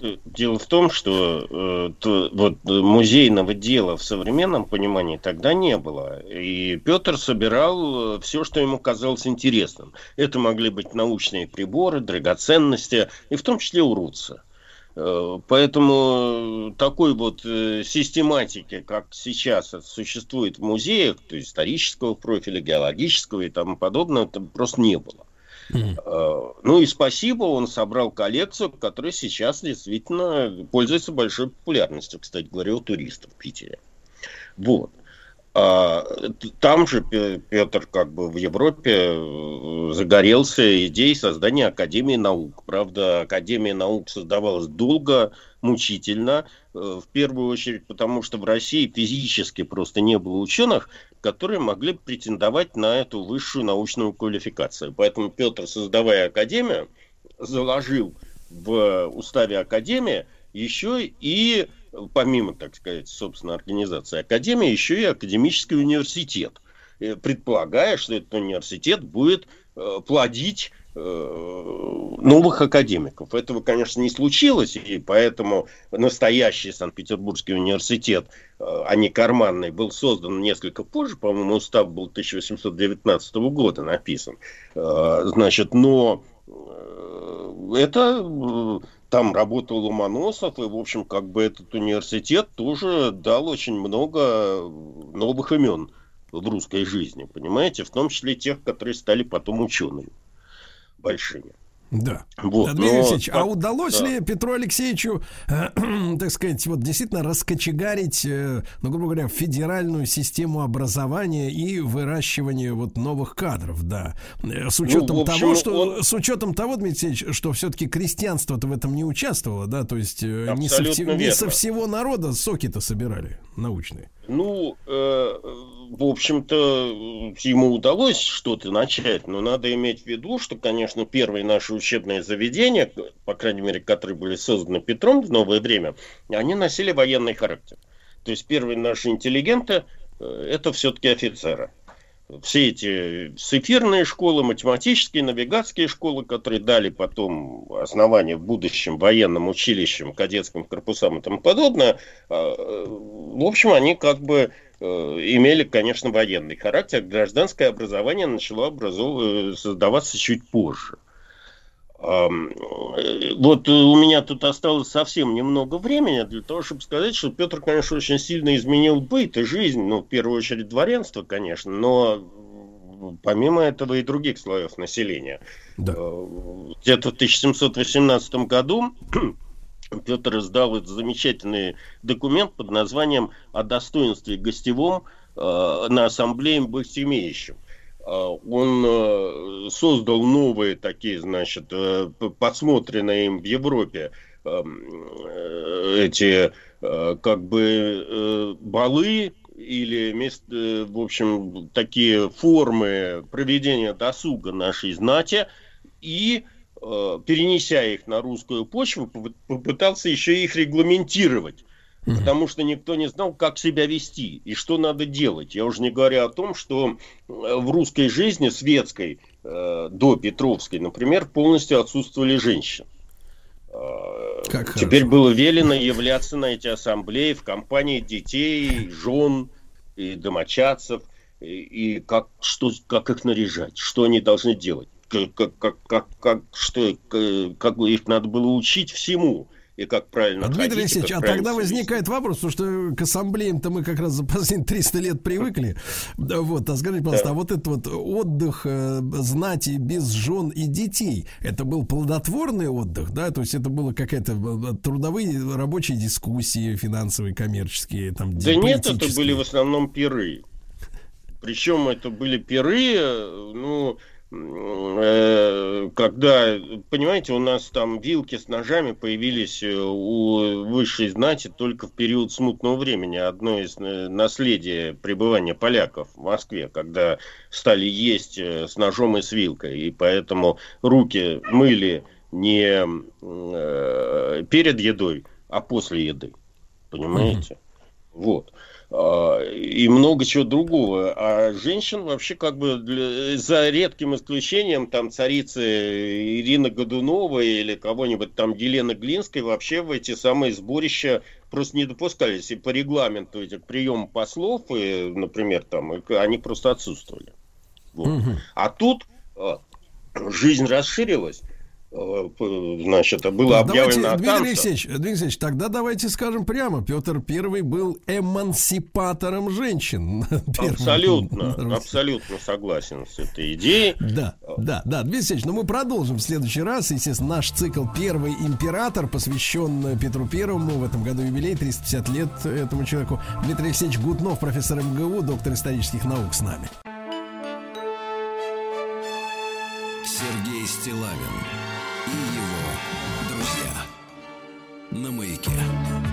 э, дело в том, что э, то- вот э, музейного дела в современном понимании тогда не было. И Петр собирал все, что ему казалось интересным. Это могли быть научные приборы, драгоценности, и в том числе уродцы. Э, Поэтому такой вот э, систематики, как сейчас существует в музеях, то есть исторического профиля, геологического и тому подобное, там просто не было. Э, Ну и спасибо, он собрал коллекцию, которая сейчас действительно пользуется большой популярностью, кстати говоря, у туристов в Питере. Вот. А, Там же Пе- Петр как бы в Европе э, загорелся идеей создания Академии наук. Правда, Академия наук создавалась долго, мучительно, э, в первую очередь потому, что в России физически просто не было ученых, которые могли претендовать на эту высшую научную квалификацию. Поэтому Петр, создавая Академию, заложил в уставе Академии еще и, помимо, так сказать, собственно, организации Академии, еще и академический университет, э, предполагая, что этот университет будет э, плодить э, новых академиков. Этого, конечно, не случилось, и поэтому настоящий Санкт-Петербургский университет, а не карманный, был создан несколько позже, по-моему, устав был 1819 года написан. Значит, но это там работал Ломоносов, и, в общем, как бы этот университет тоже дал очень много новых имен в русской жизни, понимаете, в том числе тех, которые стали потом учеными большими. Да. Вот, Дмитрий но- Алексеевич, а удалось да. ли Петру Алексеевичу, э, так сказать, вот действительно раскочегарить, э, ну, грубо говоря, федеральную систему образования и выращивания вот новых кадров, да. Э, С учетом Ну, в общем, того, что он- с учетом того, Дмитрий Алексеевич, что все-таки крестьянство-то в этом не участвовало, да, то есть не со, все- не со всего народа соки-то собирали научные. Ну, э, в общем-то, ему удалось что-то начать, но надо иметь в виду, что, конечно, первые наши учебные заведения, по крайней мере, которые были созданы Петром в новое время, они носили военный характер. То есть первые наши интеллигенты э, это все-таки офицеры. Все эти цифирные школы, математические, навигатские школы, которые дали потом основание в будущем военным училищам, кадетским корпусам и тому подобное, э, в общем, они как бы э, имели, конечно, военный характер. Гражданское образование начало образов- создаваться чуть позже. Э, Вот э, у меня тут осталось совсем немного времени для того, чтобы сказать, что Петр, конечно, очень сильно изменил быт и жизнь, ну, в первую очередь дворянство, конечно, но э, помимо этого и других слоев населения. Да. Где-то в 1718 году Петр издал этот замечательный документ под названием «О достоинстве гостевом на ассамблее имеющим». Он э, создал новые такие, значит, э, подсмотренные им в Европе эм, э, эти как бы балы или в общем, такие формы проведения досуга нашей знати и перенеся их на русскую почву, попы- попытался еще их регламентировать. Потому что никто не знал, как себя вести и что надо делать. Я уже не говорю о том, что в русской жизни, светской, э, до Петровской, например, полностью отсутствовали женщины. Э, Как Теперь хорошо. было велено являться на эти ассамблеи в компании детей, жен и домочадцев, и, и как, что, как их наряжать, что они должны делать, как, как, как, как, что, как их надо было учить всему, и как правильно А, Дмитрий ходить, Алексеевич, а правильно тогда вести. возникает вопрос, потому что к ассамблеям-то мы как раз за последние 300 лет привыкли. Да, вот, а скажите, пожалуйста, Да. а вот этот вот отдых э, знати без жен и детей, это был плодотворный отдых, да? То есть это было какая-то э, трудовые, рабочие дискуссии, финансовые, коммерческие, там, Да нет, это были в основном пиры. Причем это были пиры, э, ну, э, когда, понимаете, у нас там вилки с ножами появились э, у высшей знати только в период смутного времени. Одно из э, наследия пребывания поляков в Москве, когда стали есть э, с ножом и с вилкой. И поэтому руки мыли не э, перед едой, а после еды. Понимаете? Вот. А, И много чего другого. А женщин вообще как бы для- за редким исключением там царицы Ирина Годунова или кого-нибудь там Елены Глинской вообще в эти самые сборища просто не допускались. И по регламенту этих прием послов, и, например, там, и они просто отсутствовали. Вот. А тут а, жизнь расширилась. П- Значит, было объявлено о Дмитрий танцах. Алексеевич, Дмитрий Алексеевич, тогда давайте скажем прямо, Петр Первый был эмансипатором женщин. Абсолютно, абсолютно согласен с этой идеей. Да, да, да, Дмитрий Алексеевич, но мы продолжим в следующий раз. Естественно, наш цикл «Первый император» посвящен э, Петру Первому. В этом году юбилей, 350 лет этому человеку. Дмитрий Алексеевич Гутнов, профессор МГУ, доктор исторических наук с нами. Сергей Стилавин и его друзья. На маяке.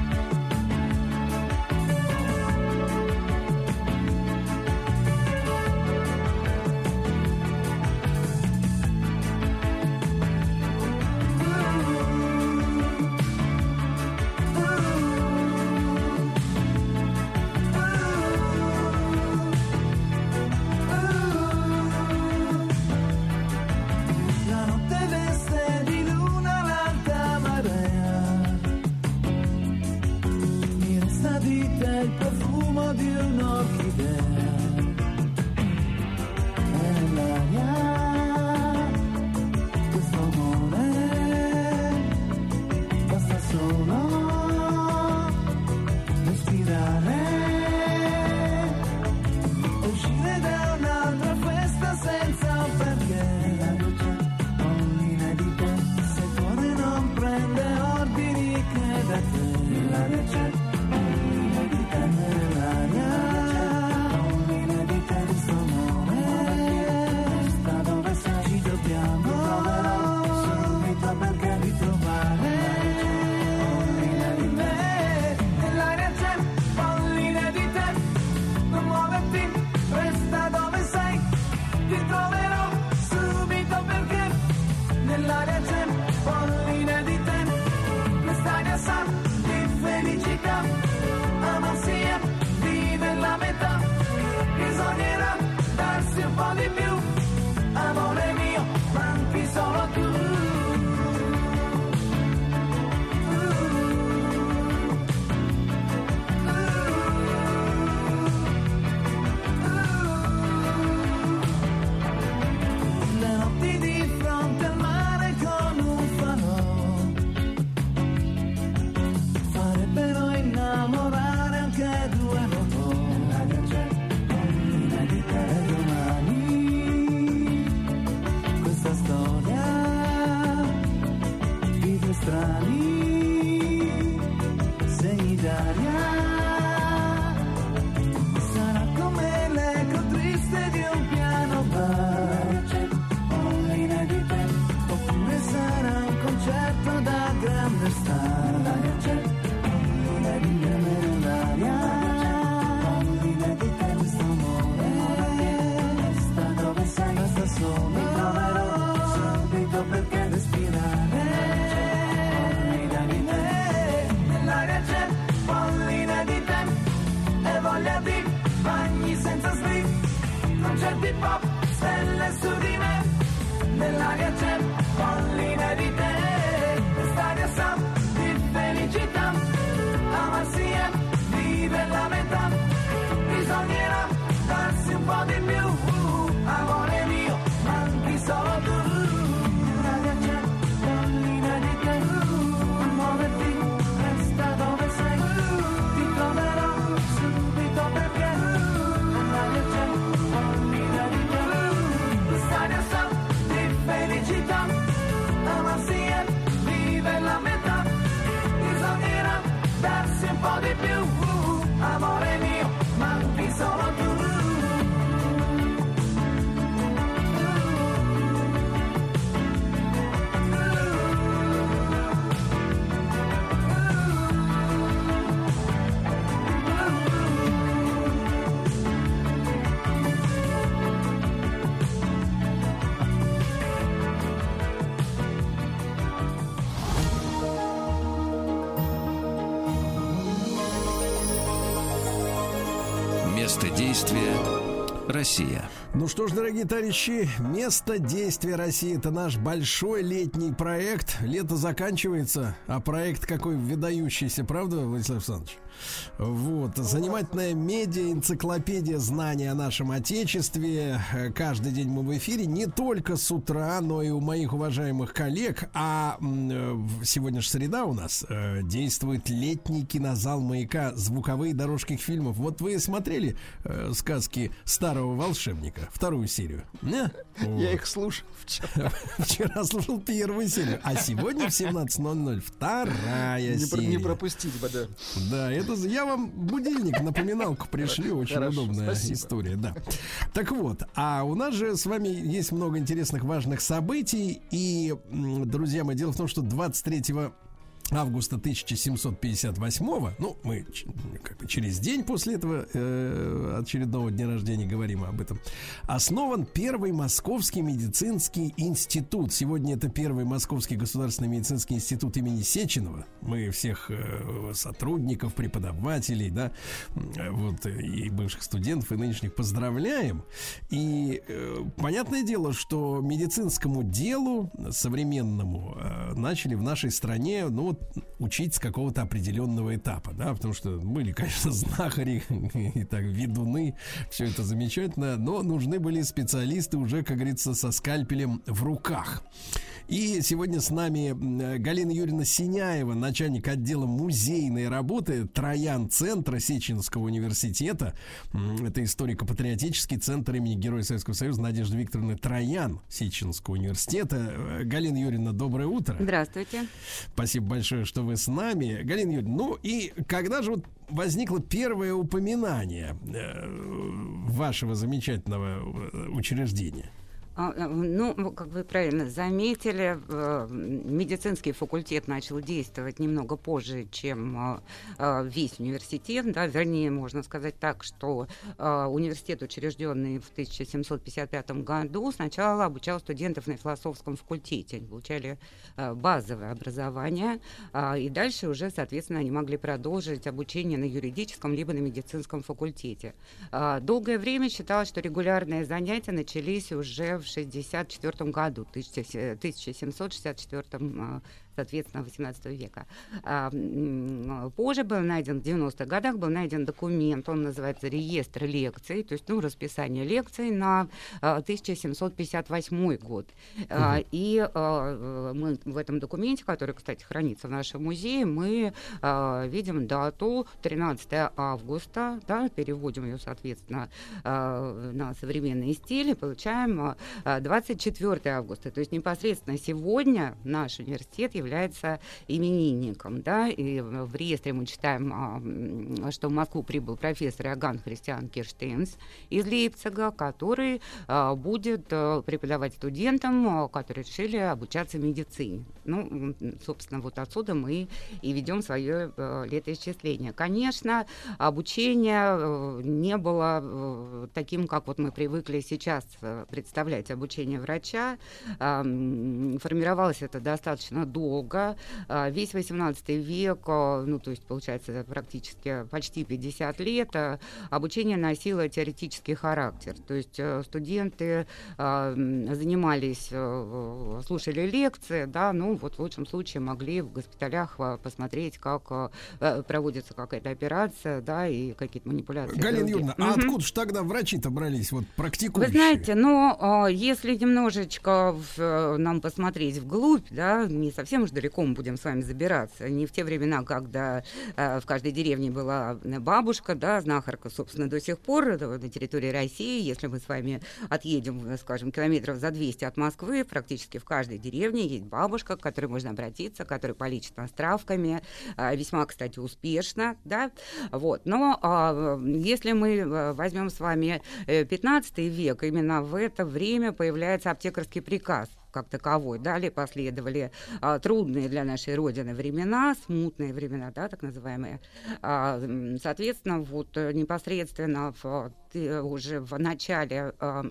Ну что ж, дорогие товарищи, место действия России это наш большой летний проект. Лето заканчивается, а проект какой выдающийся, правда, Владислав Александрович? Вот, занимательная медиа, энциклопедия знаний о нашем Отечестве. Э, Каждый день мы в эфире, не только с утра, но и у моих уважаемых коллег. А э, сегодня же среда у нас. э, Действует летний кинозал маяка, звуковые дорожки фильмов. Вот вы смотрели сказки старого волшебника, вторую серию? Не? Я Вот. их слушал вчера. Вчера слушал первую серию, а сегодня в 17.00 вторая Не, про- не серия. пропустить бы, да. Да, это я вам будильник, напоминалку пришлю, очень Хорошо, удобная спасибо. история, да. Так вот, а у нас же с вами есть много интересных, важных событий, и, друзья мои, дело в том, что 23 августа 1758 ну, мы как бы через день после этого э, очередного дня рождения говорим об этом, основан первый Московский медицинский институт. Сегодня это первый Московский государственный медицинский институт имени Сеченова. Мы всех э, сотрудников, преподавателей, да, вот, и бывших студентов, и нынешних поздравляем. И э, понятное дело, что медицинскому делу современному э, начали в нашей стране, ну, вот, учить с какого-то определенного этапа, да, потому что были, конечно, знахари и так ведуны, все это замечательно, но нужны были специалисты уже, как говорится, со скальпелем в руках. И сегодня с нами м, Галина Юрьевна Синяева, начальник отдела музейной работы Троян-центра Сеченского университета. Это историко-патриотический центр имени Героя Советского Союза Надежды Викторовны Троян Сеченского университета. Э, Галина Юрьевна, доброе утро. Здравствуйте. Спасибо большое, что вы с нами. Галина Юрьевна, ну и когда же вот возникло первое упоминание э, вашего замечательного э, учреждения? А, э, Ну, как вы правильно заметили, медицинский факультет начал действовать немного позже, чем э, весь университет. Да, вернее, можно сказать так, что университет, учрежденный в 1755 году, сначала обучал студентов на философском факультете. Они получали базовое образование, а, и дальше уже, соответственно, они могли продолжить обучение на юридическом либо на медицинском факультете. А, Долгое время считалось, что регулярные занятия начались уже в 1964 году, 1764 а, соответственно, 18 века. А, Позже был найден, в 90-х годах был найден документ, он называется «Реестр лекций», то есть, ну, расписание лекций на а, 1758 год. А, И а, мы в этом документе, который, кстати, хранится в нашем музее, мы а, видим дату 13 августа, да, переводим ее, соответственно, а, на современные стили, получаем а, 24 августа. То есть непосредственно сегодня наш университет является именинником, да, и в реестре мы читаем, а, что в Москву прибыл профессор Иоганн Христиан Кирштейнс из Лейпцига, который а, будет а, преподавать студентам, а, которые решили обучаться медицине. Ну, собственно, вот отсюда мы и ведем свое э, летоисчисление. Конечно, обучение э, не было э, таким, как вот мы привыкли сейчас э, представлять обучение врача. Формировалось это достаточно долго. А, Весь 18 век, а, ну, то есть, получается, практически почти 50 лет, а, обучение носило теоретический характер. То есть э, студенты а, занимались, э, слушали лекции, да, ну, вот в лучшем случае могли в госпиталях посмотреть, как э, проводится какая-то операция, да, и какие-то манипуляции. Галина. Юрьевна, а откуда же тогда врачи-то брались, вот Вы практикующие? знаете, но а, если немножечко в, нам посмотреть вглубь, да, не совсем уж далеко мы будем с вами забираться. Не в те времена, когда э, в каждой деревне была бабушка, да, знахарка, собственно, до сих пор на территории России. Если мы с вами отъедем, э, скажем, километров за 200 от Москвы, практически в каждой деревне есть бабушка, к которой можно обратиться, которая полечит нас травками, весьма, кстати, успешно, да, вот. Но а, если мы э, возьмем с вами э, 15 век, именно в это время появляется аптекарский приказ как таковой. Далее последовали а, трудные для нашей Родины времена, смутные времена, да, так называемые. А, соответственно, вот э, непосредственно в ты- уже в начале а,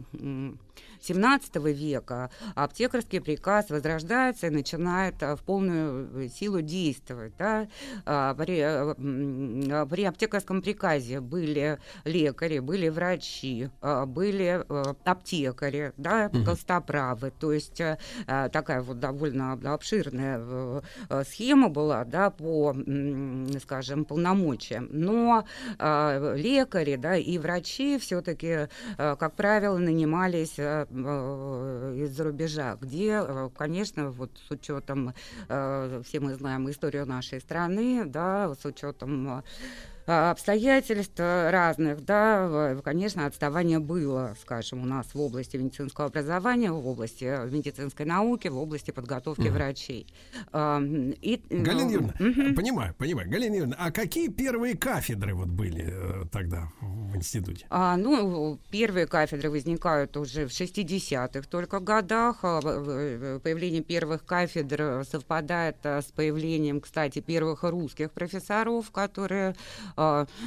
17 века аптекарский приказ возрождается и начинает а, в полную силу действовать. Да? А, При, м, а, при аптекарском приказе были лекари, были врачи, а, были аптекари, да, костоправы. То есть такая вот довольно обширная э, э, схема была, да, по, скажем, полномочиям. Но лекари, да, и врачи все-таки, как правило, нанимались э, э, из-за рубежа, где, э, конечно, вот с учетом, э, все мы знаем историю нашей страны, да, с учетом обстоятельств э, разных, да, конечно, отставание было, скажем, у нас в области медицинского образования, в области э, медицинской науки, в области подготовки Мгм. врачей. А, и, э, Галина Юрьевна, мгм. понимаю, понимаю. Галина Юрьевна, а какие первые кафедры вот были тогда в институте? А, ну, первые кафедры возникают уже в 60-х только годах. А, Появление первых кафедр совпадает а, с появлением, кстати, первых русских профессоров, которые, а,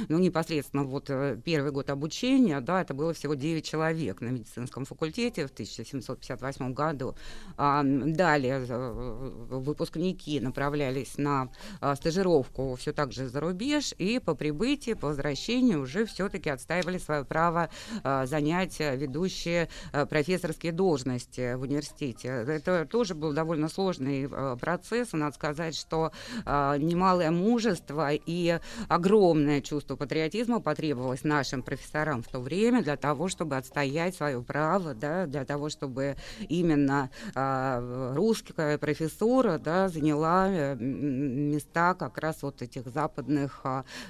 ну, непосредственно вот э, первый год обучения, да, это было всего 9 человек на медицинском факультете в 1758 году. А, Далее э, выпускники направлялись на а, стажировку все так же за рубеж, и по прибытии, по возвращению уже все-таки отстаивали свое право а, занять а, ведущие а, профессорские должности в университете. Это тоже был довольно сложный а, процесс, надо сказать, что а, немалое мужество и огромное чувство патриотизма потребовалось нашим профессорам в то время для того, чтобы отстоять свое право, да, для того, чтобы именно а, русская профессура да, заняла э, места как раз вот этих западных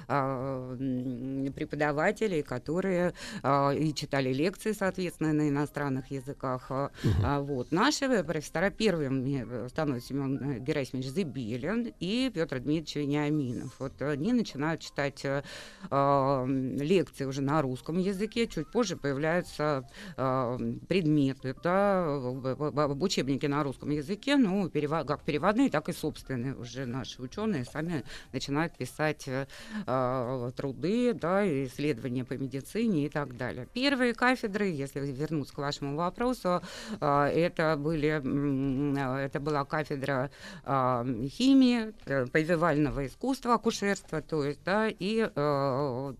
м, преподавателей, которые а, и читали лекции, соответственно, на иностранных языках. а, вот. Наши профессора первыми э, становятся Семен Герасимович Зыбелин и Петр Дмитриевич Вениаминов. Вот они начинают читать э, а, лекции уже на русском языке, чуть позже появляются а, предметы, да, учебнике на русском языке, ну, перева- как переводные, так и собственные уже наши ученые сами начинают писать э, а, труды, да, исследования по медицине и так далее. Первые кафедры, если вернуться к вашему вопросу, а, это были, а, это была кафедра а, химии, э, повивального искусства, акушерства, то есть, да, и, э,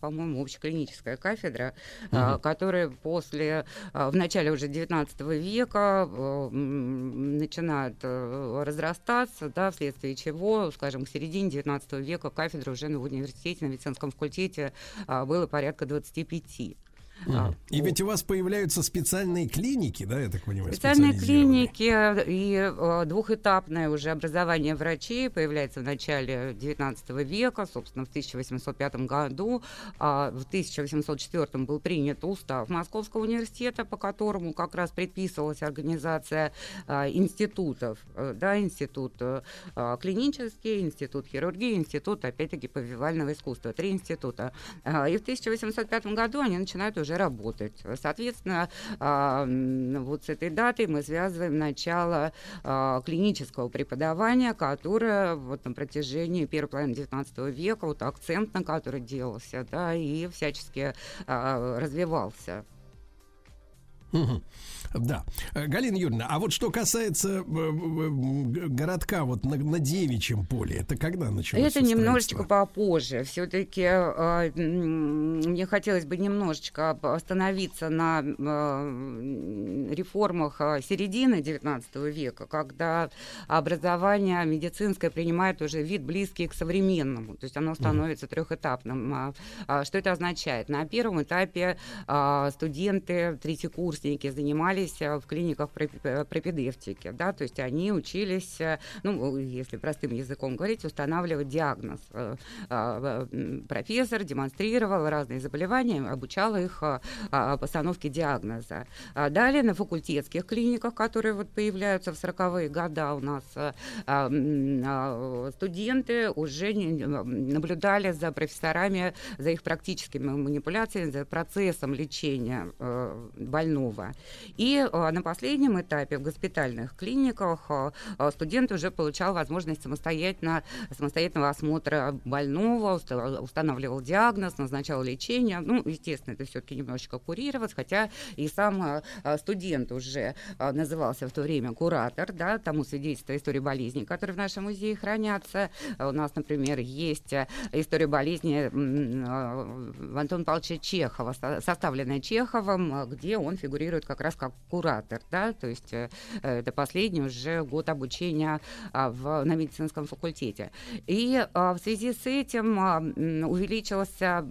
по-моему, общеклиническая кафедра, Мгм. которые после, а, в начале уже 19 века э, э, разрастаться, да, вследствие чего, скажем, к середине 19 века кафедры уже в университете, на медицинском факультете было порядка 25. А, Мгм. И ведь у вас появляются специальные клиники, да, я так понимаю, Специальные клиники и э, двухэтапное уже образование врачей появляется в начале XIX века, собственно, в 1805 году. А в 1804 был принят устав Московского университета, по которому как раз предписывалась организация а, институтов. Э, Да, институт э, а, клинический, институт хирургии, институт, опять-таки, повивального искусства. Три института. А, И в 1805 году они начинают уже работать. Соответственно, а, вот с этой датой мы связываем начало а, клинического преподавания, которое вот на протяжении первой половины XIX века, вот акцент на который делался, да, и всячески а, развивался. Да. Э, Галина Юрьевна, а вот что касается э, э, городка вот на, на Девичьем поле, это когда началось Это немножечко попозже. Все-таки мне хотелось бы немножечко остановиться на э, реформах э, середины XIX века, когда образование медицинское принимает уже вид близкий к современному, то есть оно становится трехэтапным. А, а, Что это означает? На первом этапе а, студенты, третьекурсники занимались а, в клиниках пропи- э, пропедевтики, да, то есть они учились, э, ну, если простым языком говорить, устанавливать диагноз. Э, Профессор демонстрировал разные заболевания, обучал их постановке диагноза. А Далее на факультетских клиниках, которые вот появляются в 40-е годы у нас, а, а, студенты уже наблюдали за профессорами, за их практическими манипуляциями, за процессом лечения э, больного. больного. И а, на последнем этапе в госпитальных клиниках а, студент уже получал возможность самостоятельно, самостоятельного осмотра больного, уста- устанавливал диагноз, назначал лечение. Ну, естественно, это все-таки немножечко курировалось, хотя и сам а, студент уже назывался в то время куратор, да, тому свидетельство истории болезни, которые в нашем музее хранятся. У нас, например, есть история болезни Антона Павловича Чехова, со- составленная Чеховым, где он фигурирует как раз как куратор, да, то есть э, э, это последний уже год обучения а, в, на медицинском факультете. И а, в связи с этим а, увеличился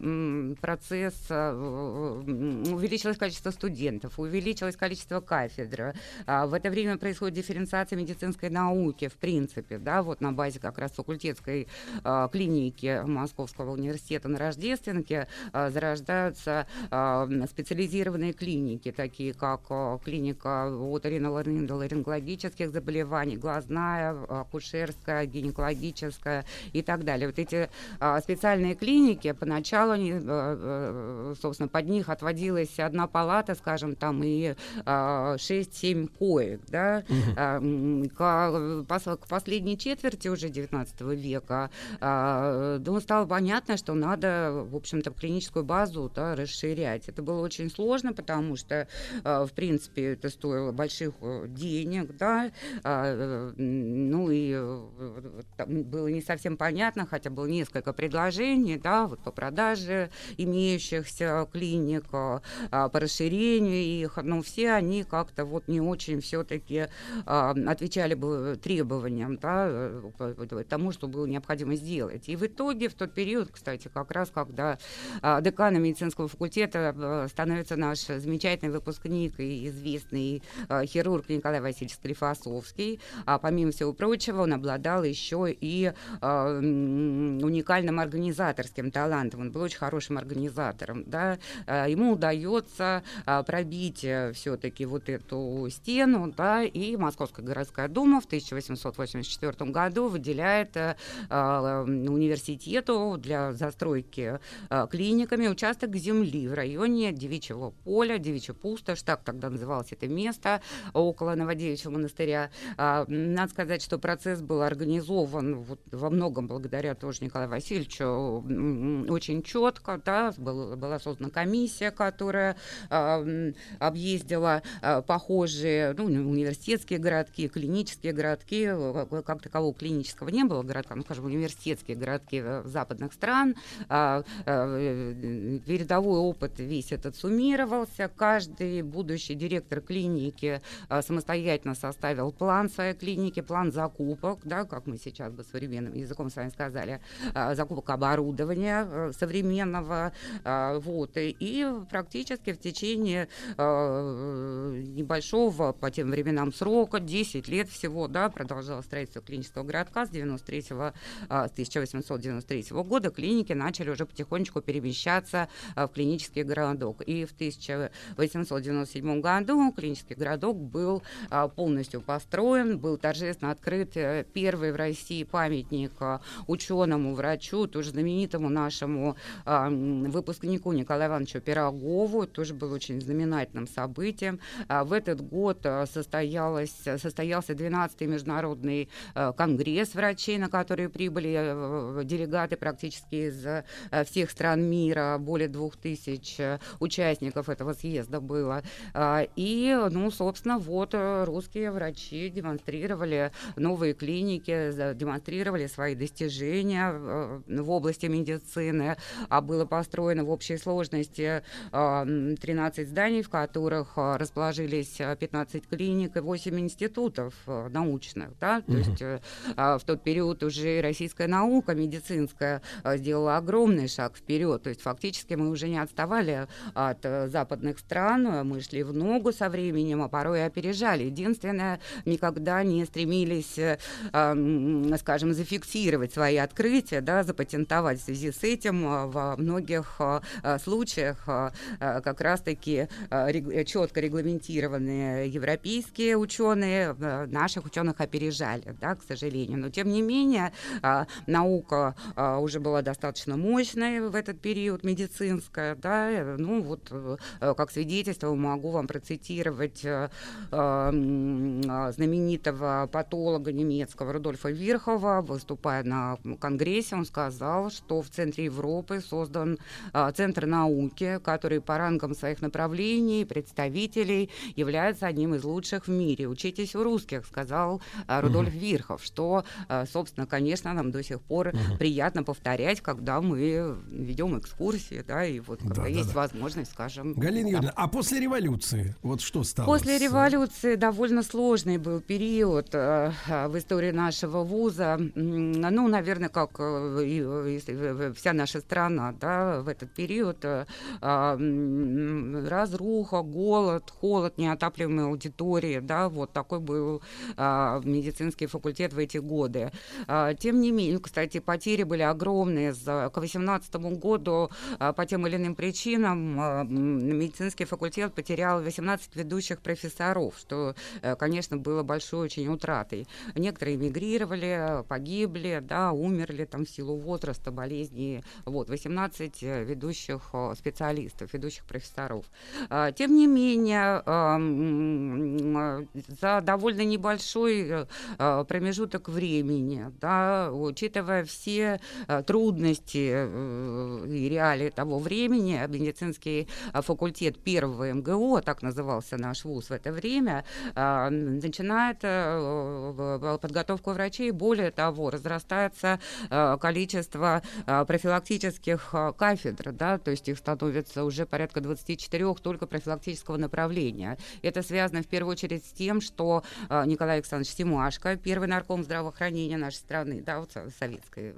процесс, а, увеличилось количество студентов, увеличилось количество кафедр. А, В это время происходит дифференциация медицинской науки, в принципе, да, вот на базе как раз факультетской а, клиники Московского университета на Рождественке а, зарождаются а, специализированные клиники, такие как а, клиника оториноларингологических заболеваний, глазная, акушерская, гинекологическая и так далее. Вот эти а, специальные клиники, поначалу, э, э, собственно, под них отводилась одна палата, скажем, там, и а, 6-7 коек, да, А, м, к, пос- к последней четверти уже 19 века, а, ну, стало понятно, что надо, в общем-то, клиническую базу да, расширять. Это было очень сложно, потому что, а, в принципе, это стоило больших э, денег, да, а, э, ну и э, было не совсем понятно, хотя было несколько предложений, да, вот по продаже имеющихся клиник, а, а, по расширению их, но все они как-то вот не очень все-таки отвечали бы требованиям, да, тому, что было необходимо сделать. И в итоге в тот период, кстати, как раз когда а, деканом медицинского факультета становится наш замечательный выпускник и известный э, хирург Николай Васильевич Склифосовский, а помимо всего прочего он обладал еще и м, уникальным организаторским талантом. Он был очень хорошим организатором. Да? А, Ему удается пробить все-таки вот эту стену, да, и Московская городская дума в 1884 году выделяет э, университету для застройки клиниками участок земли в районе Девичьего поля, Девичья пустошь, так тогда называлось это место, около Новодевичьего монастыря. А, Надо сказать, что процесс был организован вот во многом благодаря тоже Николаю Васильевичу очень четко, да, был- была создана комиссия, которая а, объездила а, похожие ну, уни- университетские городки, клинические городки, как- такового клинического не было городка, ну, скажем, университетские городки э, западных стран, э, передовой опыт весь этот суммировался, каждый будущий директор клиники а, самостоятельно составил план своей клиники, план закупок, да, как мы сейчас бы современным языком с вами сказали, а, закупок оборудования э, современного, вот, и, практически в течение небольшого по тем временам срока, 10 лет всего, да, продолжалось строительство клинического городка с 93 а, с 1893 года клиники начали уже потихонечку перемещаться в клинический городок. И в 1897 году клинический городок был а, полностью построен, был торжественно открыт э, первый в России памятник а, ученому, врачу, тоже знаменитому нашему а, выпускнику Николаю Ивановичу Пирогову. Тоже было очень знаменательным событием. В этот год состоялось, состоялся 12-й международный конгресс врачей, на который прибыли э, делегаты практически из э, всех стран мира, более двух тысяч участников этого съезда было. А, И, ну, собственно, вот э, русские врачи демонстрировали новые клиники, демонстрировали свои достижения э, в области медицины. А было построено в общей сложности а, м, 13 зданий, в которых а, расположились а, 15 клиник и 8 институтов а, научных. Да? То Мгм. есть э, а, в тот период уже российская наука медицинская а, сделала огромный шаг вперед. То есть фактически мы уже не отставали от э, западных стран, а мы шли в ногу со временем, а порой опережали. Единственное, никогда не стремились, э, скажем, зафиксировать свои открытия, да, запатентовать. В связи с этим а, во многих а, а, случаях а, а, как раз-таки а, рег- четко регламентированные европейские ученые а, наших ученых опережали, да, к сожалению. Но тем не менее а, наука а, уже была достаточно мощной в этот период, медицинская, да, э, ну вот э, э, как свидетельство могу вам процитировать э, э, м, а, знаменитого патолога немецкого Рудольфа Вирхова. Выступая на конгрессе, он сказал, что в центре Европы создан а, Центр науки, который по рангам своих направлений, представителей является одним из лучших в мире. Учитесь у русских, сказал Рудольф Вирхов, что, собственно, конечно, нам до сих пор приятно повторять, когда мы ведем экскурсии, да, и вот когда Да, да, есть да. возможность, скажем... Галина да. Юрьевна, а после революции, вот что стало? После с- революции довольно сложный был период э, э, в истории нашего вуза. Ну, наверное, как э, и, э, э, вся наша страна, да, в этот период э, а, разруха, голод, холод, неотапливаемые аудитории, да, вот такой был а, медицинский факультет в эти годы. А, Тем не менее, кстати, потери были огромные. К 2018 году по тем или иным причинам медицинский факультет потерял 18 ведущих профессоров, что, э, конечно, было большой очень утратой. Некоторые эмигрировали, погибли, да, умерли там в силу возраста, болезней. Вот, 18 э, ведущих э, специалистов, ведущих профессоров. А, Тем не менее, а, за довольно небольшой промежуток времени, да, учитывая все трудности и реалии того времени, медицинский факультет первого МГУ, так назывался наш вуз в это время, а, начинает э, подготовку врачей. Более того, разрастается э, количество э, профилактических кафедр, да, то есть их становится уже порядка 24 только профилактического направления. Это связано в первую очередь с тем, что Николай Александрович Симашко, первый нарком здравоохранения нашей страны, да, вот со- советской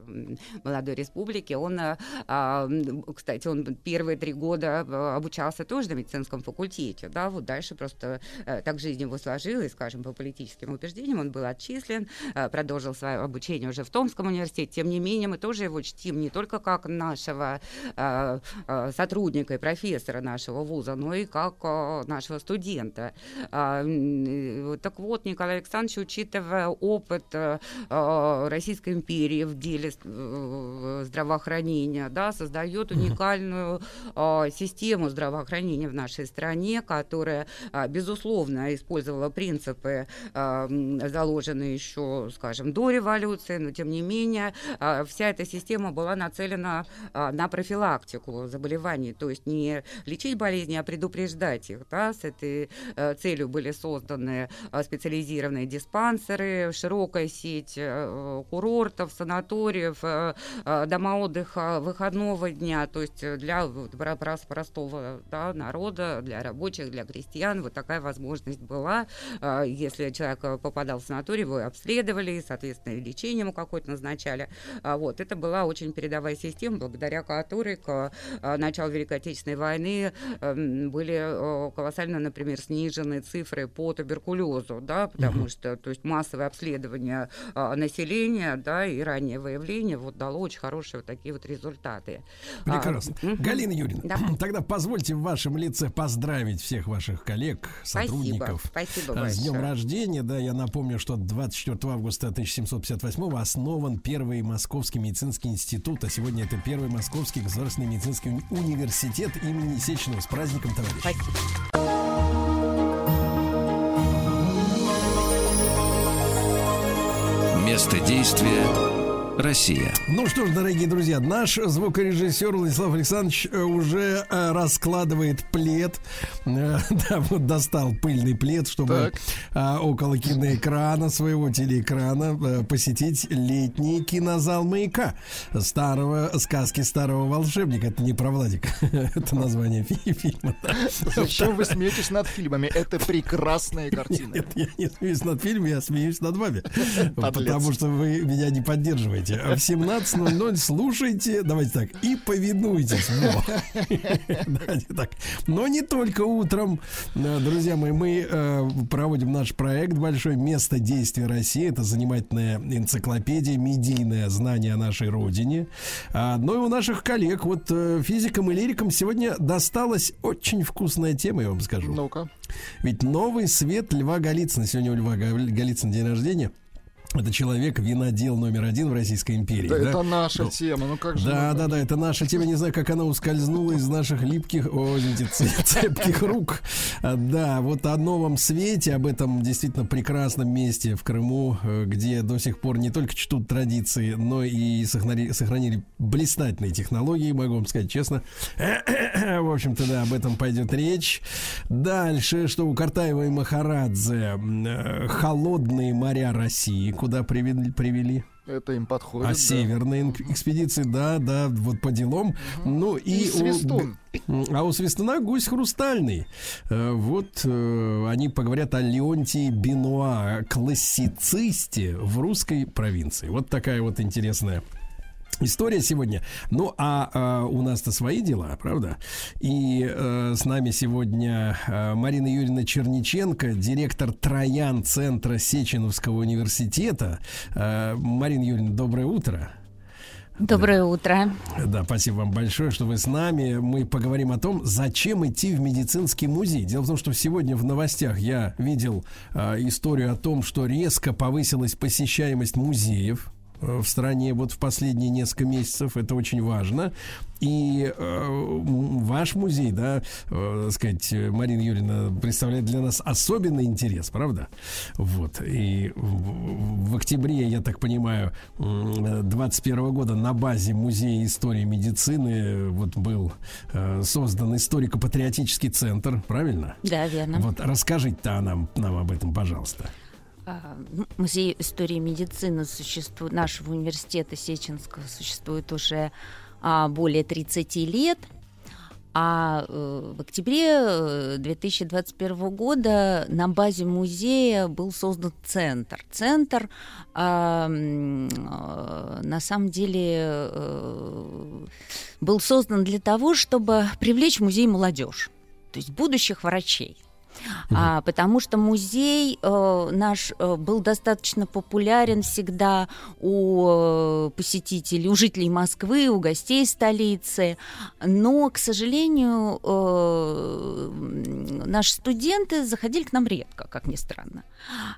молодой республики, он, а, кстати, он первые три года обучался тоже на медицинском факультете, да, вот дальше просто э, так жизнь его сложилась, скажем, по политическим убеждениям, он был отчислен, э, продолжил свое обучение уже в Томском университете. Тем не менее, мы тоже его чтим не только как нашего э, э, сотрудника и профессора нашего вуза, но и как э, нашего студента. Э, Так вот, Николай Александрович, учитывая опыт э, э, Российской империи в деле э, здравоохранения, да, создает уникальную э, систему здравоохранения в нашей стране, которая, а, безусловно, использовала принципы, а, заложенные еще, скажем, до революции, но тем не менее а, вся эта система была нацелена на профилактику заболеваний, то есть не лечить болезни, а предупреждать их. Да? С этой э, целью были созданы специализированные диспансеры, широкая сеть э, курортов, санаториев, э, дома отдыха выходного дня, то есть для простого да, народа, для рабочих, для крестьян вот такая возможность была. А, Если человек э, попадал в санаторий, его обследовали, соответственно, и лечение ему какое-то назначали. А, Вот, это была очень передовая система, благодаря которой к э, началу Великой Отечественной войны эм, были э, колоссально, например, снижены цифры по туберкулезу, да, потому что, то есть массовое обследование а, населения, да, и раннее выявление вот дало очень хорошие вот такие вот результаты. А, Прекрасно. мгм. Галина Юрьевна, Да. тогда позвольте в вашем лице поздравить всех ваших коллег, сотрудников. Спасибо а, С днем большое. рождения, да, я напомню, что 24 августа 1758 основан первый Московский медицинский институт, а сегодня это первый Московский государственный медицинский уни- университет имени Сеченова. С праздником, товарищи. Спасибо. Место действия Россия. Ну что ж, дорогие друзья, наш звукорежиссер Владислав Александрович э, уже э, раскладывает плед. Э, Да, вот достал пыльный плед, чтобы э, около киноэкрана, своего телеэкрана, посетить летний кинозал маяка старого сказки старого волшебника. Это не про Владика, это название фи- фильма. Зачем вы смеетесь над фильмами? Это прекрасные картины. Нет, я не смеюсь над фильмом, я смеюсь над вами. Потому что вы меня не поддерживаете. А В 17.00 слушайте, давайте так, и повинуйтесь. Давайте так. Но не только утром. Э, Друзья мои, мы э, проводим наш проект «Большое место действия России». Это занимательная энциклопедия, медийное знание о нашей родине. А, Но и у наших коллег, вот э, физикам и лирикам сегодня досталась очень вкусная тема, я вам скажу. Ну-ка. Ведь новый свет Льва Голицына, сегодня у Льва Голицына день рождения, Это человек, винодел номер один в Российской империи. Да, да? это наша Ну, тема. Ну как же. Да, мы- да, да, это наша тема. Не знаю, как она ускользнула из наших липких, о, извините, цепких рук. А, Да, вот о новом свете, об этом действительно прекрасном месте в Крыму, э, где до сих пор не только чтут традиции, но и сохранили, сохранили блистательные технологии, могу вам сказать честно. В общем-то, да, об этом пойдет речь. Дальше, что у Картаева и Махарадзе э, холодные моря России, куда привели? привели? Это им подходит. А да. северные экспедиции, да, да, вот по делам. Ну и, И у- Свистун. а у Свистуна гусь хрустальный. Э, Вот э, они поговорят о Леонтии Бенуа, классицисте в русской провинции. Вот такая вот интересная История сегодня. Ну, а, а, у нас-то свои дела, правда? И э, с нами сегодня э, Марина Юрьевна Черниченко, директор Троян Центра Сеченовского университета. Э, Марина Юрьевна, доброе утро. Доброе утро. Да, спасибо вам большое, что вы с нами. Мы поговорим о том, зачем идти в медицинский музей. Дело в том, что сегодня в новостях я видел э, историю о том, что резко повысилась посещаемость музеев в стране вот в последние несколько месяцев. Это очень важно. И э, ваш музей, да, э, сказать, Марина Юрьевна представляет для нас особенный интерес, правда? Вот. И в, в октябре, я так понимаю, 21 года на базе Музея истории медицины э, вот был э, создан историко-патриотический центр, правильно? Да, верно. Вот расскажите-то нам, нам об этом, пожалуйста. А, Музей истории медицины существует, нашего университета Сеченского существует уже а, более 30 лет. А э, в октябре э, 2021 года на базе музея был создан центр. Центр а, э, на самом деле э, был создан для того, чтобы привлечь в музей молодежь, то есть будущих врачей. А, потому что музей э, наш э, был достаточно популярен всегда у э, посетителей, у жителей Москвы, у гостей столицы. Но, к сожалению, э, наши студенты заходили к нам редко, как ни странно.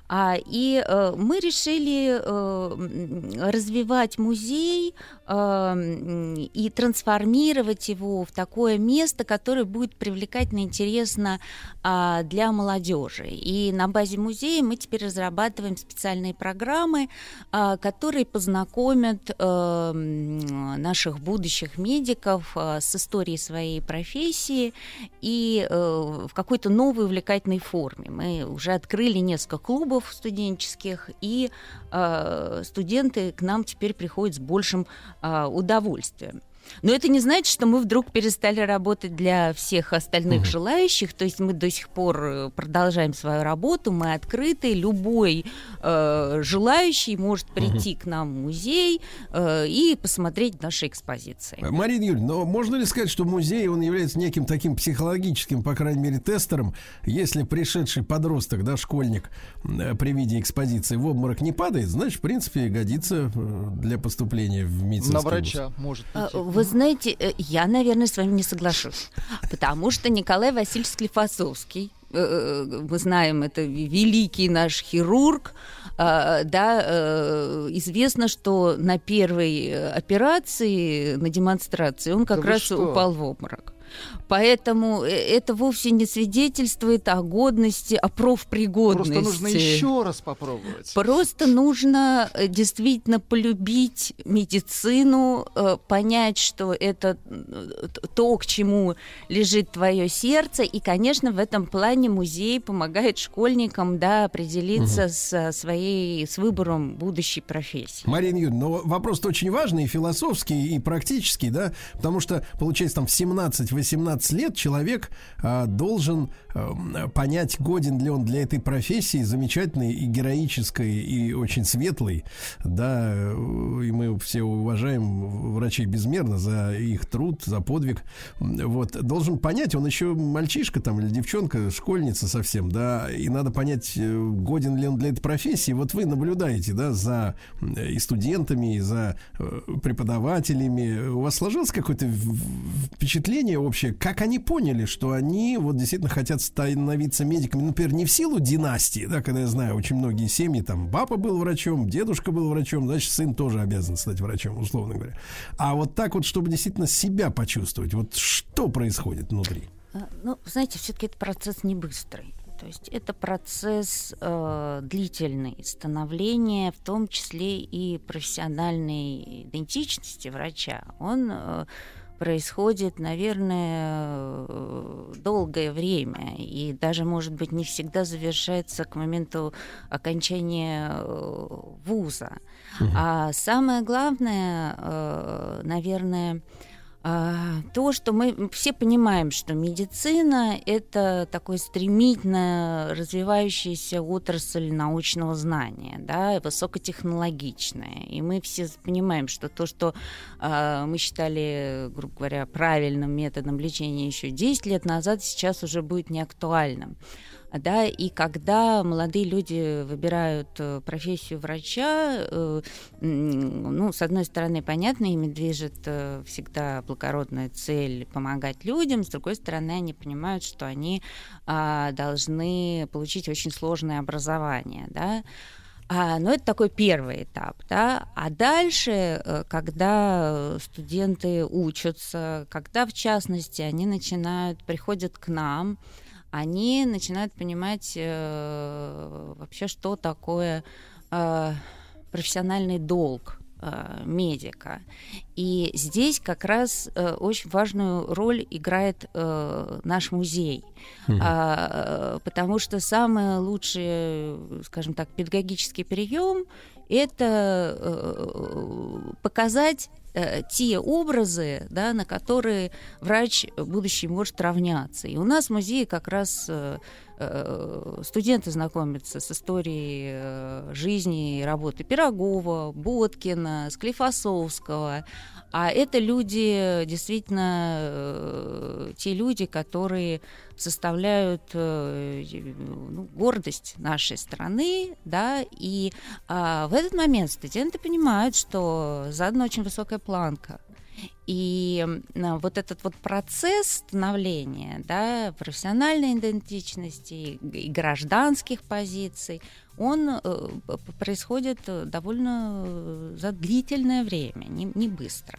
А, и э, мы решили э, развивать музей э, и трансформировать его в такое место, которое будет привлекательно и интересно а, для молодежи. И на базе музея мы теперь разрабатываем специальные программы, а, которые познакомят э, наших будущих медиков а, с историей своей профессии и э, в какой-то новой увлекательной форме. Мы уже открыли несколько клубов студенческих, и э, студенты к нам теперь приходят с большим э, удовольствием. Но это не значит, что мы вдруг перестали работать для всех остальных желающих. То есть мы до сих пор э, продолжаем свою работу, мы открыты. Любой э, желающий может прийти к нам в музей э, и посмотреть наши экспозиции. Марина Юрьевна, но можно ли сказать, что музей, он является неким таким психологическим, по крайней мере, тестером, если пришедший подросток, да, школьник э, при виде экспозиции в обморок не падает, значит, в принципе, годится э, для поступления в медицинский На вуз. врача может А, идти. Вы знаете, э, я, наверное, с вами не соглашусь, потому что Николай Васильевич Склифосовский, э, э, мы знаем, это великий наш хирург, а, да, известно, что на первой операции, на демонстрации, он как Да раз что? упал в обморок. Поэтому э, это вовсе не свидетельствует о годности, о профпригодности. Просто нужно еще раз попробовать. Просто нужно э, действительно полюбить медицину, э, понять, что это то, к чему лежит твое сердце. И, конечно, в этом плане музей помогает школьникам да, определиться с своей, с выбором будущей профессии. Марина Юрьевна, но вопрос очень важный, и философский, и практический, да, потому что, получается, там в 17-18 лет человек а, должен а, понять, годен ли он для этой профессии, замечательной и героической, и очень светлой, да, э, и мы все уважаем врачей безмерно за их труд, за подвиг, вот, должен понять, он еще мальчишка там или девчонка, школьница совсем, да, и надо понять, э, годен ли он для этой профессии. Вот вы наблюдаете, да, за э, и студентами, и за э, преподавателями. У вас сложилось какое-то впечатление вообще, как они поняли, что они вот действительно хотят становиться медиками, например, не в силу династии, да, когда я знаю, очень многие семьи, там, папа был врачом, дедушка был врачом, значит, сын тоже обязан стать врачом, условно говоря. А вот так вот, чтобы действительно себя почувствовать, вот что происходит внутри? А, Ну, знаете, все-таки это процесс не быстрый. То есть это процесс э, длительный становления, в том числе и профессиональной идентичности врача. Он э, происходит, наверное, долгое время и даже, может быть, не всегда завершается к моменту окончания э, вуза. А самое главное, э, наверное, то, что мы все понимаем, что медицина — это такой стремительно развивающаяся отрасль научного знания, да, высокотехнологичная. И мы все понимаем, что то, что а, мы считали, грубо говоря, правильным методом лечения еще 10 лет назад, сейчас уже будет неактуальным да, и когда молодые люди выбирают э, профессию врача, э, ну, с одной стороны, понятно, ими движет э, всегда благородная цель помогать людям, с другой стороны, они понимают, что они а, должны получить очень сложное образование, да, а, но это такой первый этап, да. А дальше, когда студенты учатся, когда, в частности, они начинают, приходят к нам, они начинают понимать э, вообще, что такое э, профессиональный долг э, медика. И здесь как раз э, очень важную роль играет э, наш музей, Мгм. А, э, потому что самый лучший, скажем так, педагогический прием это э, показать э, те образы, да, на которые врач будущий может равняться. И у нас в музее как раз э, э, студенты знакомятся с историей э, жизни и работы Пирогова, Боткина, Склифосовского. А это люди, действительно, э, те люди, которые составляют э, ну, гордость нашей страны, да, и а, в этот момент студенты понимают, что задана очень высокая планка. И вот этот вот процесс становления да, профессиональной идентичности и гражданских позиций, он э, происходит э, довольно э, за длительное время, не, не быстро.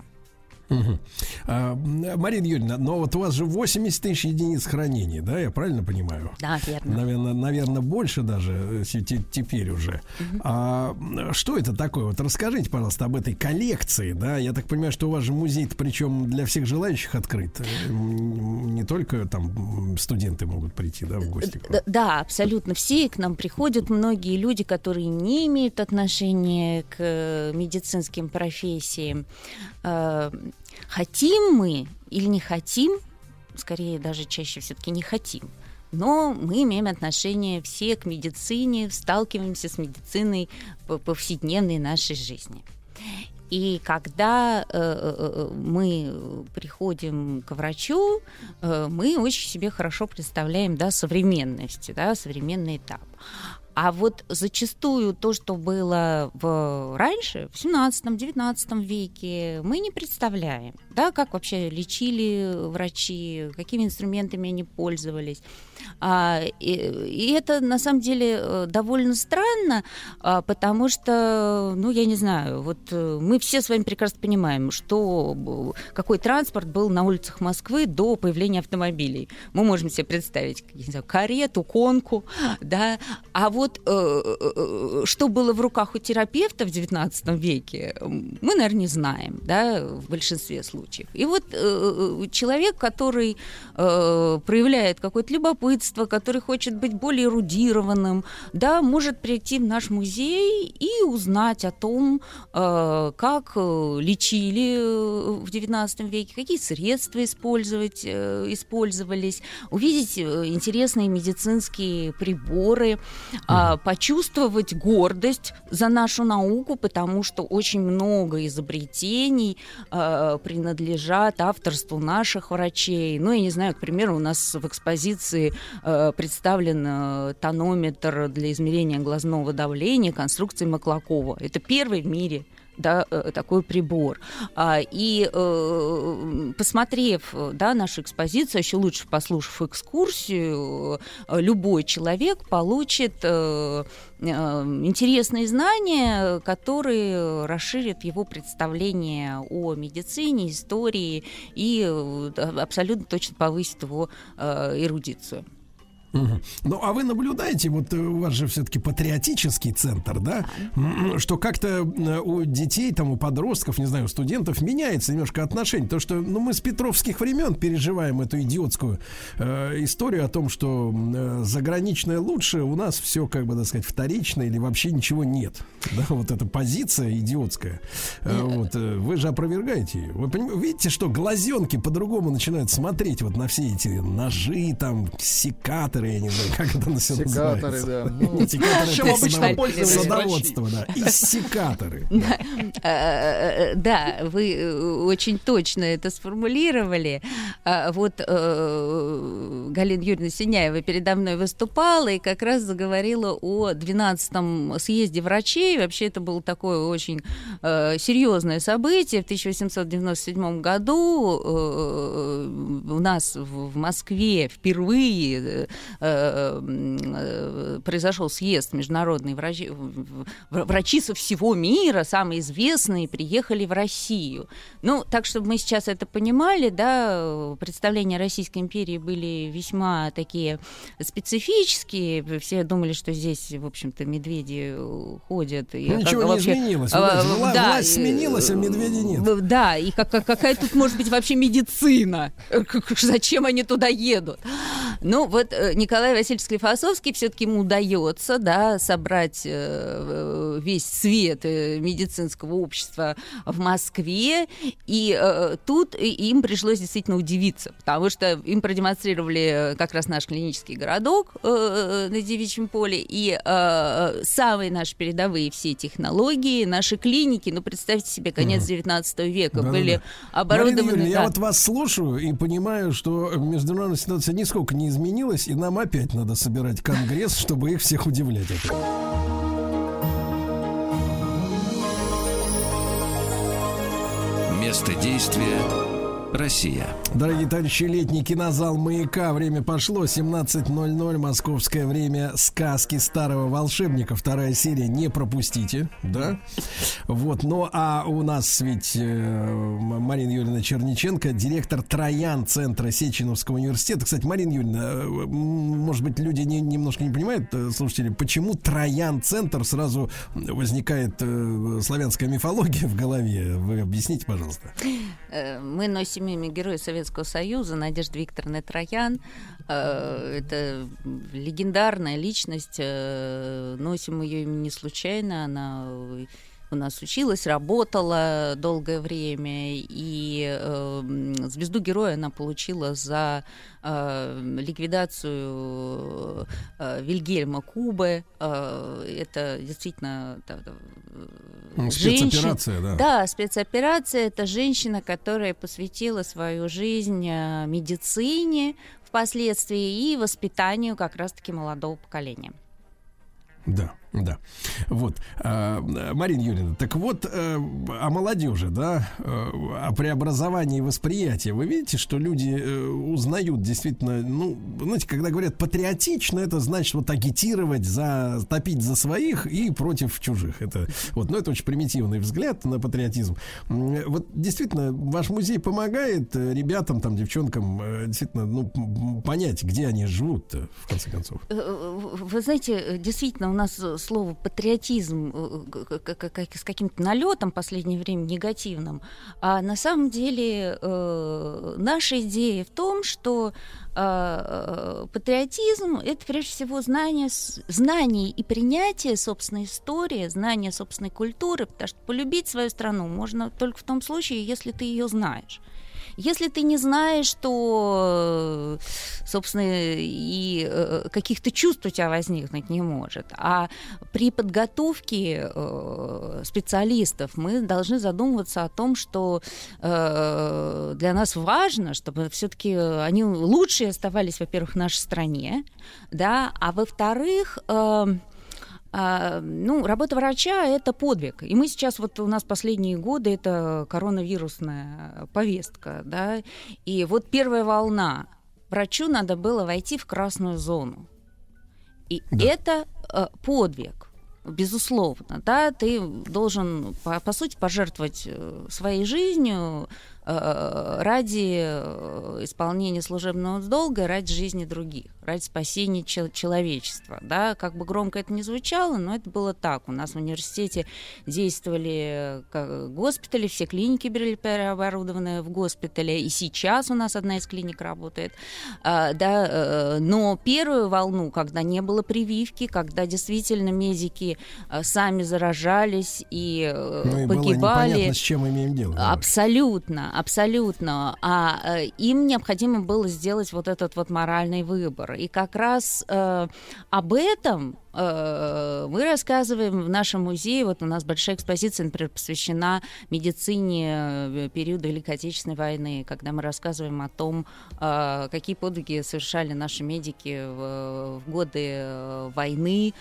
Мгм. А, Марина Юрьевна, но вот у вас же 80 тысяч единиц хранения, да, я правильно понимаю? Да, верно. Наверное, наверное, больше даже э, те- те- теперь уже. А м, что это такое? Вот расскажите, пожалуйста, об этой коллекции, да? Я так понимаю, что у вас же музей, причем для всех желающих открыт. Э, Не только там студенты могут прийти, да, в гости. Д- Да, абсолютно все. К нам приходят многие люди, которые не имеют отношения к э, медицинским профессиям. Э, Хотим мы или не хотим, скорее даже чаще все-таки не хотим. Но мы имеем отношение все к медицине, сталкиваемся с медициной по повседневной нашей жизни. И когда э, э, э, мы приходим к врачу, э, мы очень себе хорошо представляем да, современность, да, современный этап. А вот зачастую то, что было в, раньше, в 17-19 веке, мы не представляем, да, как вообще лечили врачи, какими инструментами они пользовались. А, и, и это на самом деле э, довольно странно, а, потому что, ну, я не знаю, вот э, мы все с вами прекрасно понимаем, что какой транспорт был на улицах Москвы до появления автомобилей. Мы можем себе представить, не знаю, карету, конку, да, а вот э, э, что было в руках у терапевта в XIX веке, мы, наверное, не знаем, да, в большинстве случаев. И вот э, человек, который э, проявляет какое-то любопытство, который хочет быть более эрудированным, да, может прийти в наш музей и узнать о том, э, как э, лечили э, в XIX веке, какие средства использовать, использовались, увидеть интересные медицинские приборы, а, почувствовать гордость за нашу науку, потому что очень много изобретений принадлежат авторству наших врачей. Ну, я не знаю, к примеру, у нас в экспозиции э, представлен э, тонометр для измерения глазного давления конструкции Маклакова. Это первый в мире да, э, такой прибор. А, И э, посмотрев да, нашу экспозицию, еще лучше послушав экскурсию, э, любой человек получит интересные знания, которые расширят его представление о медицине, истории и абсолютно точно повысит его эрудицию. Ну, а вы наблюдаете, вот э, у вас же все-таки патриотический центр, да, что как-то э, у детей, там, у подростков, не знаю, у студентов меняется немножко отношение. То, что, ну, мы с петровских времен переживаем эту идиотскую э, историю о том, что э, заграничное лучше, у нас все, как бы, так сказать, вторично или вообще ничего нет. Да, вот эта позиция идиотская. Э, вот, э, вы же опровергаете ее. Вы поним- видите, что глазенки по-другому начинают смотреть вот на все эти ножи, там, секаторы, я не знаю, как это на Секаторы, называется. да. Ну, секаторы чем обычно пользовались Садоводство, да. И секаторы. Да, Э, да, вы э, очень точно это сформулировали. А, Вот э, Галина Юрьевна Синяева передо мной выступала и как раз заговорила о 12-м съезде врачей. Вообще это было такое очень э, серьезное событие. В 1897 году э, у нас в Москве впервые э, э, произошел съезд международный врачи, врачи со всего мира, самые известные, приехали в Россию. Ну, так, чтобы мы сейчас это понимали, да, э, представления Российской империи были весьма такие специфические. Все думали, что здесь, в общем-то, медведи э, ходят. И Ну, ничего не вообще, изменилось. а, Власть, вла- да, власть э, сменилась, а медведей нет. э, Да, и как- как- какая тут может быть вообще медицина? Э, Зачем они туда едут? Ну, вот э, Николай Васильевич Склифосовский все-таки ему удается, да, собрать э, э, весь свет э, медицинского общества в Москве, и тут им пришлось действительно удивиться, потому что им продемонстрировали как раз наш клинический городок на Девичьем поле, и самые наши передовые все технологии, наши клиники, ну, представьте себе, конец 19 века, Да-да-да. были Марина оборудованы... Юрьевна, я да. вот вас слушаю и понимаю, что международная ситуация нисколько не изменилась, и нам опять надо собирать конгресс, чтобы их всех удивлять. Место действия Россия. Дорогие товарищи, летний кинозал «Маяка». Время пошло. 17.00. Московское время. Сказки старого волшебника. Вторая серия. Не пропустите. Да? Вот. Ну, а у нас ведь э, Марина Юрьевна Черниченко, директор Троян Центра Сеченовского университета. Кстати, Марина Юрьевна, э, может быть, люди не- немножко не понимают, э, слушатели, почему Троян Центр сразу возникает э, славянская мифология в голове. Вы объясните, пожалуйста. Э, Мы носим имя Героя Советского Союза Надежда Викторовна Троян. Э, Это легендарная личность. э, Носим ее имя не случайно. Она у нас училась, работала долгое время, и э, звезду героя она получила за э, ликвидацию э, Вильгельма Кубы. Э, это действительно да, Ну, женщина- спецоперация, да. Да, спецоперация это женщина, которая посвятила свою жизнь э, медицине впоследствии и воспитанию как раз-таки молодого поколения. Да, да. Вот. А, Марина Юрьевна, так вот, э, о молодежи, да, э, о преобразовании восприятия. Вы видите, что люди э, узнают действительно, ну, знаете, когда говорят патриотично, это значит вот агитировать за, топить за своих и против чужих. Это вот, ну, это очень примитивный взгляд на патриотизм. Вот действительно, ваш музей помогает ребятам, там, девчонкам, действительно, ну, понять, где они живут, в конце концов. Вы знаете, действительно, у нас слово патриотизм э, к- с каким-то налетом в последнее время негативным. А на самом деле э, наша идея в том, что э, э, патриотизм это прежде всего знание, знание и принятие собственной истории, знание собственной культуры, потому что полюбить свою страну можно только в том случае, если ты ее знаешь. Если ты не знаешь, то, э, собственно, и э, каких-то чувств у тебя возникнуть не может. А при подготовке э, специалистов мы должны задумываться о том, что для нас важно, чтобы все-таки они лучшие оставались, во-первых, в нашей стране, да, а во-вторых, ну, работа врача – это подвиг. И мы сейчас, вот у нас последние годы, это коронавирусная повестка, да, и вот первая волна. Врачу надо было войти в красную зону. И это э, подвиг безусловно, да, ты должен, по, по сути, пожертвовать э, своей жизнью ради э, исполнения служебного долга, ради жизни других, ради спасения чел- человечества, да, как бы громко это не звучало, но это было так. У нас в университете действовали как госпитали, все клиники были переоборудованы в госпитале, и сейчас у нас одна из клиник работает, А, да, э, но первую волну, когда не было прививки, когда действительно медики э, сами заражались и э, Ну и было погибали. непонятно, с чем имеем дело. Абсолютно, абсолютно. А э, им необходимо было сделать вот этот вот моральный выбор. И как раз э, об этом мы рассказываем в нашем музее. Вот у нас большая экспозиция, например, посвящена медицине э, периода Великой Отечественной войны, когда мы рассказываем о том, э, какие подвиги совершали наши медики в, годы э, войны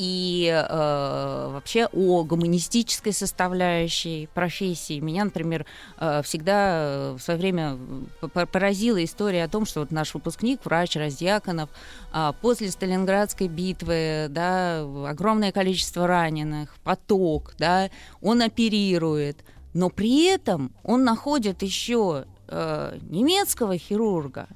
и э, вообще о гуманистической составляющей профессии. Меня, например, э, всегда э, в свое время поразила история о том, что вот наш выпускник, врач Раздьяконов, а, после Сталинградской битвы, да, огромное количество раненых, поток, да, он оперирует, но при этом он находит еще э, немецкого хирурга,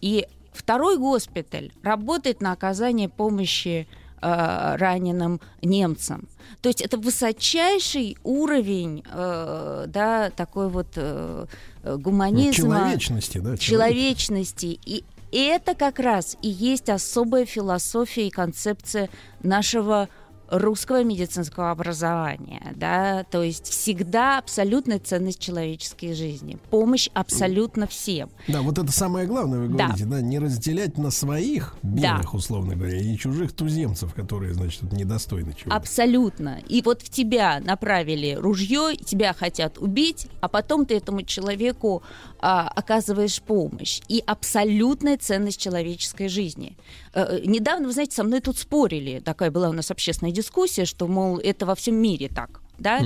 и второй госпиталь работает на оказание помощи э, раненым немцам. То есть это высочайший уровень, э, да, такой вот э, э, гуманизма, Человечности, да, человечности. И это как раз и есть особая философия и концепция нашего русского медицинского образования, да, то есть всегда абсолютная ценность человеческой жизни, помощь абсолютно всем. Да, вот это самое главное, вы Да. говорите, да, не разделять на своих белых, условно говоря, и чужих туземцев, которые, значит, недостойны чего. Абсолютно. И вот в тебя направили ружье, тебя хотят убить, а потом ты этому человеку а, оказываешь помощь. И абсолютная ценность человеческой жизни. Э, недавно, вы знаете, со мной тут спорили. Такая была у нас общественная дискуссия, что, мол, это во всем мире так. Да?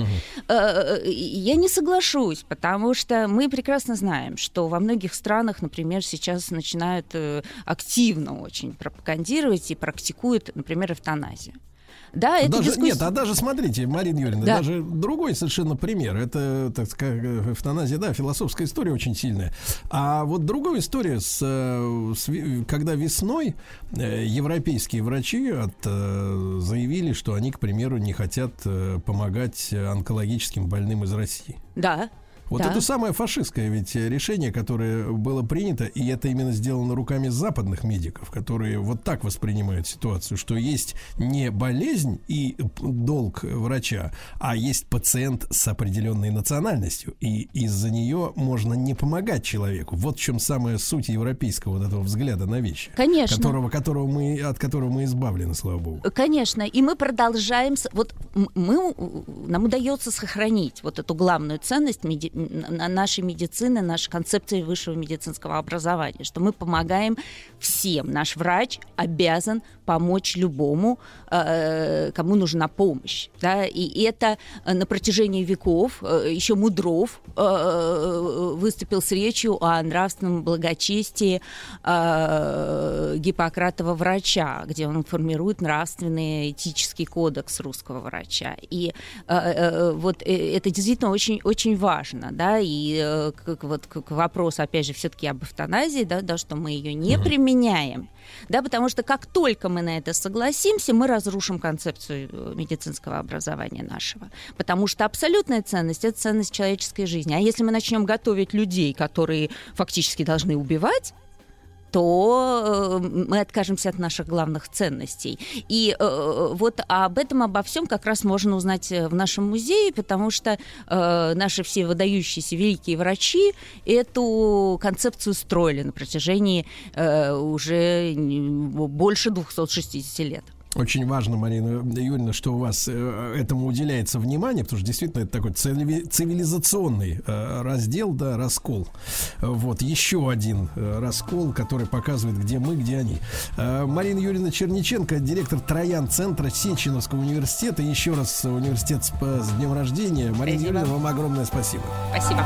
Э, э, Я не соглашусь, потому что мы прекрасно знаем, что во многих странах, например, сейчас начинают э, активно очень пропагандировать и практикуют, например, эвтаназию. Да, это даже, дискуссия- Нет, а даже смотрите, Марина Юрьевна, Да. даже другой совершенно пример. Это, так сказать, эвтаназия, да, философская история очень сильная. А вот другая история, с, э, с когда весной э, европейские врачи от, э, заявили, что они, к примеру, не хотят помогать онкологическим больным из России. Да. Вот да. это самое фашистское ведь э, решение, которое было принято, и это именно сделано руками западных медиков, которые вот так воспринимают ситуацию, что есть не болезнь и долг врача, а есть пациент с определенной национальностью, и из-за нее можно не помогать человеку. Вот в чем самая суть европейского вот этого взгляда на вещи. Конечно. Которого, которого мы, от которого мы избавлены, слава богу. Конечно, и мы продолжаем, вот мы, нам удается сохранить вот эту главную ценность меди- нашей медицины, нашей концепции высшего медицинского образования, что мы помогаем всем. Наш врач обязан помочь любому, э, кому нужна помощь. Да? И это э, на протяжении веков э, еще Мудров э, выступил с речью о нравственном благочестии э, Гиппократова врача, где он формирует нравственный этический кодекс русского врача. И э, э, вот э, это действительно очень, очень важно, да, и э, к, к- вот к, вопросу, опять же, все-таки об эвтаназии, да, да, что мы ее не применяем, да, потому что как только мы на это согласимся, мы разрушим концепцию э, медицинского образования нашего, потому что абсолютная ценность это ценность человеческой жизни, а если мы начнем готовить людей, которые фактически должны убивать, то э, мы откажемся от наших главных ценностей. И э, вот об этом, обо всем как раз можно узнать э, в нашем музее, потому что наши все выдающиеся великие врачи эту концепцию строили на протяжении уже больше 260 лет. Очень важно, Марина Юрьевна, что у вас э, этому уделяется внимание, потому что действительно это такой цивили- цивилизационный э, раздел, да, раскол. Вот еще один э, раскол, который показывает, где мы, где они. Марина Юрьевна Черниченко, директор Троян-центра Сеченовского университета. Еще раз университет с днем рождения. Марина Спасибо. Юрьевна, вам огромное спасибо. Спасибо.